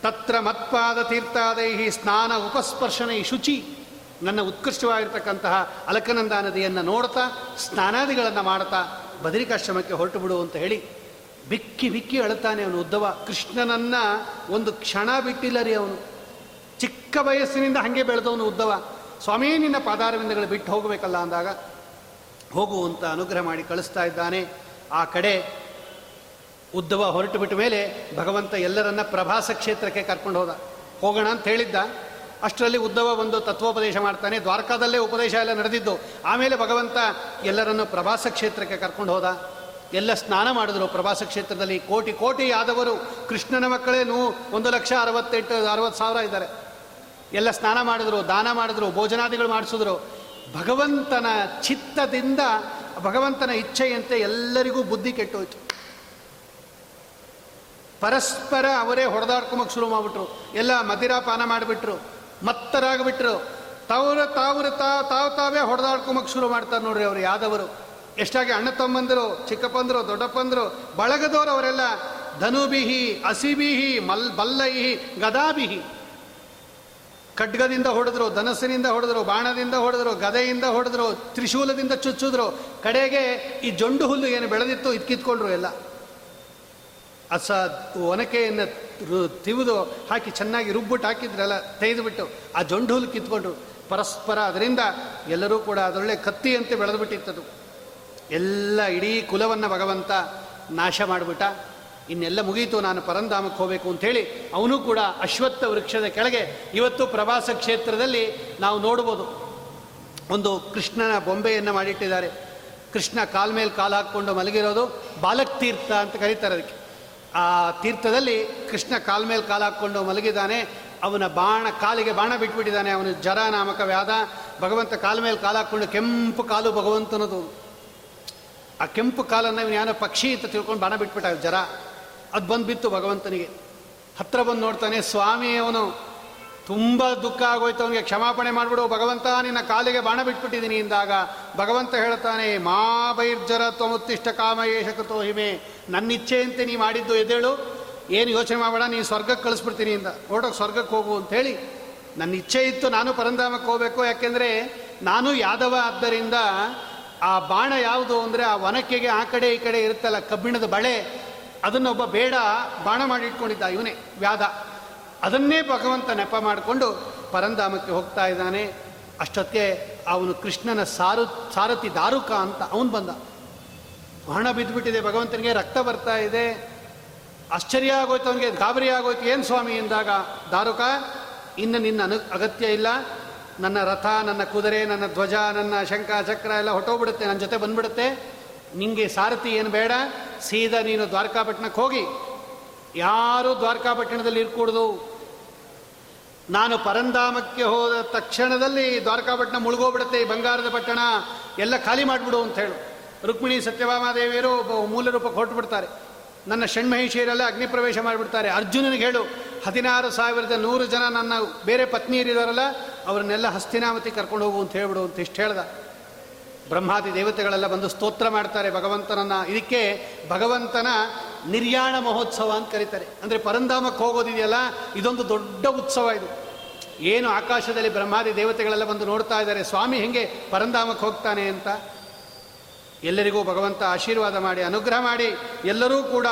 ತತ್ರ ಮತ್ಪಾದ ತೀರ್ಥಾದೈಹಿ ಸ್ನಾನ ಉಪಸ್ಪರ್ಶನ ಶುಚಿ. ನನ್ನ ಉತ್ಕೃಷ್ಟವಾಗಿರ್ತಕ್ಕಂತಹ ಅಲಕನಂದ ನದಿಯನ್ನು ನೋಡ್ತಾ, ಸ್ನಾನಾದಿಗಳನ್ನು ಮಾಡ್ತಾ, ಬದರಿಕಾಶ್ರಮಕ್ಕೆ ಹೊರಟು ಬಿಡು ಅಂತ ಹೇಳಿ ಬಿಕ್ಕಿ ಬಿಕ್ಕಿ ಅಳುತ್ತಾನೆ ಅವನು ಉದ್ದವ. ಕೃಷ್ಣನನ್ನು ಒಂದು ಕ್ಷಣ ಬಿಟ್ಟಿಲ್ಲ ರೀ ಅವನು. ಚಿಕ್ಕ ವಯಸ್ಸಿನಿಂದ ಹಾಗೆ ಬೆಳೆದವನು ಉದ್ದವ. ಸ್ವಾಮಿ, ನಿನ್ನ ಪಾದಾರವಿಂದಗಳು ಬಿಟ್ಟು ಹೋಗಬೇಕಲ್ಲ ಅಂದಾಗ ಹೋಗುವಂತ ಅನುಗ್ರಹ ಮಾಡಿ ಕಳಿಸ್ತಾ ಇದ್ದಾನೆ. ಆ ಕಡೆ ಉದ್ದವ ಹೊರಟು ಬಿಟ್ಟ ಮೇಲೆ ಭಗವಂತ ಎಲ್ಲರನ್ನ ಪ್ರಭಾಸ ಕ್ಷೇತ್ರಕ್ಕೆ ಕರ್ಕೊಂಡು ಹೋದ. ಹೋಗೋಣ ಅಂತ ಹೇಳಿದ್ದ. ಅಷ್ಟರಲ್ಲಿ ಉದ್ದವ ಒಂದು ತತ್ವೋಪದೇಶ ಮಾಡ್ತಾನೆ. ದ್ವಾರಕಾದಲ್ಲೇ ಉಪದೇಶ ಎಲ್ಲ ನಡೆದಿದ್ದು. ಆಮೇಲೆ ಭಗವಂತ ಎಲ್ಲರನ್ನು ಪ್ರವಾಸ ಕ್ಷೇತ್ರಕ್ಕೆ ಕರ್ಕೊಂಡು ಹೋದ. ಎಲ್ಲ ಸ್ನಾನ ಮಾಡಿದ್ರು ಪ್ರಭಾಸ ಕ್ಷೇತ್ರದಲ್ಲಿ. ಕೋಟಿ ಕೋಟಿ ಆದವರು ಕೃಷ್ಣನ ಮಕ್ಕಳೇನು ಒಂದು ಲಕ್ಷ ಅರವತ್ತೆಂಟು, ಅರವತ್ತು ಸಾವಿರ ಇದ್ದಾರೆ. ಎಲ್ಲ ಸ್ನಾನ ಮಾಡಿದ್ರು, ದಾನ ಮಾಡಿದ್ರು, ಭೋಜನಾದಿಗಳು ಮಾಡಿಸಿದ್ರು. ಭಗವಂತನ ಚಿತ್ತದಿಂದ, ಭಗವಂತನ ಇಚ್ಛೆಯಂತೆ ಎಲ್ಲರಿಗೂ ಬುದ್ಧಿ ಕೆಟ್ಟೋಯ್ತು. ಪರಸ್ಪರ ಅವರೇ ಹೊಡೆದಾಡ್ಕೊಂಬಕ್ಕೆ ಶುರು ಮಾಡಿಬಿಟ್ರು. ಎಲ್ಲ ಮದಿರಾಪಾನ ಮಾಡಿಬಿಟ್ರು, ಮತ್ತರಾಗ್ಬಿಟ್ರು. ತಾವ್ರ ತಾವ್ರ, ತಾ, ತಾವು ತಾವೇ ಹೊಡೆದಾಡ್ಕೊಂಬಕ್ಕೆ ಶುರು ಮಾಡ್ತಾರೆ ನೋಡ್ರಿ ಅವರು ಯಾದವರು. ಎಷ್ಟಾಗಿ ಅಣ್ಣ ತಮ್ಮಂದರು, ಚಿಕ್ಕಪ್ಪಂದರು, ದೊಡ್ಡಪ್ಪಂದರು, ಬಳಗದವರು ಅವರೆಲ್ಲ ಧನುಬಿಹಿ ಅಸಿಬಿಹಿ ಮಲ್, ಬಲ್ಲೈಹಿ, ಗದಾಬಿಹಿ. ಖಡ್ಗದಿಂದ ಹೊಡೆದ್ರು, ಧನಸ್ಸಿನಿಂದ ಹೊಡೆದ್ರು, ಬಾಣದಿಂದ ಹೊಡೆದ್ರು, ಗದೆಯಿಂದ ಹೊಡೆದ್ರು, ತ್ರಿಶೂಲದಿಂದ ಚುಚ್ಚಿದ್ರು. ಕಡೆಗೆ ಈ ಜೊಂಡು ಹುಲ್ಲು ಏನು ಬೆಳೆದಿತ್ತು ಇದ್ಕಿತ್ಕೊಂಡ್ರು ಎಲ್ಲ. ಅಸ ಒನಕೆಯನ್ನು ತಿವಿದು ಹಾಕಿ ಚೆನ್ನಾಗಿ ರುಬ್ಬಿಟ್ಟು ಹಾಕಿದ್ರಲ್ಲ ತೆಗೆದುಬಿಟ್ಟು ಆ ಜೊಂಡು ಹುಲ್ಲು ಕಿತ್ಕೊಂಡ್ರು. ಪರಸ್ಪರ ಅದರಿಂದ ಎಲ್ಲರೂ ಕೂಡ ಅದರೊಳ್ಳೆ ಕತ್ತಿಯಂತೆ ಬೆಳೆದುಬಿಟ್ಟಿತ್ತದು. ಎಲ್ಲ ಇಡೀ ಕುಲವನ್ನು ಭಗವಂತ ನಾಶ ಮಾಡಿಬಿಟ್ಟ. ಇನ್ನೆಲ್ಲ ಮುಗೀತು, ನಾನು ಪರಂಧಾಮಕ್ಕೆ ಹೋಗಬೇಕು ಅಂಥೇಳಿ ಅವನು ಕೂಡ ಅಶ್ವತ್ಥ ವೃಕ್ಷದ ಕೆಳಗೆ. ಇವತ್ತು ಪ್ರವಾಸ ಕ್ಷೇತ್ರದಲ್ಲಿ ನಾವು ನೋಡ್ಬೋದು, ಒಂದು ಕೃಷ್ಣನ ಬೊಂಬೆಯನ್ನು ಮಾಡಿಟ್ಟಿದ್ದಾರೆ. ಕೃಷ್ಣ ಕಾಲ್ ಮೇಲೆ ಕಾಲು ಹಾಕ್ಕೊಂಡು ಮಲಗಿರೋದು ಬಾಲಕ್ ತೀರ್ಥ ಅಂತ ಕರೀತಾರೆ ಅದಕ್ಕೆ. ಆ ತೀರ್ಥದಲ್ಲಿ ಕೃಷ್ಣ ಕಾಲ್ ಮೇಲೆ ಕಾಲು ಹಾಕ್ಕೊಂಡು ಮಲಗಿದ್ದಾನೆ, ಅವನ ಬಾಣ ಕಾಲಿಗೆ ಬಾಣ ಬಿಟ್ಬಿಟ್ಟಿದ್ದಾನೆ, ಅವನು ಜರ ನಾಮಕ ವ್ಯಾಧ, ಭಗವಂತ ಕಾಲ ಮೇಲೆ ಕಾಲು ಹಾಕ್ಕೊಂಡು ಕೆಂಪು ಕಾಲು ಭಗವಂತನದು. ಆ ಕೆಂಪು ಕಾಲನ್ನು ಯಾರೋ ಪಕ್ಷಿ ಅಂತ ತಿಳ್ಕೊಂಡು ಬಾಣ ಬಿಟ್ಬಿಟ್ಟ ಜರ. ಅದು ಬಂದುಬಿತ್ತು ಭಗವಂತನಿಗೆ. ಹತ್ರ ಬಂದು ನೋಡ್ತಾನೆ, ಸ್ವಾಮಿ, ಅವನು ತುಂಬ ದುಃಖ ಆಗೋಯ್ತು, ಅವನಿಗೆ ಕ್ಷಮಾಪಣೆ ಮಾಡಿಬಿಡು, ಭಗವಂತ, ನಿನ್ನ ಕಾಲಿಗೆ ಬಾಣ ಬಿಟ್ಬಿಟ್ಟಿದ್ದೀನಿ ಎಂದಾಗ ಭಗವಂತ ಹೇಳ್ತಾನೆ ಮಾ ಬೈರ್ಜರ ತ್ವಮುತ್ತಿಷ್ಟ ಕಾಮಯೇಶ ಕೃತೋ ಹಿಮೆ ನನ್ನ ಇಚ್ಛೆಯಂತೆ ನೀ ಮಾಡಿದ್ದು ಎದ್ದೇಳು, ಏನು ಯೋಚನೆ ಮಾಡಬೇಡ, ನೀನು ಸ್ವರ್ಗಕ್ಕೆ ಕಳಿಸ್ಬಿಡ್ತೀನಿ ಇಂದ ಹೊರಟೋಗಿ ಸ್ವರ್ಗಕ್ಕೆ ಹೋಗು ಅಂತೇಳಿ ನನ್ನ ಇಚ್ಛೆ ಇತ್ತು, ನಾನು ಪರಂಧಾಮಕ್ಕೆ ಹೋಗಬೇಕು, ಯಾಕೆಂದರೆ ನಾನು ಯಾದವ ಆದ್ದರಿಂದ ಆ ಬಾಣ ಯಾವುದು ಅಂದರೆ ಆ ಒನಕೆಗೆ ಆ ಕಡೆ ಈ ಕಡೆ ಇರುತ್ತಲ್ಲ ಕಬ್ಬಿಣದ ಬಳೆ ಅದನ್ನೊಬ್ಬ ಬೇಡ ಬಾಣ ಮಾಡಿ ಇಟ್ಕೊಂಡಿದ್ದ ಇವನೇ, ವ್ಯಾಧ. ಅದನ್ನೇ ಭಗವಂತ ನೆಪ ಮಾಡಿಕೊಂಡು ಪರಂಧಾಮಕ್ಕೆ ಹೋಗ್ತಾ ಇದ್ದಾನೆ. ಅಷ್ಟೊತ್ತಿಗೆ ಅವನು ಕೃಷ್ಣನ ಸಾರು, ಸಾರಥಿ ದಾರುಕ ಅಂತ ಅವನು ಬಂದ. ಹಣ ಬಿದ್ದುಬಿಟ್ಟಿದೆ ಭಗವಂತನಿಗೆ ರಕ್ತ ಬರ್ತಾ ಇದೆ. ಆಶ್ಚರ್ಯ ಆಗೋಯ್ತು ಅವನಿಗೆ, ಗಾಬರಿ ಆಗೋಯ್ತು. ಏನು ಸ್ವಾಮಿ ಎಂದಾಗ, ದಾರುಕ, ಇನ್ನು ನಿನ್ನ ಅನು, ಅಗತ್ಯ ಇಲ್ಲ. ನನ್ನ ರಥ, ನನ್ನ ಕುದುರೆ, ನನ್ನ ಧ್ವಜ, ನನ್ನ ಶಂಖ, ಚಕ್ರ ಎಲ್ಲ ಹೊಟ್ಟೋಗ್ಬಿಡುತ್ತೆ ನನ್ನ ಜೊತೆ ಬಂದ್ಬಿಡುತ್ತೆ. ನಿಂಗೆ ಸಾರಥಿ ಏನು ಬೇಡ, ಸೀದಾ ನೀನು ದ್ವಾರಕಾಪಟ್ಟಣಕ್ಕೆ ಹೋಗಿ. ಯಾರು ದ್ವಾರಕಾಪಟ್ಟಣದಲ್ಲಿ ಇರ್ಕೂಡ್ದು. ನಾನು ಪರಂಧಾಮಕ್ಕೆ ಹೋದ ತಕ್ಷಣದಲ್ಲಿ ದ್ವಾರಕಾಪಟ್ಟಣ ಮುಳುಗೋಗ್ಬಿಡುತ್ತೆ ಈ ಬಂಗಾರದ ಪಟ್ಟಣ. ಎಲ್ಲ ಖಾಲಿ ಮಾಡಿಬಿಡು ಅಂತ ಹೇಳು. ರುಕ್ಮಿಣಿ ಸತ್ಯಭಾಮಾದೇವಿಯರು ಮೂಲ ರೂಪಕ್ಕೆ ಹೊರಟುಬಿಡ್ತಾರೆ. ನನ್ನ ಷಣ್ಮಹಿಷಿಯರೆಲ್ಲ ಅಗ್ನಿ ಪ್ರವೇಶ ಮಾಡಿಬಿಡ್ತಾರೆ. ಅರ್ಜುನನಿಗೆ ಹೇಳು, ಹದಿನಾರು ಸಾವಿರದ ನೂರು ಜನ ನನ್ನ ಬೇರೆ ಪತ್ನಿಯರಿದಾರಲ್ಲ, ಅವರನ್ನೆಲ್ಲ ಹಸ್ತಿನಾಮತಿ ಕರ್ಕೊಂಡು ಹೋಗು ಅಂತ ಹೇಳ್ಬಿಡು ಅಂತ ಇಷ್ಟು ಹೇಳ್ದ. ಬ್ರಹ್ಮಾದಿ ದೇವತೆಗಳೆಲ್ಲ ಬಂದು ಸ್ತೋತ್ರ ಮಾಡ್ತಾರೆ ಭಗವಂತನನ್ನ. ಇದಕ್ಕೆ ಭಗವಂತನ ನಿರ್ಯಾಣ ಮಹೋತ್ಸವ ಅಂತ ಕರೀತಾರೆ. ಅಂದರೆ ಪರಂಧಾಮಕ್ಕೆ ಹೋಗೋದಿದೆಯಲ್ಲ, ಇದೊಂದು ದೊಡ್ಡ ಉತ್ಸವ ಇದು. ಏನು ಆಕಾಶದಲ್ಲಿ ಬ್ರಹ್ಮಾದಿ ದೇವತೆಗಳೆಲ್ಲ ಬಂದು ನೋಡ್ತಾ ಇದ್ದಾರೆ, ಸ್ವಾಮಿ ಹೆಂಗೆ ಪರಂಧಾಮಕ್ಕೆ ಹೋಗ್ತಾನೆ ಅಂತ. ಎಲ್ಲರಿಗೂ ಭಗವಂತ ಆಶೀರ್ವಾದ ಮಾಡಿ, ಅನುಗ್ರಹ ಮಾಡಿ, ಎಲ್ಲರೂ ಕೂಡ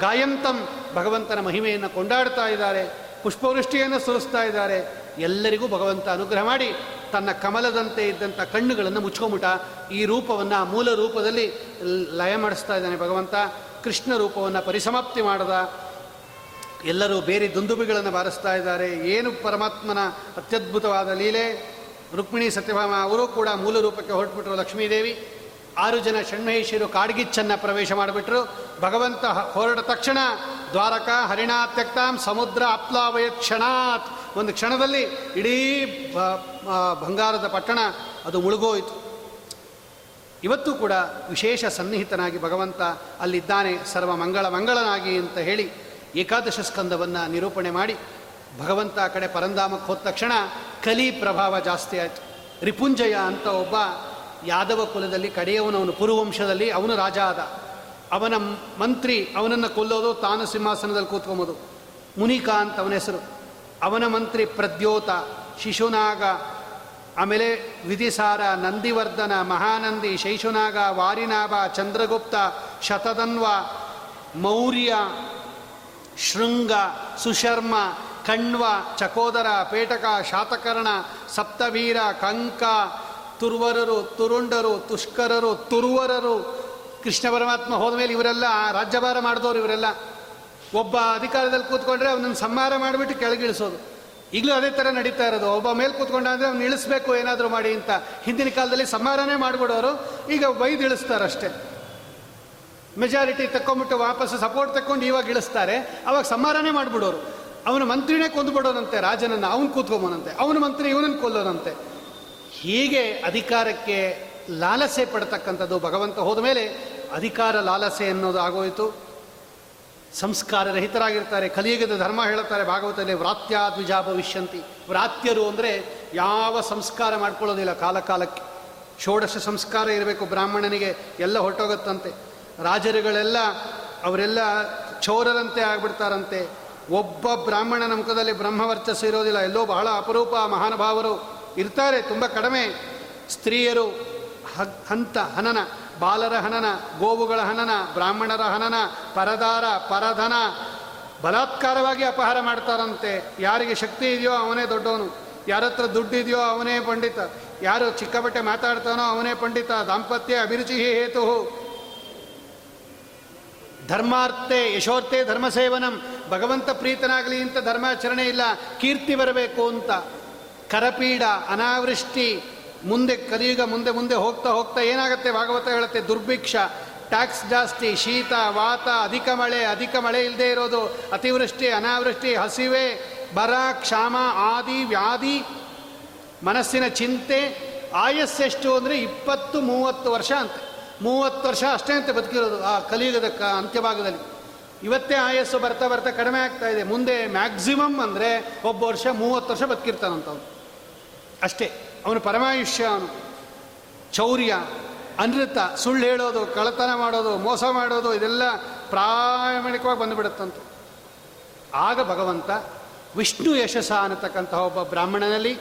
ಗಾಯಂತಂ ಭಗವಂತನ ಮಹಿಮೆಯನ್ನು ಕೊಂಡಾಡ್ತಾ ಇದ್ದಾರೆ, ಪುಷ್ಪವೃಷ್ಟಿಯನ್ನು ಸುರಿಸ್ತಾ ಇದ್ದಾರೆ. ಎಲ್ಲರಿಗೂ ಭಗವಂತ ಅನುಗ್ರಹ ಮಾಡಿ ತನ್ನ ಕಮಲದಂತೆ ಇದ್ದಂಥ ಕಣ್ಣುಗಳನ್ನು ಮುಚ್ಕೊಂಬಿಟ್ಟ. ಈ ರೂಪವನ್ನು ಮೂಲ ರೂಪದಲ್ಲಿ ಲಯ ಮಾಡಿಸ್ತಾ ಇದ್ದಾನೆ ಭಗವಂತ. ಕೃಷ್ಣ ರೂಪವನ್ನು ಪರಿಸಮಾಪ್ತಿ ಮಾಡದ. ಎಲ್ಲರೂ ಬೇರೆ ದುಂದುಬಿಗಳನ್ನು ಬಾರಿಸ್ತಾ ಇದ್ದಾರೆ. ಏನು ಪರಮಾತ್ಮನ ಅತ್ಯದ್ಭುತವಾದ ಲೀಲೆ. ರುಕ್ಮಿಣಿ ಸತ್ಯಭಾಮ ಅವರು ಕೂಡ ಮೂಲ ರೂಪಕ್ಕೆ ಹೊರಟ್ಬಿಟ್ರು ಲಕ್ಷ್ಮೀದೇವಿ. ಆರು ಜನ ಷಣ್ಮಹೇಶಿಯರು ಕಾಡ್ಗಿಚ್ಚನ್ನು ಪ್ರವೇಶ ಮಾಡಿಬಿಟ್ರು. ಭಗವಂತ ಹೊರಟ ತಕ್ಷಣ ದ್ವಾರಕ ಹರಿಣಾತ್ಯಕ್ತಾಂ ಸಮುದ್ರ ಅಪ್ಲಾವಯ ಕ್ಷಣಾತ್ ಒಂದು ಕ್ಷಣದಲ್ಲಿ ಇಡೀ ಬಂಗಾರದ ಪಟ್ಟಣ ಅದು ಮುಳುಗೋಯಿತು. ಇವತ್ತು ಕೂಡ ವಿಶೇಷ ಸನ್ನಿಹಿತನಾಗಿ ಭಗವಂತ ಅಲ್ಲಿದ್ದಾನೆ, ಸರ್ವ ಮಂಗಳ ಮಂಗಳನಾಗಿ ಅಂತ ಹೇಳಿ ಏಕಾದಶ ಸ್ಕಂದವನ್ನು ನಿರೂಪಣೆ ಮಾಡಿ, ಭಗವಂತ ಕಡೆ ಪರಂಧಾಮಕ್ಕೆ ಹೋದ ತಕ್ಷಣ ಕಲಿ ಪ್ರಭಾವ ಜಾಸ್ತಿ ಆಯಿತು. ರಿಪುಂಜಯ ಅಂತ ಒಬ್ಬ ಯಾದವ ಕುಲದಲ್ಲಿ ಕಡೆಯವನವನು ಪುರುವಂಶದಲ್ಲಿ ಅವನು ರಾಜ ಆದ. ಅವನ ಮಂತ್ರಿ ಅವನನ್ನು ಕೊಲ್ಲೋದು ತಾನು ಸಿಂಹಾಸನದಲ್ಲಿ ಕೂತ್ಕೊಂಬೋದು. ಮುನಿಕಾ ಅಂತ ಅವನ ಹೆಸರು. ಅವನ ಮಂತ್ರಿ ಪ್ರದ್ಯೋತ, ಶಿಶುನಾಗ, ಆಮೇಲೆ ವಿಧಿಸಾರ, ನಂದಿವರ್ಧನ, ಮಹಾನಂದಿ, ಶೈಶುನಾಗ, ವಾರಿನಾಭ, ಚಂದ್ರಗುಪ್ತ ಶತಧನ್ವ ಮೌರ್ಯ, ಶೃಂಗ, ಸುಶರ್ಮ ಕಣ್ವ ಚಕೋದರ, ಪೇಟಕ, ಶಾತಕರ್ಣ, ಸಪ್ತವೀರ, ಕಂಕ, ತುರ್ವರರು, ತುರುಂಡರು, ತುಷ್ಕರರು, ತುರುವರರು, ಕೃಷ್ಣ ಪರಮಾತ್ಮ ಹೋದ ಮೇಲೆ ಇವರೆಲ್ಲ ರಾಜ್ಯಭಾರ ಮಾಡಿದವರು ಇವರೆಲ್ಲ. ಒಬ್ಬ ಅಧಿಕಾರದಲ್ಲಿ ಕೂತ್ಕೊಂಡ್ರೆ ಅವನನ್ನು ಸಂಹಾರ ಮಾಡಿಬಿಟ್ಟು ಕೆಳಗಿಳಿಸೋದು. ಈಗಲೂ ಅದೇ ಥರ ನಡೀತಾ ಇರೋದು. ಒಬ್ಬ ಮೇಲೆ ಕೂತ್ಕೊಂಡ ಅಂದರೆ ಅವ್ನು ಇಳಿಸ್ಬೇಕು, ಏನಾದರೂ ಮಾಡಿ ಅಂತ. ಹಿಂದಿನ ಕಾಲದಲ್ಲಿ ಸಂಹಾರನೇ ಮಾಡಿಬಿಡೋರು. ಈಗ ಬೈದು ಇಳಿಸ್ತಾರಷ್ಟೇ. ಮೆಜಾರಿಟಿ ತಕ್ಕೊಂಬಿಟ್ಟು ವಾಪಸ್ ಸಪೋರ್ಟ್ ತಕ್ಕೊಂಡು ಇವಾಗ ಇಳಿಸ್ತಾರೆ. ಅವಾಗ ಸಂಹಾರನೇ ಮಾಡಿಬಿಡೋರು. ಅವನ ಮಂತ್ರಿನೇ ಕೊಂದುಬಿಡೋನಂತೆ, ರಾಜನನ್ನು. ಅವನು ಕೂತ್ಕೊಂಬನಂತೆ. ಅವನ ಮಂತ್ರಿ, ಇವನನ್ನು ಕೊಲ್ಲೋನಂತೆ. ಹೀಗೆ ಅಧಿಕಾರಕ್ಕೆ ಲಾಲಸೆ ಪಡ್ತಕ್ಕಂಥದ್ದು ಭಗವಂತ ಹೋದ ಮೇಲೆ ಅಧಿಕಾರ ಲಾಲಸೆ ಅನ್ನೋದು ಆಗೋಯಿತು. ಸಂಸ್ಕಾರ ರಹಿತರಾಗಿರ್ತಾರೆ, ಕಲಿಯುಗದ ಧರ್ಮ ಹೇಳುತ್ತಾರೆ, ಭಾಗವತದಲ್ಲಿ ವ್ರಾತ್ಯ ದ್ವಿಜಾ ಭವಿಷ್ಯಂತಿ. ವ್ರಾತ್ಯರು ಅಂದರೆ ಯಾವ ಸಂಸ್ಕಾರ ಮಾಡ್ಕೊಳ್ಳೋದಿಲ್ಲ ಕಾಲಕಾಲಕ್ಕೆ. ಷೋಡಶ ಸಂಸ್ಕಾರ ಇರಬೇಕು, ಬ್ರಾಹ್ಮಣನಿಗೆ ಎಲ್ಲ ಹೊರಟೋಗುತ್ತಂತೆ. ರಾಜರುಗಳೆಲ್ಲ, ಅವರೆಲ್ಲ ಚೋರರಂತೆ ಆಗ್ಬಿಡ್ತಾರಂತೆ. ಒಬ್ಬ ಬ್ರಾಹ್ಮಣನ ಮುಖದಲ್ಲಿ ಬ್ರಹ್ಮವರ್ಚಸ್ಸು ಇರೋದಿಲ್ಲ, ಎಲ್ಲೋ ಬಹಳ ಅಪರೂಪ ಮಹಾನುಭಾವರು ಇರ್ತಾರೆ, ತುಂಬ ಕಡಿಮೆ. ಸ್ತ್ರೀಯರು ಹಂತ, ಹನನ. ಬಾಲರ ಹನನ, ಗೋವುಗಳ ಹನನ, ಬ್ರಾಹ್ಮಣರ ಹನನ, ಪರದಾರ, ಪರಧನ ಬಲಾತ್ಕಾರವಾಗಿ ಅಪಹಾರ ಮಾಡ್ತಾರಂತೆ. ಯಾರಿಗೆ ಶಕ್ತಿ ಇದೆಯೋ ಅವನೇ ದೊಡ್ಡವನು. ಯಾರ ಹತ್ರ ದುಡ್ಡು ಇದೆಯೋ ಅವನೇ ಪಂಡಿತ. ಯಾರು ಚಿಕ್ಕ ಬಟ್ಟೆ ಮಾತಾಡ್ತಾನೋ ಅವನೇ ಪಂಡಿತ. ದಾಂಪತ್ಯ ಅಭಿರುಚಿ ಹೇತು. ಧರ್ಮಾರ್ಥೆ ಯಶೋರ್ಥೆ ಧರ್ಮಸೇವನಂ. ಭಗವಂತ ಪ್ರೀತನಾಗಲಿ ಅಂತ ಧರ್ಮಾಚರಣೆ ಇಲ್ಲ. ಕೀರ್ತಿ ಬರಬೇಕು ಅಂತ. ಕರಪೀಡ, ಅನಾವೃಷ್ಟಿ ಮುಂದೆ ಕಲಿಯುಗ ಮುಂದೆ ಮುಂದೆ ಹೋಗ್ತಾ ಹೋಗ್ತಾ ಏನಾಗುತ್ತೆ ಭಾಗವತ ಹೇಳುತ್ತೆ? ದುರ್ಭಿಕ್ಷ ಟ್ಯಾಕ್ಸ್ ಜಾಸ್ತಿ, ಶೀತ, ವಾತ, ಅಧಿಕ ಮಳೆ ಅಧಿಕ ಮಳೆ ಇಲ್ಲದೆ ಇರೋದು, ಅತಿವೃಷ್ಟಿ, ಅನಾವೃಷ್ಟಿ, ಹಸಿವೆ, ಬರ, ಕ್ಷಾಮ, ಆದಿ, ವ್ಯಾಧಿ, ಮನಸ್ಸಿನ ಚಿಂತೆ ಆಯಸ್ಸೆಷ್ಟು ಅಂದರೆ ಇಪ್ಪತ್ತು, ಮೂವತ್ತು ವರ್ಷ ಅಂತೆ. ಮೂವತ್ತು ವರ್ಷ ಅಷ್ಟೇ ಅಂತ ಬದುಕಿರೋದು ಆ ಕಲಿಯುಗದ ಕ ಅಂತ್ಯಭಾಗದಲ್ಲಿ. ಇವತ್ತೇ ಆಯಸ್ಸು ಬರ್ತಾ ಬರ್ತಾ ಕಡಿಮೆ ಆಗ್ತಾ ಇದೆ. ಮುಂದೆ ಮ್ಯಾಕ್ಸಿಮಮ್ ಅಂದರೆ ಒಬ್ಬ ವರ್ಷ ಮೂವತ್ತು ವರ್ಷ ಬದುಕಿರ್ತಾನಂತವನು. ಅಷ್ಟೇ. ಅವನು ಪರಮಾಯುಷ್ಯ ಅವನು ಚೌರ್ಯ, ಅನೃತ, ಸುಳ್ಳು ಹೇಳೋದು ಕಳತನ ಮಾಡೋದು, ಮೋಸ ಮಾಡೋದು, ಇದೆಲ್ಲ ಪ್ರಾಮಾಣಿಕವಾಗಿ ಬಂದುಬಿಡುತ್ತಂತ. ಆಗ ಭಗವಂತ ವಿಷ್ಣು ಯಶಸ ಅನ್ನತಕ್ಕಂತಹ ಒಬ್ಬ ಬ್ರಾಹ್ಮಣನಲ್ಲಿ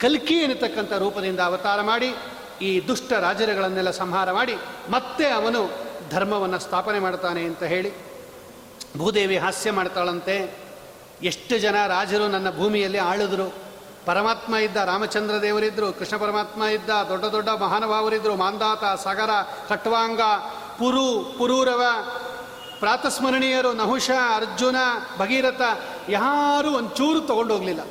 ಕಲ್ಕಿ ಅನ್ನತಕ್ಕಂಥ ರೂಪದಿಂದ ಅವತಾರ ಮಾಡಿ, ಈ ದುಷ್ಟ ರಾಜರುಗಳನ್ನೆಲ್ಲ ಸಂಹಾರ ಮಾಡಿ, ಮತ್ತೆ ಅವನು ಧರ್ಮವನ್ನು ಸ್ಥಾಪನೆ ಮಾಡ್ತಾನೆ ಅಂತ ಹೇಳಿ, ಭೂದೇವಿ ಹಾಸ್ಯ ಮಾಡ್ತಾಳಂತೆ. ಎಷ್ಟು ಜನ ರಾಜರು ನನ್ನ ಭೂಮಿಯಲ್ಲಿ ಆಳಿದ್ರು. ಪರಮಾತ್ಮ ಇದ್ದ ರಾಮಚಂದ್ರ ದೇವರಿದ್ದರು ಕೃಷ್ಣ ಪರಮಾತ್ಮ ಇದ್ದ ದೊಡ್ಡ ದೊಡ್ಡ ಮಹಾನುಭಾವರಿದ್ದರು ಮಾಂದಾತ, ಸಾಗರ, ಕಟ್ವಾಂಗ, ಪುರು, ಪುರೂರವ, ಪ್ರಾತಸ್ಮರಣೀಯರು, ನಹುಷ, ಅರ್ಜುನ, ಭಗೀರಥ, ಯಾರೂ ಒಂಚೂರು ತಗೊಂಡೋಗಲಿಲ್ಲ.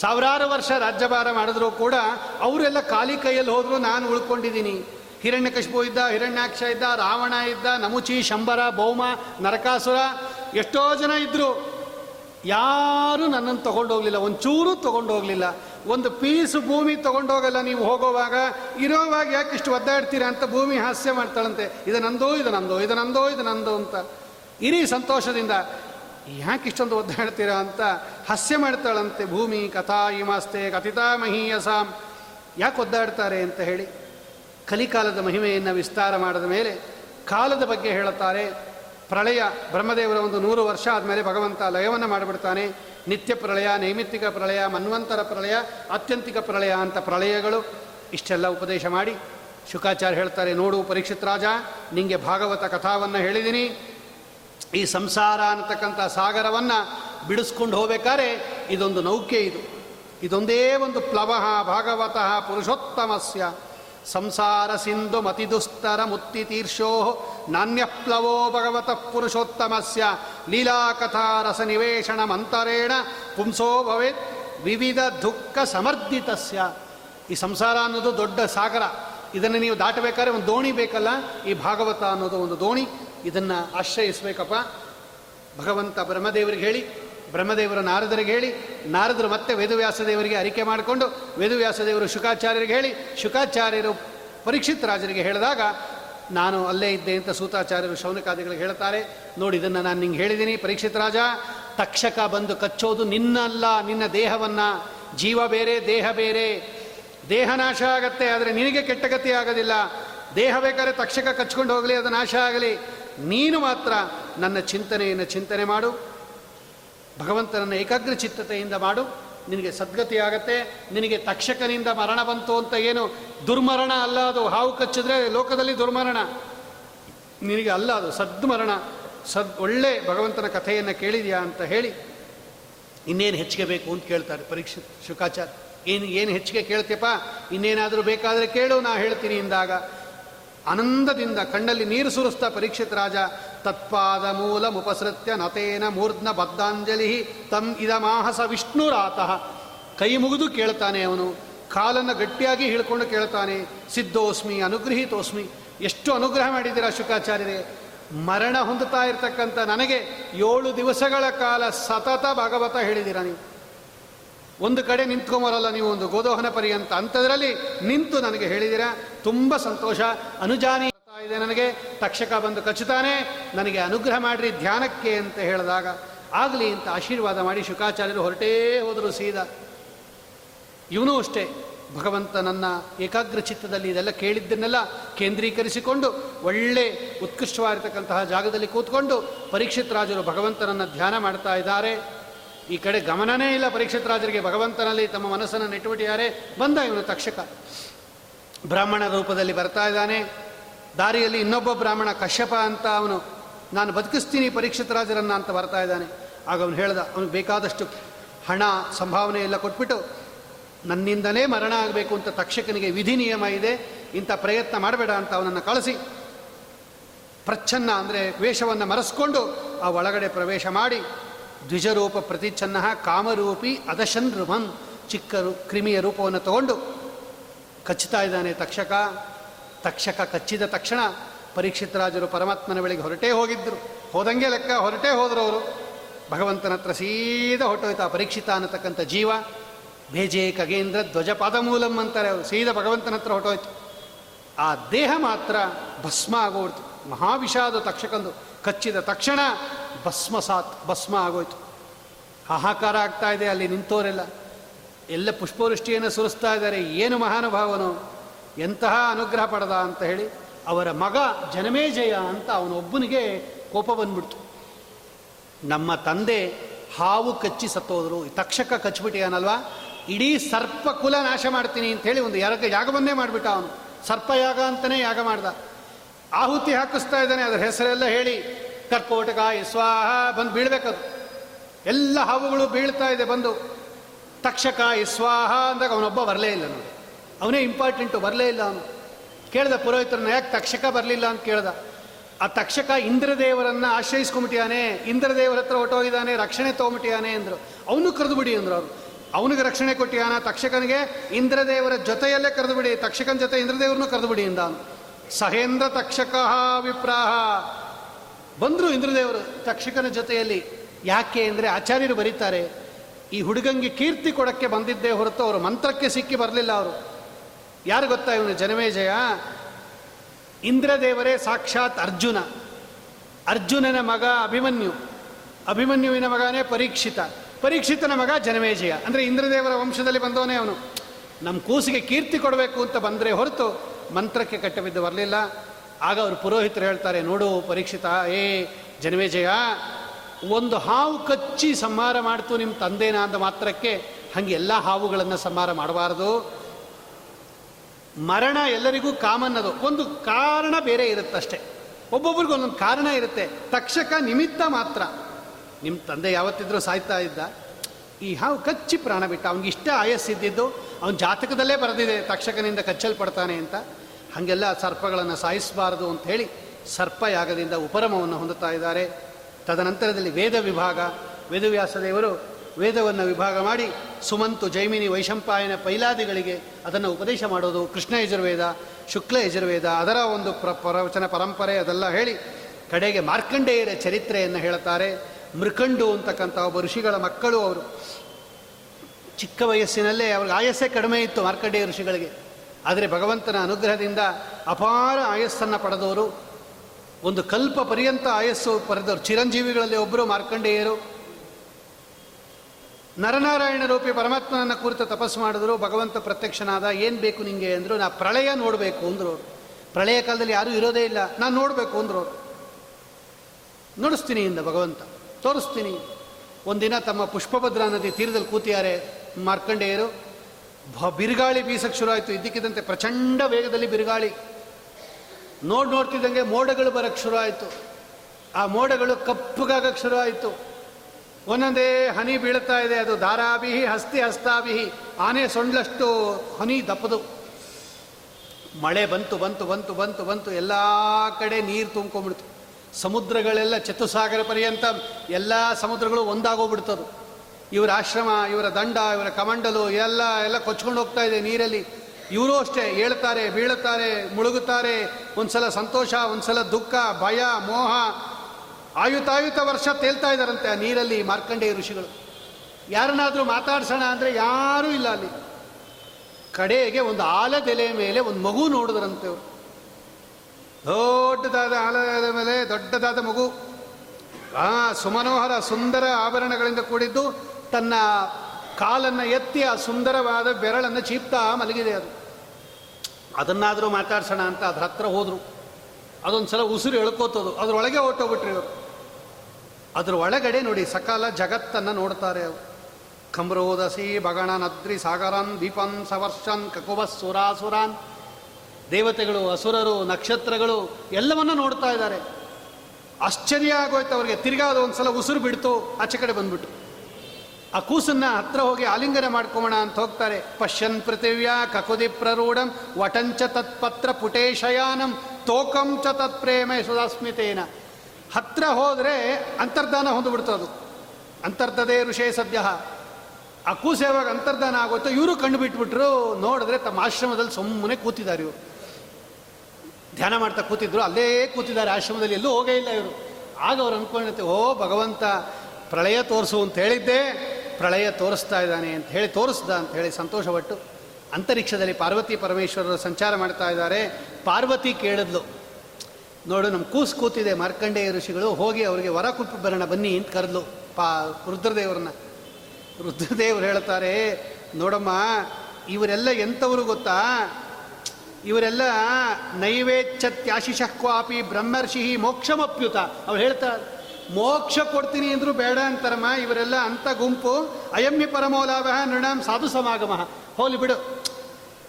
ಸಾವಿರಾರು ವರ್ಷ ರಾಜ್ಯಭಾರ ಮಾಡಿದ್ರು ಕೂಡ ಅವರೆಲ್ಲ ಖಾಲಿ ಕೈಯಲ್ಲಿ ಹೋದರೂ ನಾನು ಉಳ್ಕೊಂಡಿದ್ದೀನಿ. ಹಿರಣ್ಯಕಶಿಪು ಇದ್ದ, ಹಿರಣ್ಯಾಕ್ಷ ಇದ್ದ, ರಾವಣ ಇದ್ದ, ನಮುಚಿ, ಶಂಬರ, ಭೌಮ, ನರಕಾಸುರ, ಎಷ್ಟೋ ಜನ ಇದ್ದರು ಯಾರೂ ನನ್ನನ್ನು ತೊಗೊಂಡೋಗ್ಲಿಲ್ಲ ಒಂಚೂರು ತೊಗೊಂಡೋಗ್ಲಿಲ್ಲ ಒಂದು ಪೀಸು ಭೂಮಿ ತೊಗೊಂಡೋಗಲ್ಲ ನೀವು ಹೋಗೋವಾಗ, ಇರೋವಾಗ ಯಾಕೆ ಇಷ್ಟು ಒದ್ದಾಡ್ತೀರಾ ಅಂತ ಭೂಮಿ ಹಾಸ್ಯ ಮಾಡ್ತಾಳಂತೆ. ಇದು ನಂದೋ ಇದು ನಂದೋ ಇದು ನಂದೋ ಇದು ನಂದೋ ಅಂತ. ಇರಿ ಸಂತೋಷದಿಂದ, ಯಾಕೆ ಇಷ್ಟೊಂದು ಒದ್ದಾಡ್ತೀರಾ ಅಂತ ಹಾಸ್ಯ ಮಾಡ್ತಾಳಂತೆ ಭೂಮಿ ಕಥಾ ಇಮಾಸ್ತೆ ಕಥಿತಾ ಮಹೀಯಸಾಂ. ಯಾಕೆ ಒದ್ದಾಡ್ತಾರೆ ಅಂತ ಹೇಳಿ, ಕಲಿಕಾಲದ ಮಹಿಮೆಯನ್ನು ವಿಸ್ತಾರ ಮಾಡಿದ ಮೇಲೆ ಕಾಲದ ಬಗ್ಗೆ ಹೇಳುತ್ತಾರೆ. ಪ್ರಳಯ ಬ್ರಹ್ಮದೇವರ ಒಂದು ನೂರು ವರ್ಷ ಆದಮೇಲೆ ಭಗವಂತ ಲಯವನ್ನು ಮಾಡಿಬಿಡ್ತಾನೆ. ನಿತ್ಯ ಪ್ರಳಯ, ನೈಮಿತ್ತಿಕ ಪ್ರಳಯ, ಮನ್ವಂತರ ಪ್ರಳಯ ಅತ್ಯಂತಿಕ ಪ್ರಳಯ ಅಂತ ಪ್ರಳಯಗಳು ಇಷ್ಟೆಲ್ಲ ಉಪದೇಶ ಮಾಡಿ ಶುಕಾಚಾರ್ಯ ಹೇಳ್ತಾರೆ, ನೋಡು ಪರೀಕ್ಷಿತ್ ರಾಜ ನಿಮಗೆ ಭಾಗವತ ಕಥಾವನ್ನು ಹೇಳಿದ್ದೀನಿ ಈ ಸಂಸಾರ ಅನ್ನತಕ್ಕಂಥ ಸಾಗರವನ್ನು ಬಿಡಿಸ್ಕೊಂಡು ಹೋಗ್ಬೇಕಾದ್ರೆ ಇದೊಂದು ನೌಕೆ ಇದು. ಇದೊಂದೇ ಒಂದು ಪ್ಲವಃ ಭಾಗವತಃ ಪುರುಷೋತ್ತಮಸ್ಯ. ಸಂಸಾರ ಸಿಂಧು ಮತಿದುಸ್ತರ ಮುತ್ತಿತೀರ್ಷೋ ನಾಣ್ಯಪ್ಲವೋ ಭಗವತ ಪುರುಷೋತ್ತಮಸ್ಯ ಲೀಲಾಕಥಾ ರಸನಿವೇಶನ ಮಂತರೇಣ, ಪುಂಸೋ ಭವೇತ್, ವಿವಿಧ ದುಃಖ ಸಮರ್ಧಿತಸ್ಯ. ಈ ಸಂಸಾರ ಅನ್ನೋದು ದೊಡ್ಡ ಸಾಗರ. ಇದನ್ನು ನೀವು ದಾಟಬೇಕಾದ್ರೆ ಒಂದು ದೋಣಿ ಬೇಕಲ್ಲ? ಈ ಭಾಗವತ ಅನ್ನೋದು ಒಂದು ದೋಣಿ. ಇದನ್ನು ಆಶ್ರಯಿಸಬೇಕಪ್ಪ. ಭಗವಂತ ಬ್ರಹ್ಮದೇವರಿಗೆ ಹೇಳಿ ಬ್ರಹ್ಮದೇವರು ನಾರದರಿಗೆ ಹೇಳಿ, ನಾರದರು ಮತ್ತೆ ವೇದವ್ಯಾಸ ದೇವರಿಗೆ ಅರಿಕೆ ಮಾಡಿಕೊಂಡು, ವೇದವ್ಯಾಸ ದೇವರು ಶುಕಾಚಾರ್ಯರಿಗೆ ಹೇಳಿ, ಶುಕಾಚಾರ್ಯರು ಪರೀಕ್ಷಿತ್ ರಾಜರಿಗೆ ಹೇಳಿದಾಗ, ನಾನು ಅಲ್ಲೇ ಇದ್ದೆ ಅಂತ ಸೂತಾಚಾರ್ಯರು ಶೌನಕಾದಿಗಳಿಗೆ ಹೇಳ್ತಾರೆ, ನೋಡಿ ಇದನ್ನು ನಾನು ನಿಂಗೆ ಹೇಳಿದ್ದೀನಿ ಪರೀಕ್ಷಿತ್ ರಾಜ, ತಕ್ಷಕ ಬಂದು ಕಚ್ಚೋದು ನಿನ್ನಲ್ಲ, ನಿನ್ನ ದೇಹವನ್ನು, ಜೀವ ಬೇರೆ, ದೇಹ ಬೇರೆ, ದೇಹ ನಾಶ ಆಗತ್ತೆ, ಆದರೆ ನಿನಗೆ ಕೆಟ್ಟಗತಿ ಆಗೋದಿಲ್ಲ, ದೇಹ ಬೇಕಾದ್ರೆ ತಕ್ಷಕ ಕಚ್ಕೊಂಡು ಹೋಗಲಿ, ಅದು ನಾಶ ಆಗಲಿ, ನೀನು ಮಾತ್ರ ನನ್ನ ಚಿಂತನೆಯನ್ನು ಚಿಂತನೆ ಮಾಡು. ಭಗವಂತನನ್ನು ಏಕಾಗ್ರ ಚಿತ್ತತೆಯಿಂದ ಮಾಡು. ನಿನಗೆ ಸದ್ಗತಿಯಾಗತ್ತೆ, ನಿನಗೆ ತಕ್ಷಕನಿಂದ ಮರಣ ಬಂತು ಅಂತ ಏನು ದುರ್ಮರಣ ಅಲ್ಲ ಅದು. ಹಾವು ಕಚ್ಚಿದ್ರೆ ಲೋಕದಲ್ಲಿ ದುರ್ಮರಣ. ನಿನಗೆ ಅಲ್ಲ ಅದು, ಸದ್ಮರಣ. ಸದ್ ಒಳ್ಳೆ ಭಗವಂತನ ಕಥೆಯನ್ನು ಕೇಳಿದೆಯಾ ಅಂತ ಹೇಳಿ ಇನ್ನೇನು ಹೆಚ್ಚಿಗೆ ಬೇಕು ಅಂತ ಕೇಳ್ತಾರೆ ಪರೀಕ್ಷೆ ಶುಕಾಚಾರ್ಯ. ಏನು ಏನು ಹೆಚ್ಚಿಗೆ ಕೇಳ್ತೀಯಪ್ಪ? ಇನ್ನೇನಾದರೂ ಬೇಕಾದರೆ ಕೇಳು, ನಾ ಹೇಳ್ತೀನಿ ಇಂದಾಗ ಆನಂದದಿಂದ ಕಣ್ಣಲ್ಲಿ ನೀರು ಸುರಿಸ್ತಾ ಪರೀಕ್ಷಿತ ರಾಜ, ತತ್ಪಾದ ಮೂಲ ಮುಪಸೃತ್ಯ ನತೇನ ಮೂರ್ಧ್ನ ಬದ್ಧಾಂಜಲಿ ತಂ ಇದಮಾಹಸ ವಿಷ್ಣುರಾತಃ. ಕೈ ಮುಗಿದು ಕೇಳ್ತಾನೆ ಅವನು, ಕಾಲನ್ನು ಗಟ್ಟಿಯಾಗಿ ಹಿಡ್ಕೊಂಡು ಕೇಳ್ತಾನೆ, ಸಿದ್ಧೋಸ್ಮಿ, ಅನುಗ್ರಹಿತೋಸ್ಮಿ, ಎಷ್ಟು ಅನುಗ್ರಹ ಮಾಡಿದ್ದೀರಾ ಶುಕಾಚಾರ್ಯರೇ ಮರಣ ಹೊಂದುತ್ತಾ ಇರತಕ್ಕಂಥ ನನಗೆ ಏಳು ದಿವಸಗಳ ಕಾಲ ಸತತ ಭಾಗವತ ಹೇಳಿದ್ದೀರಾ ನೀವು? ಒಂದು ಕಡೆ ನಿಂತ್ಕೊಂಬರಲ್ಲ ನೀವು ಒಂದು ಗೋದೋಹನ ಪರ್ಯಂತ, ಅಂಥದ್ರಲ್ಲಿ ನಿಂತು ನನಗೆ ಹೇಳಿದ್ದೀರಾ? ತುಂಬ ಸಂತೋಷ. ಅನುಜಾನಿ ಇದೆ ನನಗೆ. ತಕ್ಷಕ ಬಂದು ಕಚ್ಚುತ್ತಾನೆ. ನನಗೆ ಅನುಗ್ರಹ ಮಾಡಿರಿ, ಧ್ಯಾನಕ್ಕೆ ಅಂತ ಹೇಳಿದಾಗ ಆಗಲಿ ಅಂತ ಆಶೀರ್ವಾದ ಮಾಡಿ ಶುಕಾಚಾರ್ಯರು ಹೊರಟೇ ಹೋದರು ಸೀದಾ. ಇವನು ಅಷ್ಟೇ. ಭಗವಂತ ನನ್ನ ಏಕಾಗ್ರ ಚಿತ್ತದಲ್ಲಿ ಇದೆಲ್ಲ ಕೇಳಿದ್ದನ್ನೆಲ್ಲ ಕೇಂದ್ರೀಕರಿಸಿಕೊಂಡು ಒಳ್ಳೆ ಉತ್ಕೃಷ್ಟವಾಗಿರ್ತಕ್ಕಂತಹ ಜಾಗದಲ್ಲಿ ಕೂತ್ಕೊಂಡು ಪರೀಕ್ಷಿತ್ ರಾಜರು ಭಗವಂತನನ್ನು ಧ್ಯಾನ ಮಾಡ್ತಾ ಇದ್ದಾರೆ. ಈ ಕಡೆ ಗಮನನೇ ಇಲ್ಲ ಪರೀಕ್ಷಿತ್ ರಾಜರಿಗೆ. ಭಗವಂತನಲ್ಲಿ ತಮ್ಮ ಮನಸ್ಸನ್ನು ನೆಟ್ಟುಬಿಟ್ಟಿದ್ದಾರೆ. ಬಂದ ಇವನು ತಕ್ಷಕ. ಬ್ರಾಹ್ಮಣ ರೂಪದಲ್ಲಿ ಬರ್ತಾ ಇದ್ದಾನೆ. ದಾರಿಯಲ್ಲಿ ಇನ್ನೊಬ್ಬ ಬ್ರಾಹ್ಮಣ ಕಶ್ಯಪ ಅಂತ ಅವನು, ನಾನು ಬದುಕಿಸ್ತೀನಿ ಪರೀಕ್ಷಿತ ರಾಜರನ್ನ ಅಂತ ಬರ್ತಾ ಇದ್ದಾನೆ. ಆಗ ಅವನು ಹೇಳ್ದ, ಅವನಿಗೆ ಬೇಕಾದಷ್ಟು ಹಣ, ಸಂಭಾವನೆ ಎಲ್ಲ ಕೊಟ್ಬಿಟ್ಟು ನನ್ನಿಂದಲೇ ಮರಣ ಆಗಬೇಕು ಅಂತ ತಕ್ಷಕನಿಗೆ ವಿಧಿ ನಿಯಮ ಇದೆ. ಇಂಥ ಪ್ರಯತ್ನ ಮಾಡಬೇಡ ಅಂತ ಅವನನ್ನು ಕಳಿಸಿ. ಪ್ರಚ್ಛನ್ನ ಅಂದರೆ ವೇಷವನ್ನು ಮರೆಸ್ಕೊಂಡು ಆ ಒಳಗಡೆ ಪ್ರವೇಶ ಮಾಡಿ, ದ್ವಿಜರೂಪ ಪ್ರತಿಚ್ಛನ್ನ ಕಾಮರೂಪಿ ಅದಶನ್ ರುಮನ್ ಚಿಕ್ಕ ಕ್ರಿಮಿಯ ರೂಪವನ್ನು ತಗೊಂಡು ಕಚ್ಚುತ್ತಾ ಇದ್ದಾನೆ ತಕ್ಷಕ. ತಕ್ಷಕ ಕಚ್ಚಿದ ತಕ್ಷಣ ಪರೀಕ್ಷಿತರಾಜರು ಪರಮಾತ್ಮನ ಬಳಿಗೆ ಹೊರಟೇ ಹೋಗಿದ್ದರು ಹೋದಂಗೆ ಲೆಕ್ಕ ಹೊರಟೇ ಹೋದರು ಅವರು. ಭಗವಂತನ ಹತ್ರ ಸೀದಾ ಹೊರಟೋಯ್ತು ಆ ಪರೀಕ್ಷಿತ ಅನ್ನತಕ್ಕಂಥ ಜೀವ. ಬೇಜೆ ಖಗೇಂದ್ರ ಧ್ವಜ ಪಾದಮೂಲಂ ಅಂತಾರೆ ಅವರು. ಸೀದಾ ಭಗವಂತನ ಹತ್ರ ಹೊರಟೋಯ್ತು. ಆ ದೇಹ ಮಾತ್ರ ಭಸ್ಮ ಆಗೋಯ್ತು. ಮಹಾವಿಷಾದ ತಕ್ಷಕಂದು ಕಚ್ಚಿದ ತಕ್ಷಣ ಭಸ್ಮ ಸಾತ್ ಭಸ್ಮ ಆಗೋಯ್ತು. ಹಾಹಾಕಾರ ಆಗ್ತಾ ಇದೆ, ಅಲ್ಲಿ ನಿಂತೋರೆಲ್ಲ. ಎಲ್ಲ ಪುಷ್ಪವೃಷ್ಟಿಯನ್ನು ಸುರಿಸ್ತಾ ಇದ್ದಾರೆ. ಏನು ಮಹಾನುಭಾವನು? ಎಂತಹ ಅನುಗ್ರಹ ಪಡೆದ ಅಂತ ಹೇಳಿ, ಅವರ ಮಗ ಜನಮೇಜಯ ಅಂತ ಅವನೊಬ್ಬನಿಗೆ ಕೋಪ ಬಂದ್ಬಿಡ್ತು. ನಮ್ಮ ತಂದೆ ಹಾವು ಕಚ್ಚಿ ಸತ್ತೋದ್ರು, ತಕ್ಷಕ ಕಚ್ಚಿಬಿಟ್ಟಿಯಾನಲ್ವಾ ಇಡೀ ಸರ್ಪ ಕುಲ ನಾಶ ಮಾಡ್ತೀನಿ ಅಂತ ಹೇಳಿ ಒಂದು ಯಾರಕ್ಕೆ ಯಾಗವನ್ನೇ ಮಾಡಿಬಿಟ್ಟ ಅವನು. ಸರ್ಪ ಯಾಗ ಅಂತಲೇ ಯಾಗ ಮಾಡ್ದ. ಆಹುತಿ ಹಾಕಿಸ್ತಾ ಇದ್ದಾನೆ, ಅದರ ಹೆಸರೆಲ್ಲ ಹೇಳಿ ಕರ್ಕೋಟಕ ಯಸ್ವಾಹ ಬಂದು ಬೀಳ್ಬೇಕದು. ಎಲ್ಲ ಹಾವುಗಳು ಬೀಳ್ತಾ ಇದೆ ಬಂದು. ತಕ್ಷಕ ಇಸ್ವಾಹ ಅಂದಾಗ ಅವನೊಬ್ಬ ಬರಲೇ ಇಲ್ಲ ನೋಡಿ. ಅವನೇ ಇಂಪಾರ್ಟೆಂಟು ಬರಲೇ ಇಲ್ಲ ಅವನು. ಕೇಳ್ದ ಪುರೋಹಿತರನ್ನ, ಯಾಕೆ ತಕ್ಷಕ ಬರಲಿಲ್ಲ ಅಂತ ಕೇಳ್ದ. ಆ ತಕ್ಷಕ ಇಂದ್ರದೇವರನ್ನ ಆಶ್ರಯಿಸ್ಕೊಂಬಿಟ್ಟಿಯಾನೆ ಇಂದ್ರದೇವರ ಹತ್ರ ಹೊಟ್ಟೋಗಿದ್ದಾನೆ ರಕ್ಷಣೆ ತೊಗೊಂಬಿಟ್ಟಿಯಾನೆ ಅಂದರು. ಅವನು ಕರೆದು ಬಿಡಿ ಅಂದರು ಅವರು. ಅವನಿಗೆ ರಕ್ಷಣೆ ಕೊಟ್ಟಿಯಾನ ತಕ್ಷಕನಿಗೆ ಇಂದ್ರದೇವರ ಜೊತೆಯಲ್ಲೇ ಕರೆದು ಬಿಡಿ ತಕ್ಷಕನ ಜೊತೆ ಇಂದ್ರದೇವರನ್ನು ಕರೆದು ಬಿಡಿ ಅಂದ ಸಹೇಂದ್ರ ತಕ್ಷಕ ವಿಪ್ರಾಹ. ಬಂದರು ಇಂದ್ರದೇವರು ತಕ್ಷಕನ ಜೊತೆಯಲ್ಲಿ. ಯಾಕೆ ಅಂದರೆ ಆಚಾರ್ಯರು ಬರೀತಾರೆ ಈ ಹುಡುಗಂಗೆ ಕೀರ್ತಿ ಕೊಡಕ್ಕೆ ಬಂದಿದ್ದೇ ಹೊರತು ಅವರು ಮಂತ್ರಕ್ಕೆ ಸಿಕ್ಕಿ ಬರಲಿಲ್ಲ ಅವರು. ಯಾರು ಗೊತ್ತಾ ಇವನು? ಜನಮೇಜಯ ಇಂದ್ರದೇವರೇ ಸಾಕ್ಷಾತ್ ಅರ್ಜುನ. ಅರ್ಜುನನ ಮಗ ಅಭಿಮನ್ಯು. ಅಭಿಮನ್ಯುವಿನ ಮಗನೇ ಪರೀಕ್ಷಿತ. ಪರೀಕ್ಷಿತನ ಮಗ ಜನಮೇಜಯ ಅಂದರೆ ಇಂದ್ರದೇವರ ವಂಶದಲ್ಲಿ ಬಂದವನೇ ಅವನು. ನಮ್ಮ ಕೂಸಿಗೆ ಕೀರ್ತಿ ಕೊಡಬೇಕು ಅಂತ ಬಂದರೆ ಹೊರತು ಮಂತ್ರಕ್ಕೆ ಕಟ್ಟಬಿದ್ದು ಬರಲಿಲ್ಲ. ಆಗ ಅವರು ಪುರೋಹಿತರು ಹೇಳ್ತಾರೆ, ನೋಡು ಪರೀಕ್ಷಿತ, ಏ ಜನಮೇಜಯ ಒಂದು ಹಾವು ಕಚ್ಚಿ ಸಂಹಾರ ಮಾಡ್ತು ನಿಮ್ಮ ತಂದೆನ ಅಂದ ಮಾತ್ರಕ್ಕೆ ಹಾಗೆ ಎಲ್ಲ ಹಾವುಗಳನ್ನು ಸಂಹಾರ ಮಾಡಬಾರದು. ಮರಣ ಎಲ್ಲರಿಗೂ ಕಾಮನ್ ಅದು. ಒಂದು ಕಾರಣ ಬೇರೆ ಇರುತ್ತಷ್ಟೇ. ಒಬ್ಬೊಬ್ರಿಗೂ ಒಂದೊಂದು ಕಾರಣ ಇರುತ್ತೆ. ತಕ್ಷಕ ನಿಮಿತ್ತ ಮಾತ್ರ. ನಿಮ್ಮ ತಂದೆ ಯಾವತ್ತಿದ್ರೂ ಸಾಯ್ತಾ ಇದ್ದ. ಈ ಹಾವು ಕಚ್ಚಿ ಪ್ರಾಣ ಬಿಟ್ಟ. ಅವ್ನಿಗೆ ಇಷ್ಟ ಆಯಸ್ಸಿದ್ದಿದ್ದು ಅವನ ಜಾತಕದಲ್ಲೇ ಬರೆದಿದೆ, ತಕ್ಷಕನಿಂದ ಕಚ್ಚಲ್ಪಡ್ತಾನೆ ಅಂತ. ಹಾಗೆಲ್ಲ ಸರ್ಪಗಳನ್ನು ಸಾಯಿಸಬಾರದು ಅಂತ ಹೇಳಿ ಸರ್ಪಯಾಗದಿಂದ ಉಪರಮವನ್ನು ಹೊಂದುತ್ತಾ ಇದ್ದಾರೆ. ತದನಂತರದಲ್ಲಿ ವೇದ ವಿಭಾಗ, ವೇದವ್ಯಾಸದೇವರು ವೇದವನ್ನು ವಿಭಾಗ ಮಾಡಿ ಸುಮಂತು, ಜೈಮಿನಿ, ವೈಶಂಪಾಯನ ಪೈಲಾದಿಗಳಿಗೆ ಅದನ್ನು ಉಪದೇಶ ಮಾಡೋದು. ಕೃಷ್ಣ ಯಜುರ್ವೇದ, ಶುಕ್ಲ ಯಜುರ್ವೇದ, ಅದರ ಒಂದು ಪ್ರ, ಪ್ರವಚನ ಪರಂಪರೆ ಅದೆಲ್ಲ ಹೇಳಿ ಕಡೆಗೆ ಮಾರ್ಕಂಡೇಯರ ಚರಿತ್ರೆಯನ್ನು ಹೇಳುತ್ತಾರೆ. ಮೃಕಂಡು ಅಂತಕ್ಕಂಥ ಒಬ್ಬ ಋಷಿಗಳ ಮಕ್ಕಳು ಅವರು. ಚಿಕ್ಕ ವಯಸ್ಸಿನಲ್ಲೇ ಅವ್ರಿಗೆ ಆಯಸ್ಸೇ ಕಡಿಮೆ ಇತ್ತು ಮಾರ್ಕಂಡೇಯ ಋಷಿಗಳಿಗೆ. ಆದರೆ ಭಗವಂತನ ಅನುಗ್ರಹದಿಂದ ಅಪಾರ ಆಯಸ್ಸನ್ನು ಪಡೆದವರು ಒಂದು ಕಲ್ಪ ಪರ್ಯಂತ ಆಯಸ್ಸು ಪಡೆದವರು ಚಿರಂಜೀವಿಗಳಲ್ಲಿ ಒಬ್ಬರು ಮಾರ್ಕಂಡೇಯರು. ನರನಾರಾಯಣ ರೂಪಿ ಪರಮಾತ್ಮನನ್ನು ಕುರಿತು ತಪಸ್ಸು ಮಾಡಿದ್ರು, ಭಗವಂತ ಪ್ರತ್ಯಕ್ಷನಾದ, ಏನು ಬೇಕು ನಿಂಗೆ ಅಂದರು, ನಾ ಪ್ರಳಯ ನೋಡಬೇಕು ಅಂದರು. ಪ್ರಳಯ ಕಾಲದಲ್ಲಿ ಯಾರೂ ಇರೋದೇ ಇಲ್ಲ ನಾನು ನೋಡಬೇಕು ಅಂದರು. ನೋಡಿಸ್ತೀನಿ ಇಂದ ಭಗವಂತ, ತೋರಿಸ್ತೀನಿ. ಒಂದಿನ ತಮ್ಮ ಪುಷ್ಪಭದ್ರಾ ನದಿ ತೀರದಲ್ಲಿ ಕೂತಿದ್ದಾರೆ ಮಾರ್ಕಂಡೇಯರು. ಬಿರುಗಾಳಿ ಬೀಸಕ್ಕೆ ಶುರು ಆಯಿತು, ಇದ್ದಕ್ಕಿದ್ದಂತೆ ಪ್ರಚಂಡ ವೇಗದಲ್ಲಿ ಬಿರುಗಾಳಿ. ನೋಡಿ ನೋಡ್ತಿದ್ದಂಗೆ ಮೋಡಗಳು ಬರೋಕ್ಕೆ ಶುರು ಆಯಿತು ಆ ಮೋಡಗಳು ಕಪ್ಪಗಾಗಕ್ಕೆ ಶುರು ಆಯಿತು ಒಂದೊಂದೇ ಹನಿ ಬೀಳ್ತಾ ಇದೆ. ಅದು ದಾರಾಭಿಹಿ ಹಸ್ತಿ ಹಸ್ತಾಭಿಹಿ ಆನೆ ಸೊಂಡ್ಲಷ್ಟು ಹನಿ ದಪ್ಪದು. ಮಳೆ ಬಂತು ಬಂತು ಬಂತು ಬಂತು ಬಂತು. ಎಲ್ಲ ಕಡೆ ನೀರು ತುಂಬ್ಕೊಂಬಿಡ್ತು ಸಮುದ್ರಗಳೆಲ್ಲ ಚತುಸಾಗರ ಪರ್ಯಂತ ಎಲ್ಲ ಸಮುದ್ರಗಳು ಒಂದಾಗೋಗ್ಬಿಡ್ತದು. ಇವರ ಆಶ್ರಮ, ಇವರ ದಂಡ, ಇವರ ಕಮಂಡಲು, ಎಲ್ಲ ಎಲ್ಲ ಕೊಚ್ಕೊಂಡು ಹೋಗ್ತಾ ಇದೆ ನೀರಲ್ಲಿ. ಇವರು ಅಷ್ಟೇ ಹೇಳ್ತಾರೆ, ಬೀಳುತ್ತಾರೆ, ಮುಳುಗುತ್ತಾರೆ. ಒಂದ್ಸಲ ಸಂತೋಷ, ಒಂದ್ಸಲ ದುಃಖ, ಭಯ, ಮೋಹ. ಆಯುತಾಯುತ ವರ್ಷ ತೇಲ್ತಾ ಇದ್ದಾರಂತೆ ಆ ನೀರಲ್ಲಿ ಮಾರ್ಕಂಡೇಯ ಋಷಿಗಳು. ಯಾರನ್ನಾದರೂ ಮಾತಾಡ್ಸೋಣ ಅಂದರೆ ಯಾರೂ ಇಲ್ಲ ಅಲ್ಲಿ. ಕಡೆಗೆ ಒಂದು ಆಲದೆಲೆ ಮೇಲೆ ಒಂದು ಮಗು ನೋಡಿದ್ರಂತೆ ಅವರು. ದೊಡ್ಡದಾದ ಆಲದ ಮೇಲೆ ದೊಡ್ಡದಾದ ಮಗು. ಆ ಸುಮನೋಹರ ಸುಂದರ ಆಭರಣಗಳಿಂದ ಕೂಡಿದ್ದು ತನ್ನ ಕಾಲನ್ನು ಎತ್ತಿ ಆ ಸುಂದರವಾದ ಬೆರಳನ್ನು ಚೀಪ್ತಾ ಮಲಗಿದೆ ಅದು. ಅದನ್ನಾದರೂ ಮಾತಾಡ್ಸೋಣ ಅಂತ ಅದ್ರ ಹತ್ರ ಹೋದರು. ಅದೊಂದು ಸಲ ಉಸಿರು ಎಳ್ಕೋತದು ಅದರೊಳಗೆ ಹೊಟ್ಟೋಗ್ಬಿಟ್ರಿ ಅವರು ಅದ್ರ ಒಳಗಡೆ ನೋಡಿ ಸಕಾಲ ಜಗತ್ತನ್ನು ನೋಡ್ತಾರೆ ಅವರು. ಬಗಣ ನದ್ರಿ ಸಾಗರನ್ ದೀಪನ್ ಸವರ್ಷನ್ ಕಕುಬ ಸುರಾಸುರಾನ್. ದೇವತೆಗಳು, ಅಸುರರು, ನಕ್ಷತ್ರಗಳು ಎಲ್ಲವನ್ನ ನೋಡ್ತಾ ಇದ್ದಾರೆ. ಆಶ್ಚರ್ಯ ಆಗೋಯ್ತು ಅವರಿಗೆ. ತಿರ್ಗಾ ಅದು ಒಂದ್ಸಲ ಉಸಿರು ಬಿಡ್ತು, ಆಚೆ ಕಡೆ ಬಂದ್ಬಿಟ್ಟು ಆ ಕೂಸನ್ನ ಹತ್ರ ಹೋಗಿ ಆಲಿಂಗನ ಮಾಡ್ಕೋಣ ಅಂತ ಹೋಗ್ತಾರೆ. ಪಶ್ಯನ್ ಪೃಥಿವ್ಯಾ ಕಕುದಿ ಪ್ರರೂಢಂ ವಟಂಚ ತತ್ಪತ್ರ ಪುಟೇಶಯಾನಂ ತೋಕಂ ಚ ತತ್ ಪ್ರೇಮ ಸುಧಾಸ್ಮಿತೇನ ಹತ್ರ ಹೋದರೆ ಅಂತರ್ಧಾನ ಹೊಂದ್ಬಿಡ್ತದು. ಅಂತರ್ಧದೇ ಋಷೇ ಸದ್ಯ. ಆ ಕೂಸು ಯಾವಾಗ ಅಂತರ್ಧಾನ ಆಗುತ್ತೋ ಇವರು ಕಂಡು ಬಿಟ್ಬಿಟ್ರು, ನೋಡಿದ್ರೆ ತಮ್ಮ ಆಶ್ರಮದಲ್ಲಿ ಸುಮ್ಮನೆ ಕೂತಿದ್ದಾರೆ ಇವರು. ಧ್ಯಾನ ಮಾಡ್ತಾ ಕೂತಿದ್ರು, ಅಲ್ಲೇ ಕೂತಿದ್ದಾರೆ, ಆಶ್ರಮದಲ್ಲಿ ಎಲ್ಲೂ ಹೋಗೇ ಇಲ್ಲ ಇವರು. ಆಗ ಅವ್ರು ಅಂದ್ಕೊಂಡಂತೆ ಓ ಭಗವಂತ, ಪ್ರಳಯ ತೋರಿಸು ಅಂತ ಹೇಳಿದ್ದೆ. ಪ್ರಳಯ ತೋರಿಸ್ತಾ ಇದ್ದಾನೆ ಅಂತ ಹೇಳಿ ತೋರಿಸ್ದ ಅಂತ ಹೇಳಿ ಸಂತೋಷಪಟ್ಟು ಅಂತರಿಕ್ಷದಲ್ಲಿ ಪಾರ್ವತಿ ಪರಮೇಶ್ವರರು ಸಂಚಾರ ಮಾಡ್ತಾ ಇದ್ದಾರೆ. ಪಾರ್ವತಿ ಕೇಳಿದ್ಲು, ನೋಡು ನಮ್ಮ ಕೂಸು ಕೂತಿದೆ ಮಾರ್ಕಂಡೇಯ ಋಷಿಗಳು, ಹೋಗಿ ಅವರಿಗೆ ವರ ಕುಪ್ಪು ಬರೋಣ ಬನ್ನಿ ಅಂತ ಕರೆದ್ಲು ಪಾ ರುದ್ರದೇವರನ್ನ. ರುದ್ರದೇವರು ಹೇಳ್ತಾರೆ, ನೋಡಮ್ಮ, ಇವರೆಲ್ಲ ಎಂಥವ್ರು ಗೊತ್ತಾ? ಇವರೆಲ್ಲ ನೈವೇಚ್ಛತ್ಯಾಶಿಷ ಕ್ವಾಪಿ ಬ್ರಹ್ಮರ್ಷಿ ಮೋಕ್ಷಮಪ್ಯುತ ಅವ್ರು ಹೇಳ್ತಾರೆ ಮೋಕ್ಷ ಕೊಡ್ತೀನಿ ಅಂದ್ರು ಬೇಡ ಅಂತಾರಮ್ಮ, ಇವರೆಲ್ಲ ಅಂತ ಗುಂಪು. ಅಯಮ್ಯ ಪರಮೋಲಾಭ ನೃಣಾಂ ಸಾಧು ಸಮಾಗಮ. ಹೋಲಿ ಬಿಡು.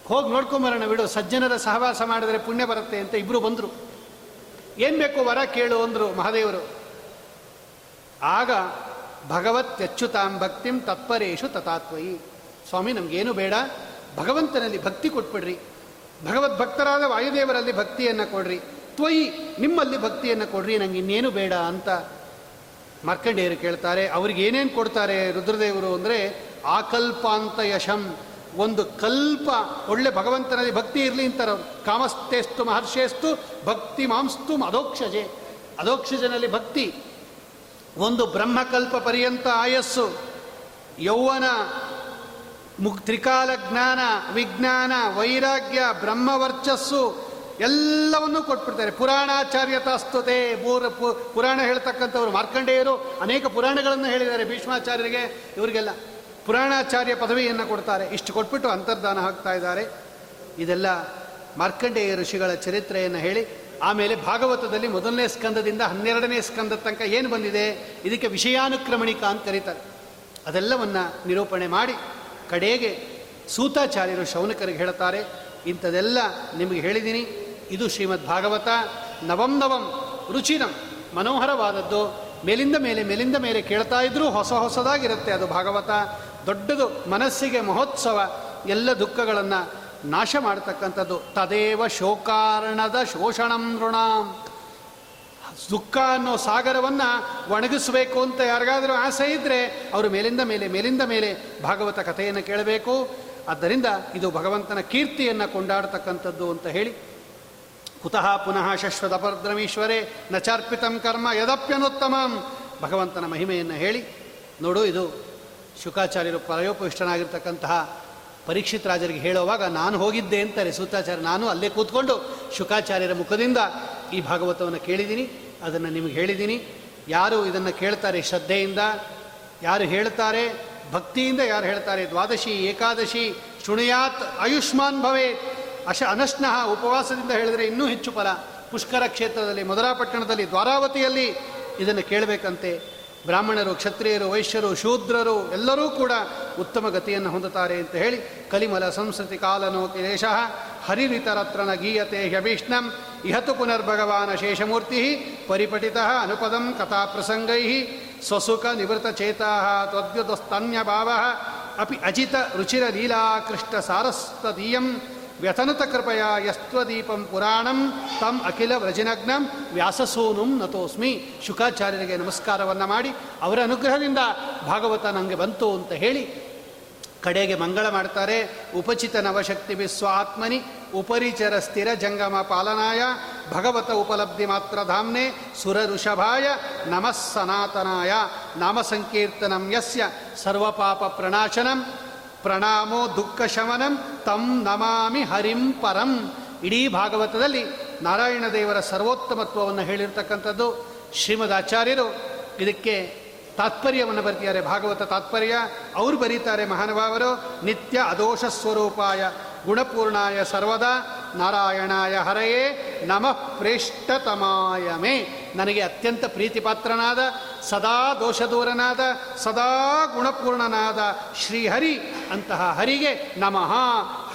ಹೋಗಿ ನೋಡ್ಕೊಂಬರೋಣ ಬಿಡು. ಸಜ್ಜನರ ಸಹವಾಸ ಮಾಡಿದ್ರೆ ಪುಣ್ಯ ಬರುತ್ತೆ ಅಂತ ಇಬ್ಬರು ಬಂದರು. ಏನು ಬೇಕು ವರ ಕೇಳು ಅಂದರು ಮಹಾದೇವರು. ಆಗ ಭಗವತ್ ಅಚ್ಯುತಾಂ ಭಕ್ತಿಂ ತತ್ಪರೇಶು ತಥಾತ್ವಯಿ. ಸ್ವಾಮಿ, ನಮಗೇನು ಬೇಡ. ಭಗವಂತನಲ್ಲಿ ಭಕ್ತಿ ಕೊಟ್ಬಿಡ್ರಿ. ಭಗವದ್ ಭಕ್ತರಾದ ವಾಯುದೇವರಲ್ಲಿ ಭಕ್ತಿಯನ್ನು ಕೊಡ್ರಿ. ತ್ವಯಿ ನಿಮ್ಮಲ್ಲಿ ಭಕ್ತಿಯನ್ನು ಕೊಡ್ರಿ. ನಂಗೆ ಇನ್ನೇನು ಬೇಡ ಅಂತ ಮಾರ್ಕಂಡೇಯರು ಕೇಳ್ತಾರೆ, ಅವ್ರಿಗೆ ಏನೇನು ಕೊಡ್ತಾರೆ ರುದ್ರದೇವರು ಅಂದರೆ ಆಕಲ್ಪಾಂತ ಯಶಂ ಒಂದು ಕಲ್ಪ, ಒಳ್ಳೆ ಭಗವಂತನಲ್ಲಿ ಭಕ್ತಿ ಇರಲಿ ಅಂತಾರೆ ಕಾಮಸ್ತೆಸ್ತು ಮಹರ್ಷೇಸ್ತು ಭಕ್ತಿ ಮಾಂಸ್ತು ಅಧೋಕ್ಷಜೆ ಅಧೋಕ್ಷಜನಲ್ಲಿ ಭಕ್ತಿ. ಒಂದು ಬ್ರಹ್ಮಕಲ್ಪ ಪರ್ಯಂತ ಆಯಸ್ಸು. ಯೌವನ ಮುಕ್ ತ್ರಿಕಾಲ ಜ್ಞಾನ ವಿಜ್ಞಾನ, ವೈರಾಗ್ಯ, ಬ್ರಹ್ಮವರ್ಚಸ್ಸು. ಎಲ್ಲವನ್ನೂ ಕೊಟ್ಬಿಡ್ತಾರೆ. ಪುರಾಣಾಚಾರ್ಯತಾಸ್ತುತೆ ಪು, ಪುರಾಣ ಹೇಳ್ತಕ್ಕಂಥವ್ರು ಮಾರ್ಕಂಡೇಯರು ಅನೇಕ ಪುರಾಣಗಳನ್ನು ಹೇಳಿದ್ದಾರೆ. ಭೀಷ್ಮಾಚಾರ್ಯರಿಗೆ ಇವರಿಗೆಲ್ಲ ಪುರಾಣಾಚಾರ್ಯ ಪದವಿಯನ್ನು ಕೊಡ್ತಾರೆ. ಇಷ್ಟು ಕೊಟ್ಬಿಟ್ಟು ಅಂತರ್ಧಾನ ಹಾಕ್ತಾ ಇದ್ದಾರೆ. ಇದೆಲ್ಲ ಮಾರ್ಕಂಡೇಯ ಋಷಿಗಳ ಚರಿತ್ರೆಯನ್ನು ಹೇಳಿ, ಆಮೇಲೆ ಭಾಗವತದಲ್ಲಿ ಮೊದಲನೇ ಸ್ಕಂದದಿಂದ ಹನ್ನೆರಡನೇ ಸ್ಕಂದ ತನಕ ಏನು ಬಂದಿದೆ? ಇದಕ್ಕೆ ವಿಷಯಾನುಕ್ರಮಣಿಕ ಅಂತ ಕರೀತಾರೆ. ಅದೆಲ್ಲವನ್ನು ನಿರೂಪಣೆ ಮಾಡಿ ಕಡೆಗೆ ಸೂತಾಚಾರ್ಯರು ಶೌನಕರಿಗೆ ಹೇಳ್ತಾರೆ. ಇಂಥದೆಲ್ಲ ನಿಮಗೆ ಹೇಳಿದ್ದೀನಿ ಇದು ಶ್ರೀಮದ್ ಭಾಗವತ ನವಂ ನವಂ ರುಚಿನಂ ಮನೋಹರವಾದದ್ದು. ಮೇಲಿಂದ ಮೇಲೆ ಮೇಲಿಂದ ಮೇಲೆ ಕೇಳ್ತಾ ಇದ್ರೂ ಹೊಸ ಹೊಸದಾಗಿರುತ್ತೆ ಅದು ಭಾಗವತ. ದೊಡ್ಡದು ಮನಸ್ಸಿಗೆ ಮಹೋತ್ಸವ. ಎಲ್ಲ ದುಃಖಗಳನ್ನು ನಾಶ ಮಾಡ್ತಕ್ಕಂಥದ್ದು. ತದೇವ ಶೋಕಾರಣದ ಶೋಷಣಂ ಋಣಾಂ ದುಃಖ ಅನ್ನೋ ಸಾಗರವನ್ನು ಒಣಗಿಸಬೇಕು ಅಂತ ಯಾರಿಗಾದರೂ ಆಸೆ ಇದ್ದರೆ ಅವರು ಮೇಲಿಂದ ಮೇಲೆ ಮೇಲಿಂದ ಮೇಲೆ ಭಾಗವತ ಕಥೆಯನ್ನು ಕೇಳಬೇಕು. ಆದ್ದರಿಂದ ಇದು ಭಗವಂತನ ಕೀರ್ತಿಯನ್ನು ಕೊಂಡಾಡ್ತಕ್ಕಂಥದ್ದು ಅಂತ ಹೇಳಿ ಕುತಃ ಪುನಃ ಶಶ್ವತ ಪರದ್ರಮೀಶ್ವರೇ ನಚಾರ್ಪಿತಂ ಕರ್ಮ ಯದಪ್ಯನುತ್ತಮಂ. ಭಗವಂತನ ಮಹಿಮೆಯನ್ನು ಹೇಳಿ, ನೋಡು, ಇದು ಶುಕಾಚಾರ್ಯರು ಪರಯೋಪವಿಷ್ಟನಾಗಿರ್ತಕ್ಕಂತಹ ಪರೀಕ್ಷಿತ್ ರಾಜರಿಗೆ ಹೇಳುವಾಗ, ನಾನು ಹೋಗಿದ್ದೆ ಅಂತಾರೆ ಸೂತಾಚಾರ್ಯ ನಾನು ಅಲ್ಲೇ ಕೂತ್ಕೊಂಡು ಶುಕಾಚಾರ್ಯರ ಮುಖದಿಂದ ಈ ಭಾಗವತವನ್ನು ಕೇಳಿದ್ದೀನಿ, ಅದನ್ನು ನಿಮಗೆ ಹೇಳಿದ್ದೀನಿ. ಯಾರು ಇದನ್ನು ಕೇಳ್ತಾರೆ ಶ್ರದ್ಧೆಯಿಂದ, ಯಾರು ಹೇಳ್ತಾರೆ ಭಕ್ತಿಯಿಂದ, ಯಾರು ಹೇಳ್ತಾರೆ ದ್ವಾದಶಿ, ಏಕಾದಶಿ, ಶೃಣುಯಾತ್, ಆಯುಷ್ಮಾನ್ ಭವೇ ಅಶ ಅನಶ್ನಃ ಉಪವಾಸದಿಂದ ಹೇಳಿದರೆ ಇನ್ನೂ ಹೆಚ್ಚು ಫಲ. ಪುಷ್ಕರ ಕ್ಷೇತ್ರದಲ್ಲಿ, ಮಧುರಾಪಟ್ಟಣದಲ್ಲಿ, ದ್ವಾರಾವತಿಯಲ್ಲಿ ಇದನ್ನು ಕೇಳಬೇಕಂತೆ. ಬ್ರಾಹ್ಮಣರು, ಕ್ಷತ್ರಿಯರು, ವೈಶ್ಯರು, ಶೂದ್ರರು ಎಲ್ಲರೂ ಕೂಡ ಉತ್ತಮ ಗತಿಯನ್ನು ಹೊಂದುತ್ತಾರೆ ಅಂತ ಹೇಳಿ ಕಲಿಮಲ ಸಂಸ್ಕೃತಿ ಕಾಲನೋ ದೇಶ ಹರಿರಿತರತ್ರನ ಗೀಯತೆ ಹ್ಯಭೀಷ್ಣಂ ಇಹತು ಪುನರ್ಭಗವಾನ ಶೇಷಮೂರ್ತಿ ಪರಿಪಟಿತ ಅನುಪದಂ ಕಥಾಪ್ರಸಂಗೈ ಸ್ವಸುಖ ನಿವೃತಚೇತಾ ತ್ವದ್ಯುತಸ್ತನ್ಯ ಭಾವ ಅಪಿ ಅಜಿತ ರುಚಿರ ಲೀಲಾಕೃಷ್ಟ ಸಾರಸ್ತದೀಯಂ ವ್ಯಥನತ ಕೃಪಯ ಯಸ್ತ್ವದೀಪಂ ಪುರಾಣಂ ತಂ ಅಖಿಲ ವ್ರಜನಗ್ನಂ ವ್ಯಾಸಸೂನುಂ ನತೋಸ್ಮಿ. ಶುಕಾಚಾರ್ಯರಿಗೆ ನಮಸ್ಕಾರವನ್ನು ಮಾಡಿ ಅವರ ಅನುಗ್ರಹದಿಂದ ಭಾಗವತ ನನಗೆ ಬಂತು ಅಂತ ಹೇಳಿ ಕಡೆಗೆ ಮಂಗಳ ಮಾಡ್ತಾರೆ. ಉಪಚಿತ ನವಶಕ್ತಿ ವಿಶ್ವಾತ್ಮನಿ, ಉಪರಿಚರ ಸ್ಥಿರ ಜಂಗಮ ಪಾಲನಾಯ, ಭಗವತ ಉಪಲಬ್ಧಿ ಮಾತ್ರ ಧಾಮ್ನೆ, ಸುರ ಋಷಭಾಯ, ನಮಃ ಸನಾತನಾಯ. ನಾಮ ಸಂಕೀರ್ತನಂ ಯಸ್ಯ, ಸರ್ವಪಾಪ ಪ್ರಣಾಶನಂ. ಪ್ರಣಾಮೋ ದುಃಖ ಶಮನಂ ತಂ ನಮಾಮಿ ಹರಿಂ ಪರಂ. ಇಡೀ ಭಾಗವತದಲ್ಲಿ ನಾರಾಯಣ ದೇವರ ಸರ್ವೋತ್ತಮತ್ವವನ್ನು ಹೇಳಿರ್ತಕ್ಕಂಥದ್ದು ಶ್ರೀಮದ್ ಆಚಾರ್ಯರು ಇದಕ್ಕೆ ತಾತ್ಪರ್ಯವನ್ನು ಬರ್ತಿದ್ದಾರೆ ಭಾಗವತ ತಾತ್ಪರ್ಯ, ಅವರು ಬರೀತಾರೆ ಮಹಾನುಭಾವರು ನಿತ್ಯ ಅದೋಷ ಸ್ವರೂಪಾಯ, ಗುಣಪೂರ್ಣಾಯ ಸರ್ವದಾ. ನಾರಾಯಣಾಯ ಹರಯೇ ನಮಃ ಪ್ರೇಷ್ಠತಮಾಯ ಮೇ. ನನಗೆ ಅತ್ಯಂತ ಪ್ರೀತಿಪಾತ್ರನಾದ, ಸದಾ ದೋಷದೂರನಾದ, ಸದಾ ಗುಣಪೂರ್ಣನಾದ ಶ್ರೀಹರಿ ಅಂತಹ ಹರಿಗೆ ನಮಃ,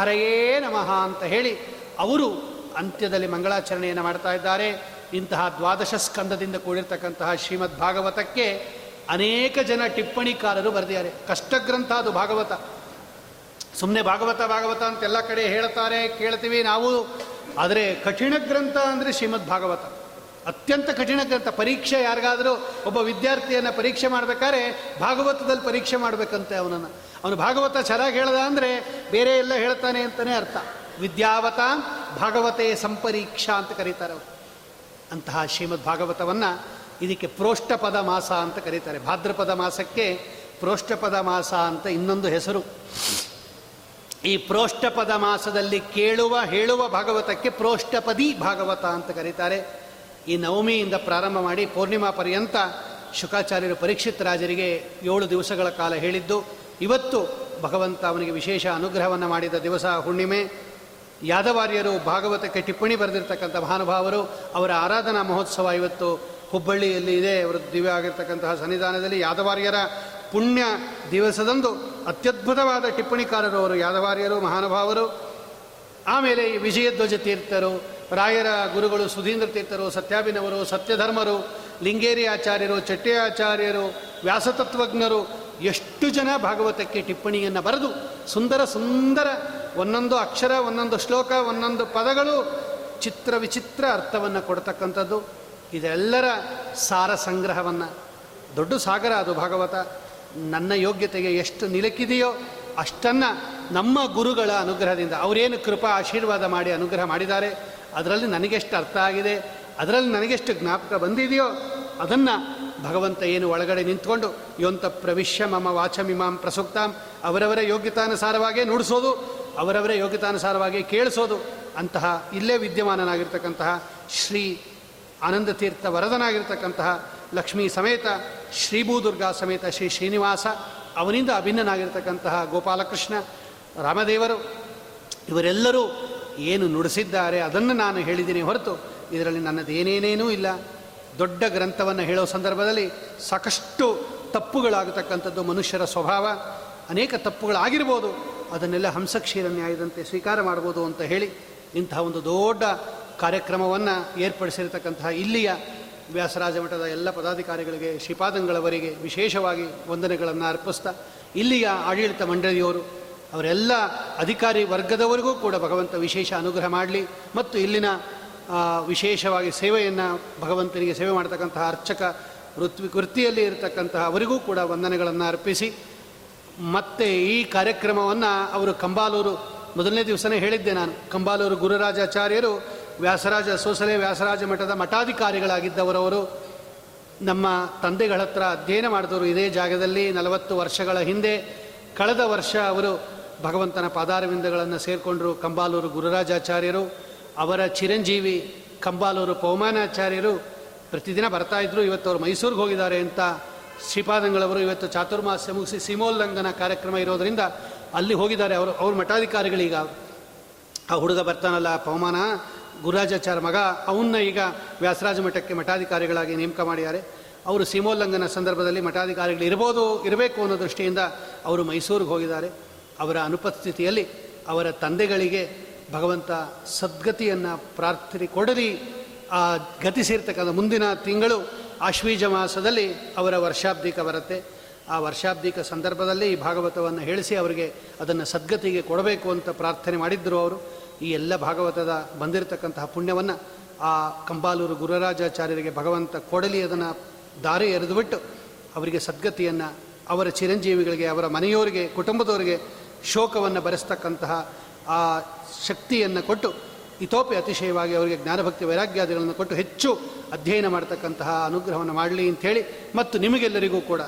ಹರಯೇ ನಮಃ ಅಂತ ಹೇಳಿ ಅವರು ಅಂತ್ಯದಲ್ಲಿ ಮಂಗಳಾಚರಣೆಯನ್ನು ಮಾಡ್ತಾ ಇದ್ದಾರೆ. ಇಂತಹ ದ್ವಾದಶ ಸ್ಕಂದದಿಂದ ಕೂಡಿರ್ತಕ್ಕಂತಹ ಶ್ರೀಮದ್ ಭಾಗವತಕ್ಕೆ ಅನೇಕ ಜನ ಟಿಪ್ಪಣಿಕಾರರು ಬರೆದಿದ್ದಾರೆ. ಕಷ್ಟಗ್ರಂಥ ಅದು ಭಾಗವತ. ಸುಮ್ಮನೆ ಭಾಗವತ ಭಾಗವತ ಅಂತ ಎಲ್ಲ ಕಡೆ ಹೇಳ್ತಾರೆ ಕೇಳ್ತೀವಿ ನಾವು. ಆದರೆ ಕಠಿಣ ಗ್ರಂಥ ಅಂದರೆ ಶ್ರೀಮದ್ ಭಾಗವತ. ಅತ್ಯಂತ ಕಠಿಣ ಗ್ರಂಥ. ಪರೀಕ್ಷೆ ಯಾರಿಗಾದರೂ ಒಬ್ಬ ವಿದ್ಯಾರ್ಥಿಯನ್ನು ಪರೀಕ್ಷೆ ಮಾಡಬೇಕಾದ್ರೆ ಭಾಗವತದಲ್ಲಿ ಪರೀಕ್ಷೆ ಮಾಡಬೇಕಂತೆ ಅವನನ್ನು. ಅವನು ಭಾಗವತ ಚೆನ್ನಾಗಿ ಹೇಳ್ದ ಅಂದರೆ ಬೇರೆ ಎಲ್ಲ ಹೇಳ್ತಾನೆ ಅಂತಲೇ ಅರ್ಥ. ವಿದ್ಯಾವತ ಭಾಗವತೆ ಸಂಪರೀಕ್ಷಾ ಅಂತ ಕರೀತಾರೆ ಅವರು. ಅಂತಹ ಶ್ರೀಮದ್ ಭಾಗವತವನ್ನು ಇದಕ್ಕೆ ಪ್ರೋಷ್ಠಪದ ಮಾಸ ಅಂತ ಕರೀತಾರೆ. ಭಾದ್ರಪದ ಮಾಸಕ್ಕೆ ಪ್ರೋಷ್ಠಪದ ಮಾಸ ಅಂತ ಇನ್ನೊಂದು ಹೆಸರು. ಈ ಪ್ರೋಷ್ಠಪದ ಮಾಸದಲ್ಲಿ ಕೇಳುವ, ಹೇಳುವ ಭಾಗವತಕ್ಕೆ ಪ್ರೋಷ್ಠಪದಿ ಭಾಗವತ ಅಂತ ಕರೀತಾರೆ. ಈ ನವಮಿಯಿಂದ ಪ್ರಾರಂಭ ಮಾಡಿ ಪೂರ್ಣಿಮಾ ಪರ್ಯಂತ ಶುಕಾಚಾರ್ಯರು ಪರೀಕ್ಷಿತ್ ರಾಜರಿಗೆ ಏಳು ದಿವಸಗಳ ಕಾಲ ಹೇಳಿದ್ದು, ಇವತ್ತು ಭಗವಂತ ಅವನಿಗೆ ವಿಶೇಷ ಅನುಗ್ರಹವನ್ನು ಮಾಡಿದ ದಿವಸ ಹುಣ್ಣಿಮೆ. ಯಾದವಾರ್ಯರು ಭಾಗವತಕ್ಕೆ ಟಿಪ್ಪಣಿ ಬರೆದಿರ್ತಕ್ಕಂಥ ಮಹಾನುಭಾವರು, ಅವರ ಆರಾಧನಾ ಮಹೋತ್ಸವ ಇವತ್ತು ಹುಬ್ಬಳ್ಳಿಯಲ್ಲಿ ಇದೆ. ಅವರು ದಿವ್ಯ ಆಗಿರ್ತಕ್ಕಂತಹ ಸನ್ನಿಧಾನದಲ್ಲಿ ಯಾದವಾರ್ಯರ ಪುಣ್ಯ ದಿವಸದಂದು ಅತ್ಯದ್ಭುತವಾದ ಟಿಪ್ಪಣಿಕಾರರು ಅವರು, ಯಾದವಾರ್ಯರು, ಮಹಾನುಭಾವರು, ಆಮೇಲೆ ಈ ವಿಜಯಧ್ವಜ ತೀರ್ಥರು, ರಾಯರ ಗುರುಗಳು ಸುಧೀಂದ್ರ ತೀರ್ಥರು, ಸತ್ಯಾಭಿನವರು, ಸತ್ಯಧರ್ಮರು, ಲಿಂಗೇರಿ ಆಚಾರ್ಯರು, ಚಟ್ಟಿ ಆಚಾರ್ಯರು, ವ್ಯಾಸತತ್ವಜ್ಞರು, ಎಷ್ಟು ಜನ ಭಾಗವತಕ್ಕೆ ಟಿಪ್ಪಣಿಯನ್ನು ಬರೆದು ಸುಂದರ ಸುಂದರ ಒಂದೊಂದು ಅಕ್ಷರ, ಒಂದೊಂದು ಶ್ಲೋಕ, ಒಂದೊಂದು ಪದಗಳು ಚಿತ್ರ ವಿಚಿತ್ರ ಅರ್ಥವನ್ನು ಕೊಡ್ತಕ್ಕಂಥದ್ದು. ಇದೆಲ್ಲರ ಸಾರ ಸಂಗ್ರಹವನ್ನು. ದೊಡ್ಡ ಸಾಗರ ಅದು ಭಾಗವತ. ನನ್ನ ಯೋಗ್ಯತೆಗೆ ಎಷ್ಟು ನಿಲುಕಿದೆಯೋ ಅಷ್ಟನ್ನು ನಮ್ಮ ಗುರುಗಳ ಅನುಗ್ರಹದಿಂದ, ಅವರೇನು ಕೃಪಾ ಆಶೀರ್ವಾದ ಮಾಡಿ ಅನುಗ್ರಹ ಮಾಡಿದ್ದಾರೆ, ಅದರಲ್ಲಿ ನನಗೆಷ್ಟು ಅರ್ಥ ಆಗಿದೆ, ಅದರಲ್ಲಿ ನನಗೆಷ್ಟು ಜ್ಞಾಪಕ ಬಂದಿದೆಯೋ ಅದನ್ನು ಭಗವಂತ ಏನು ಒಳಗಡೆ ನಿಂತ್ಕೊಂಡು, ಯೊಂತ ಪ್ರವಿಶ್ಯ ಮಮ ವಾಚಮಿಮಾಂ ಪ್ರಸುಕ್ತಾಂ ಅವರವರ ಯೋಗ್ಯತಾನುಸಾರವಾಗೇ ನುಡಿಸೋದು, ಅವರವರ ಯೋಗ್ಯತಾನುಸಾರವಾಗಿ ಕೇಳಿಸೋದು, ಅಂತಹ ಇಲ್ಲೇ ವಿದ್ಯಮಾನನಾಗಿರ್ತಕ್ಕಂತಹ ಶ್ರೀ ಆನಂದ ತೀರ್ಥ ವರದನಾಗಿರ್ತಕ್ಕಂತಹ ಲಕ್ಷ್ಮೀ ಸಮೇತ ಶ್ರೀಭೂದುರ್ಗಾ ಸಮೇತ ಶ್ರೀ ಶ್ರೀನಿವಾಸ ಅವನಿಂದ ಅಭಿನ್ನನಾಗಿರ್ತಕ್ಕಂತಹ ಗೋಪಾಲಕೃಷ್ಣ, ರಾಮದೇವರು ಇವರೆಲ್ಲರೂ ಏನು ನುಡಿಸಿದ್ದಾರೆ ಅದನ್ನು ನಾನು ಹೇಳಿದ್ದೀನಿ ಹೊರತು ಇದರಲ್ಲಿ ನನ್ನದು ಏನೇನೇನೂ ಇಲ್ಲ. ದೊಡ್ಡ ಗ್ರಂಥವನ್ನು ಹೇಳೋ ಸಂದರ್ಭದಲ್ಲಿ ಸಾಕಷ್ಟು ತಪ್ಪುಗಳಾಗತಕ್ಕಂಥದ್ದು ಮನುಷ್ಯರ ಸ್ವಭಾವ. ಅನೇಕ ತಪ್ಪುಗಳಾಗಿರ್ಬೋದು. ಅದನ್ನೆಲ್ಲ ಹಂಸಕ್ಷೀರ ನ್ಯಾಯದಂತೆ ಸ್ವೀಕಾರ ಮಾಡ್ಬೋದು ಅಂತ ಹೇಳಿ ಇಂತಹ ಒಂದು ದೊಡ್ಡ ಕಾರ್ಯಕ್ರಮವನ್ನು ಏರ್ಪಡಿಸಿರತಕ್ಕಂತಹ ಇಲ್ಲಿಯ ವ್ಯಾಸರಾಜ ಮಠದ ಎಲ್ಲ ಪದಾಧಿಕಾರಿಗಳಿಗೆ, ಶ್ರೀಪಾದಂಗಳವರಿಗೆ ವಿಶೇಷವಾಗಿ ವಂದನೆಗಳನ್ನು ಅರ್ಪಿಸ್ತಾ, ಇಲ್ಲಿಯ ಆಡಳಿತ ಮಂಡಳಿಯವರು, ಅವರೆಲ್ಲ ಅಧಿಕಾರಿ ವರ್ಗದವರಿಗೂ ಕೂಡ ಭಗವಂತ ವಿಶೇಷ ಅನುಗ್ರಹ ಮಾಡಲಿ ಮತ್ತು ಇಲ್ಲಿನ ವಿಶೇಷವಾಗಿ ಸೇವೆಯನ್ನು ಭಗವಂತನಿಗೆ ಸೇವೆ ಮಾಡತಕ್ಕಂತಹ ಅರ್ಚಕ ವೃತ್ತಿ ವೃತ್ತಿಯಲ್ಲಿ ಇರತಕ್ಕಂತಹ ಅವರಿಗೂ ಕೂಡ ವಂದನೆಗಳನ್ನು ಅರ್ಪಿಸಿ, ಮತ್ತೆ ಈ ಕಾರ್ಯಕ್ರಮವನ್ನು ಅವರು ಕಂಬಾಲೂರು, ಮೊದಲನೇ ದಿವಸನೇ ಹೇಳಿದ್ದೆ ನಾನು, ಕಂಬಾಲೂರು ಗುರುರಾಜಾಚಾರ್ಯರು ವ್ಯಾಸರಾಜ ಸೋಸಲೆ ವ್ಯಾಸರಾಜ ಮಠದ ಮಠಾಧಿಕಾರಿಗಳಾಗಿದ್ದವರವರು ನಮ್ಮ ತಂದೆಗಳ ಹತ್ರ ಅಧ್ಯಯನ ಮಾಡಿದವರು ಇದೇ ಜಾಗದಲ್ಲಿ ನಲವತ್ತು ವರ್ಷಗಳ ಹಿಂದೆ ಕಳೆದ ವರ್ಷ ಅವರು ಭಗವಂತನ ಪಾದಾರವಿಂದಗಳನ್ನು ಸೇರಿಕೊಂಡರು ಕಂಬಾಲೂರು ಗುರುರಾಜಾಚಾರ್ಯರು, ಅವರ ಚಿರಂಜೀವಿ ಕಂಬಾಲೂರು ಪೌಮಾನಾಚಾರ್ಯರು ಪ್ರತಿದಿನ ಬರ್ತಾಯಿದ್ರು ಇವತ್ತು ಅವರು ಮೈಸೂರಿಗೆ ಹೋಗಿದ್ದಾರೆ ಅಂತ ಶ್ರೀಪಾದಂಗಳವರು ಇವತ್ತು ಚಾತುರ್ಮಾಸ್ಯ ಮುಗಿಸಿ ಸೀಮೋಲ್ಲಂಘನ ಕಾರ್ಯಕ್ರಮ ಇರೋದರಿಂದ ಅಲ್ಲಿ ಹೋಗಿದ್ದಾರೆ. ಅವರು, ಅವ್ರ ಮಠಾಧಿಕಾರಿಗಳೀಗ ಆ ಹುಡುಗ ಬರ್ತಾನಲ್ಲ ಪವಮಾನ ಗುರುರಾಜಾಚಾರ್ಯ ಮಗ ಅವನ್ನ ಈಗ ವ್ಯಾಸರಾಜ ಮಠಕ್ಕೆ ಮಠಾಧಿಕಾರಿಗಳಾಗಿ ನೇಮಕ ಮಾಡಿದ್ದಾರೆ. ಅವರು ಸೀಮೋಲ್ಲಂಘನ ಸಂದರ್ಭದಲ್ಲಿ ಮಠಾಧಿಕಾರಿಗಳು ಇರ್ಬೋದು, ಇರಬೇಕು ಅನ್ನೋ ದೃಷ್ಟಿಯಿಂದ ಅವರು ಮೈಸೂರಿಗೆ ಹೋಗಿದ್ದಾರೆ. ಅವರ ಅನುಪಸ್ಥಿತಿಯಲ್ಲಿ ಅವರ ತಂದೆಗಳಿಗೆ ಭಗವಂತ ಸದ್ಗತಿಯನ್ನು ಪ್ರಾರ್ಥನೆ ಕೊಡಲಿ. ಆ ಗತಿ ಸೇರ್ತಕ್ಕಂಥ ಮುಂದಿನ ತಿಂಗಳು ಆಶ್ವೀಜ ಮಾಸದಲ್ಲಿ ಅವರ ವರ್ಷಾಬ್ದಿಕ ಬರುತ್ತೆ. ಆ ವರ್ಷಾಬ್ದಿಕ ಸಂದರ್ಭದಲ್ಲಿ ಈ ಭಾಗವತವನ್ನು ಹೇಳಿಸಿ ಅವರಿಗೆ ಅದನ್ನು ಸದ್ಗತಿಗೆ ಕೊಡಬೇಕು ಅಂತ ಪ್ರಾರ್ಥನೆ ಮಾಡಿದ್ದರು ಅವರು. ಈ ಎಲ್ಲ ಭಾಗವತದ ಬಂದಿರತಕ್ಕಂತಹ ಪುಣ್ಯವನ್ನು ಆ ಕಂಬಾಲೂರು ಗುರುರಾಜಾಚಾರ್ಯರಿಗೆ ಭಗವಂತ ಕೊಡಲಿ ಅದನ್ನು ದಾರಿ ಎರೆದುಬಿಟ್ಟು ಅವರಿಗೆ ಸದ್ಗತಿಯನ್ನು, ಅವರ ಚಿರಂಜೀವಿಗಳಿಗೆ, ಅವರ ಮನೆಯವರಿಗೆ ಕುಟುಂಬದವರಿಗೆ ಶೋಕವನ್ನು ಬರೆಸ್ತಕ್ಕಂತಹ ಆ ಶಕ್ತಿಯನ್ನು ಕೊಟ್ಟು, ಇತೋಪಿ ಅತಿಶಯವಾಗಿ ಅವರಿಗೆ ಜ್ಞಾನಭಕ್ತಿ ವೈರಾಗ್ಯಾದಿಗಳನ್ನು ಕೊಟ್ಟು ಹೆಚ್ಚು ಅಧ್ಯಯನ ಮಾಡ್ತಕ್ಕಂತಹ ಅನುಗ್ರಹವನ್ನು ಮಾಡಲಿ ಅಂಥೇಳಿ ಮತ್ತು ನಿಮಗೆಲ್ಲರಿಗೂ ಕೂಡ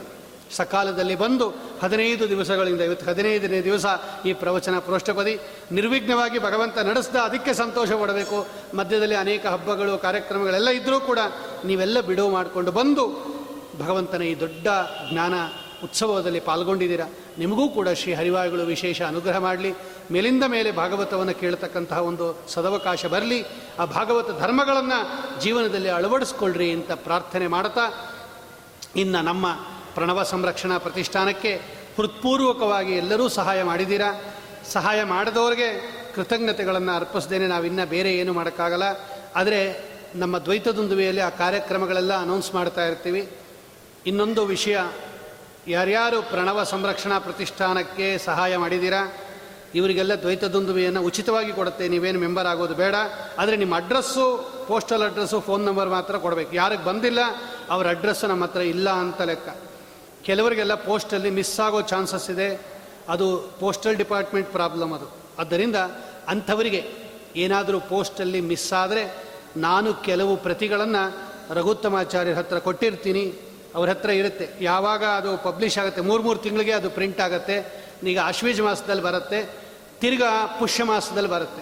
ಸಕಾಲದಲ್ಲಿ ಬಂದು ಹದಿನೈದು ದಿವಸಗಳಿಂದ, ಇವತ್ತು ಹದಿನೈದನೇ ದಿವಸ ಈ ಪ್ರವಚನ ಪ್ರೋಷ್ಠಪದಿ ನಿರ್ವಿಘ್ನವಾಗಿ ಭಗವಂತ ನಡೆಸ್ದ ಅದಕ್ಕೆ ಸಂತೋಷ ಪಡಬೇಕು. ಮಧ್ಯದಲ್ಲಿ ಅನೇಕ ಹಬ್ಬಗಳು, ಕಾರ್ಯಕ್ರಮಗಳೆಲ್ಲ ಇದ್ದರೂ ಕೂಡ ನೀವೆಲ್ಲ ಬಿಡುವು ಮಾಡಿಕೊಂಡು ಬಂದು ಭಗವಂತನ ಈ ದೊಡ್ಡ ಜ್ಞಾನ ಉತ್ಸವದಲ್ಲಿ ಪಾಲ್ಗೊಂಡಿದ್ದೀರಾ. ನಿಮಗೂ ಕೂಡ ಶ್ರೀ ಹರಿವಾಯುಗಳು ವಿಶೇಷ ಅನುಗ್ರಹ ಮಾಡಲಿ. ಮೇಲಿಂದ ಮೇಲೆ ಭಾಗವತವನ್ನು ಕೇಳ್ತಕ್ಕಂತಹ ಒಂದು ಸದವಕಾಶ ಬರಲಿ. ಆ ಭಾಗವತ ಧರ್ಮಗಳನ್ನು ಜೀವನದಲ್ಲಿ ಅಳವಡಿಸ್ಕೊಳ್ರಿ ಅಂತ ಪ್ರಾರ್ಥನೆ ಮಾಡ್ತಾ, ಇನ್ನು ನಮ್ಮ ಪ್ರಣವ ಸಂರಕ್ಷಣಾ ಪ್ರತಿಷ್ಠಾನಕ್ಕೆ ಹೃತ್ಪೂರ್ವಕವಾಗಿ ಎಲ್ಲರೂ ಸಹಾಯ ಮಾಡಿದ್ದೀರಾ? ಸಹಾಯ ಮಾಡಿದವ್ರಿಗೆ ಕೃತಜ್ಞತೆಗಳನ್ನು ಅರ್ಪಿಸ್ದೇನೆ ನಾವಿನ್ನ ಬೇರೆ ಏನು ಮಾಡೋಕ್ಕಾಗಲ್ಲ. ಆದರೆ ನಮ್ಮ ದ್ವೈತದುಂದುವೆಯಲ್ಲಿ ಆ ಕಾರ್ಯಕ್ರಮಗಳೆಲ್ಲ ಅನೌನ್ಸ್ ಮಾಡ್ತಾ ಇರ್ತೀವಿ. ಇನ್ನೊಂದು ವಿಷಯ, ಯಾರ್ಯಾರು ಪ್ರಣವ ಸಂರಕ್ಷಣಾ ಪ್ರತಿಷ್ಠಾನಕ್ಕೆ ಸಹಾಯ ಮಾಡಿದ್ದೀರಾ? ಇವರಿಗೆಲ್ಲ ದ್ವೈತದುಂದುವೆಯನ್ನು ಉಚಿತವಾಗಿ ಕೊಡುತ್ತೆ. ನೀವೇನು ಮೆಂಬರ್ ಆಗೋದು ಬೇಡ. ಆದರೆ ನಿಮ್ಮ address, postal address, phone number ಮಾತ್ರ ಕೊಡಬೇಕು. ಯಾರಿಗೆ ಬಂದಿಲ್ಲ, ಅವ್ರ ಅಡ್ರೆಸ್ಸು ನಮ್ಮ ಹತ್ರ ಇಲ್ಲ ಅಂತ ಲೆಕ್ಕ. ಕೆಲವರಿಗೆಲ್ಲ ಪೋಸ್ಟಲ್ಲಿ ಮಿಸ್ ಆಗೋ ಚಾನ್ಸಸ್ ಇದೆ. ಅದು ಪೋಸ್ಟಲ್ ಡಿಪಾರ್ಟ್ಮೆಂಟ್ ಪ್ರಾಬ್ಲಮ್ ಅದು. ಆದ್ದರಿಂದ ಅಂಥವರಿಗೆ ಏನಾದರೂ ಪೋಸ್ಟಲ್ಲಿ ಮಿಸ್ ಆದರೆ ನಾನು ಕೆಲವು ಪ್ರತಿಗಳನ್ನು ರಘುತ್ತಮಾಚಾರ್ಯರ ಹತ್ರ ಕೊಟ್ಟಿರ್ತೀನಿ. ಅವ್ರ ಹತ್ರ ಇರುತ್ತೆ. ಯಾವಾಗ ಅದು ಪಬ್ಲಿಷ್ ಆಗುತ್ತೆ, ಮೂರು ಮೂರು ತಿಂಗಳಿಗೆ ಅದು ಪ್ರಿಂಟ್ ಆಗುತ್ತೆ. ಈಗ ಆಶ್ವೀಜ ಮಾಸದಲ್ಲಿ ಬರುತ್ತೆ, ತಿರ್ಗಾ ಪುಷ್ಯ ಮಾಸದಲ್ಲಿ ಬರುತ್ತೆ,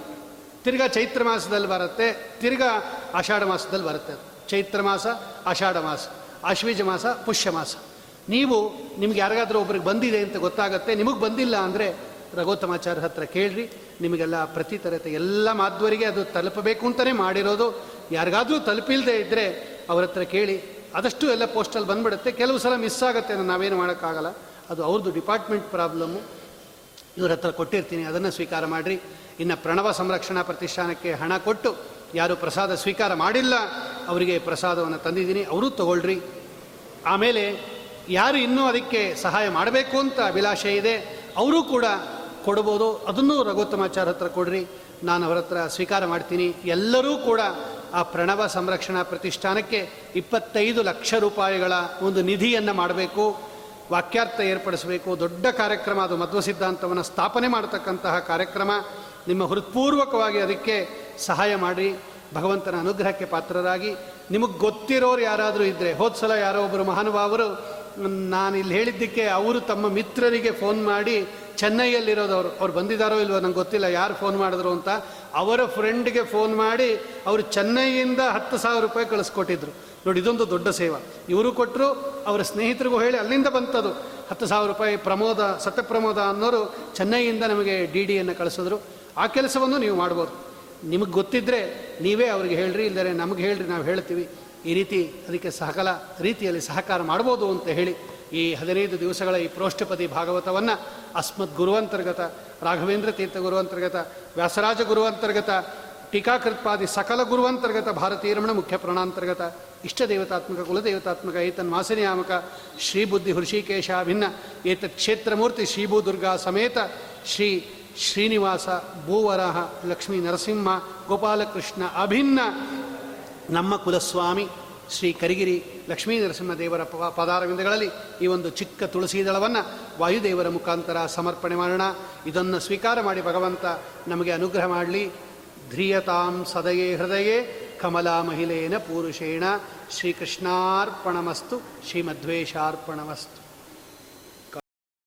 ತಿರ್ಗಾ ಚೈತ್ರ ಮಾಸದಲ್ಲಿ ಬರುತ್ತೆ, ತಿರ್ಗಾ ಆಷಾಢ ಮಾಸದಲ್ಲಿ ಬರುತ್ತೆ ಚೈತ್ರ ಮಾಸ, ಆಷಾಢ ಮಾಸ ಆಶ್ವೀಜ ಮಾಸ, ಪುಷ್ಯ ಮಾಸ. ನೀವು ನಿಮ್ಗೆ ಯಾರಿಗಾದರೂ ಒಬ್ರಿಗೆ ಬಂದಿದೆ ಅಂತ ಗೊತ್ತಾಗುತ್ತೆ, ನಿಮಗೆ ಬಂದಿಲ್ಲ ಅಂದರೆ ರಘೋತ್ತಮಾಚಾರ್ಯ ಹತ್ರ ಕೇಳ್ರಿ. ನಿಮಗೆಲ್ಲ ಪ್ರತಿ ತರತೆ ಎಲ್ಲ ಮಾಧ್ವರಿಗೆ ಅದು ತಲುಪಬೇಕು ಅಂತಲೇ ಮಾಡಿರೋದು. ಯಾರಿಗಾದರೂ ತಲುಪಿಲ್ಲದೆ ಇದ್ದರೆ ಅವ್ರ ಹತ್ರ ಕೇಳಿ. ಆದಷ್ಟು ಎಲ್ಲ ಪೋಸ್ಟಲ್ಲಿ ಬಂದ್ಬಿಡುತ್ತೆ. ಕೆಲವು ಸಲ ಮಿಸ್ ಆಗುತ್ತೆ ನಾವೇನು ಮಾಡೋಕ್ಕಾಗಲ್ಲ. ಅದು ಅವ್ರದ್ದು ಡಿಪಾರ್ಟ್ಮೆಂಟ್ ಪ್ರಾಬ್ಲಮ್ಮು. ಇವ್ರ ಹತ್ರ ಕೊಟ್ಟಿರ್ತೀನಿ, ಅದನ್ನು ಸ್ವೀಕಾರ ಮಾಡಿರಿ. ಇನ್ನು ಪ್ರಣವ ಸಂರಕ್ಷಣಾ ಪ್ರತಿಷ್ಠಾನಕ್ಕೆ ಹಣ ಕೊಟ್ಟು ಯಾರು ಪ್ರಸಾದ ಸ್ವೀಕಾರ ಮಾಡಿಲ್ಲ, ಅವರಿಗೆ ಪ್ರಸಾದವನ್ನು ತಂದಿದ್ದೀನಿ, ಅವರೂ ತಗೊಳ್ರಿ. ಆಮೇಲೆ ಯಾರು ಇನ್ನೂ ಅದಕ್ಕೆ ಸಹಾಯ ಮಾಡಬೇಕು ಅಂತ ಅಭಿಲಾಷೆ ಇದೆ, ಅವರು ಕೂಡ ಕೊಡ್ಬೋದು. ಅದನ್ನು ರಘುತ್ತಮಾಚಾರ ಹತ್ರ ಕೊಡ್ರಿ. ನಾನು ಅವರ ಹತ್ರ ಸ್ವೀಕಾರ ಮಾಡ್ತೀನಿ. ಎಲ್ಲರೂ ಕೂಡ ಆ ಪ್ರಣವ ಸಂರಕ್ಷಣಾ ಪ್ರತಿಷ್ಠಾನಕ್ಕೆ ಇಪ್ಪತ್ತೈದು ಲಕ್ಷ ರೂಪಾಯಿಗಳ ಒಂದು ನಿಧಿಯನ್ನು ಮಾಡಬೇಕು. ವಾಕ್ಯಾರ್ಥ ಏರ್ಪಡಿಸಬೇಕು. ದೊಡ್ಡ ಕಾರ್ಯಕ್ರಮ, ಅದು ಮಧ್ವ ಸಿದ್ಧಾಂತವನ್ನು ಸ್ಥಾಪನೆ ಮಾಡತಕ್ಕಂತಹ ಕಾರ್ಯಕ್ರಮ. ನಿಮ್ಮ ಹೃತ್ಪೂರ್ವಕವಾಗಿ ಅದಕ್ಕೆ ಸಹಾಯ ಮಾಡಿ ಭಗವಂತನ ಅನುಗ್ರಹಕ್ಕೆ ಪಾತ್ರರಾಗಿ. ನಿಮಗೆ ಗೊತ್ತಿರೋರು ಯಾರಾದರೂ ಇದ್ದರೆ ಹೋದ ಸಲ ಯಾರೋ ಒಬ್ಬರು ಮಹಾನುಭಾವರು ನಾನು ಇಲ್ಲಿ ಹೇಳಿದ್ದಕ್ಕೆ ಅವರು ತಮ್ಮ ಮಿತ್ರರಿಗೆ ಫೋನ್ ಮಾಡಿ ಚೆನ್ನೈಯಲ್ಲಿರೋದವರು ಅವ್ರು ಬಂದಿದ್ದಾರೋ ಇಲ್ವೋ ನಂಗೆ ಗೊತ್ತಿಲ್ಲ, ಯಾರು ಫೋನ್ ಮಾಡಿದ್ರು ಅಂತ ಅವರ ಫ್ರೆಂಡ್ಗೆ ಫೋನ್ ಮಾಡಿ ಅವರು ಚೆನ್ನೈಯಿಂದ ಹತ್ತು ಸಾವಿರ ರೂಪಾಯಿ ಕಳಿಸ್ಕೊಟ್ಟಿದ್ರು. ನೋಡಿ, ಇದೊಂದು ದೊಡ್ಡ ಸೇವಾ. ಇವರು ಕೊಟ್ಟರು ಅವರ ಸ್ನೇಹಿತರಿಗೂ ಹೇಳಿ, ಅಲ್ಲಿಂದ ಬಂತದು. ಹತ್ತು ಸಾವಿರ ರೂಪಾಯಿ ಪ್ರಮೋದ, ಸತ್ಯಪ್ರಮೋದ ಅನ್ನೋರು ಚೆನ್ನೈಯಿಂದ ನಮಗೆ ಡಿ ಡಿಯನ್ನು ಕಳಿಸಿದ್ರು. ಆ ಕೆಲಸವನ್ನು ನೀವು ಮಾಡ್ಬೋದು. ನಿಮಗೆ ಗೊತ್ತಿದ್ದರೆ ನೀವೇ ಅವ್ರಿಗೆ ಹೇಳ್ರಿ ಇಲ್ಲದರೆ ನಮಗೆ ಹೇಳ್ರಿ, ನಾವು ಹೇಳ್ತೀವಿ. ಈ ರೀತಿ ಅದಕ್ಕೆ ಸಹಕಲ ರೀತಿಯಲ್ಲಿ ಸಹಕಾರ ಮಾಡ್ಬೋದು ಅಂತ ಹೇಳಿ ಈ ಹದಿನೈದು ದಿವಸಗಳ ಈ ಪ್ರೋಷ್ಠಪದಿ ಭಾಗವತವನ್ನು ಅಸ್ಮದ್ ಗುರುವಂತರ್ಗತ, ರಾಘವೇಂದ್ರ ತೀರ್ಥ ಗುರುವಂತರ್ಗತ, ವ್ಯಾಸರಾಜ ಗುರುವಂತರ್ಗತ, ಟೀಕಾಕೃತ್ಪಾದಿ ಸಕಲ ಗುರುವಂತರ್ಗತ, ಭಾರತೀಯ ರಮಣ ಮುಖ್ಯ ಪ್ರಾಣಾಂತರ್ಗತ, ಇಷ್ಟ ದೇವತಾತ್ಮಕ, ಕುಲದೇವತಾತ್ಮಕ, ಏತನ್ ಮಾಸನಿಯಾಮಕ ಶ್ರೀಬುದ್ಧಿ ಹೃಷಿಕೇಶ ಭಿನ್ನ ಏತ ಕ್ಷೇತ್ರಮೂರ್ತಿ ಶ್ರೀಭೂ ದುರ್ಗಾ ಸಮೇತ, ಶ್ರೀ ಶ್ರೀನಿವಾಸ ಭೂವರಾಹ ಲಕ್ಷ್ಮೀ ನರಸಿಂಹ ಗೋಪಾಲಕೃಷ್ಣ ಅಭಿನ್ನ ನಮ್ಮ ಕುಲಸ್ವಾಮಿ ಶ್ರೀ ಕರಿಗಿರಿ ಲಕ್ಷ್ಮೀ ನರಸಿಂಹ ದೇವರ ಪ, ಪದಾರವಿಂದಗಳಲ್ಲಿ ಈ ಒಂದು ಚಿಕ್ಕ ತುಳಸಿ ದಳವನ್ನು ವಾಯುದೇವರ ಮುಖಾಂತರ ಸಮರ್ಪಣೆ ಮಾಡೋಣ. ಇದನ್ನು ಸ್ವೀಕಾರ ಮಾಡಿ ಭಗವಂತ ನಮಗೆ ಅನುಗ್ರಹ ಮಾಡಲಿ. ಧ್ರಿಯತಾಂ ಸದಯೇ ಹೃದಯೇ ಕಮಲಾ ಮಹಿಳೆಯನ ಪುರುಷೇಣ. ಶ್ರೀಕೃಷ್ಣಾರ್ಪಣಮಸ್ತು. ಶ್ರೀಮಧ್ವೇಶಾರ್ಪಣಮಸ್ತು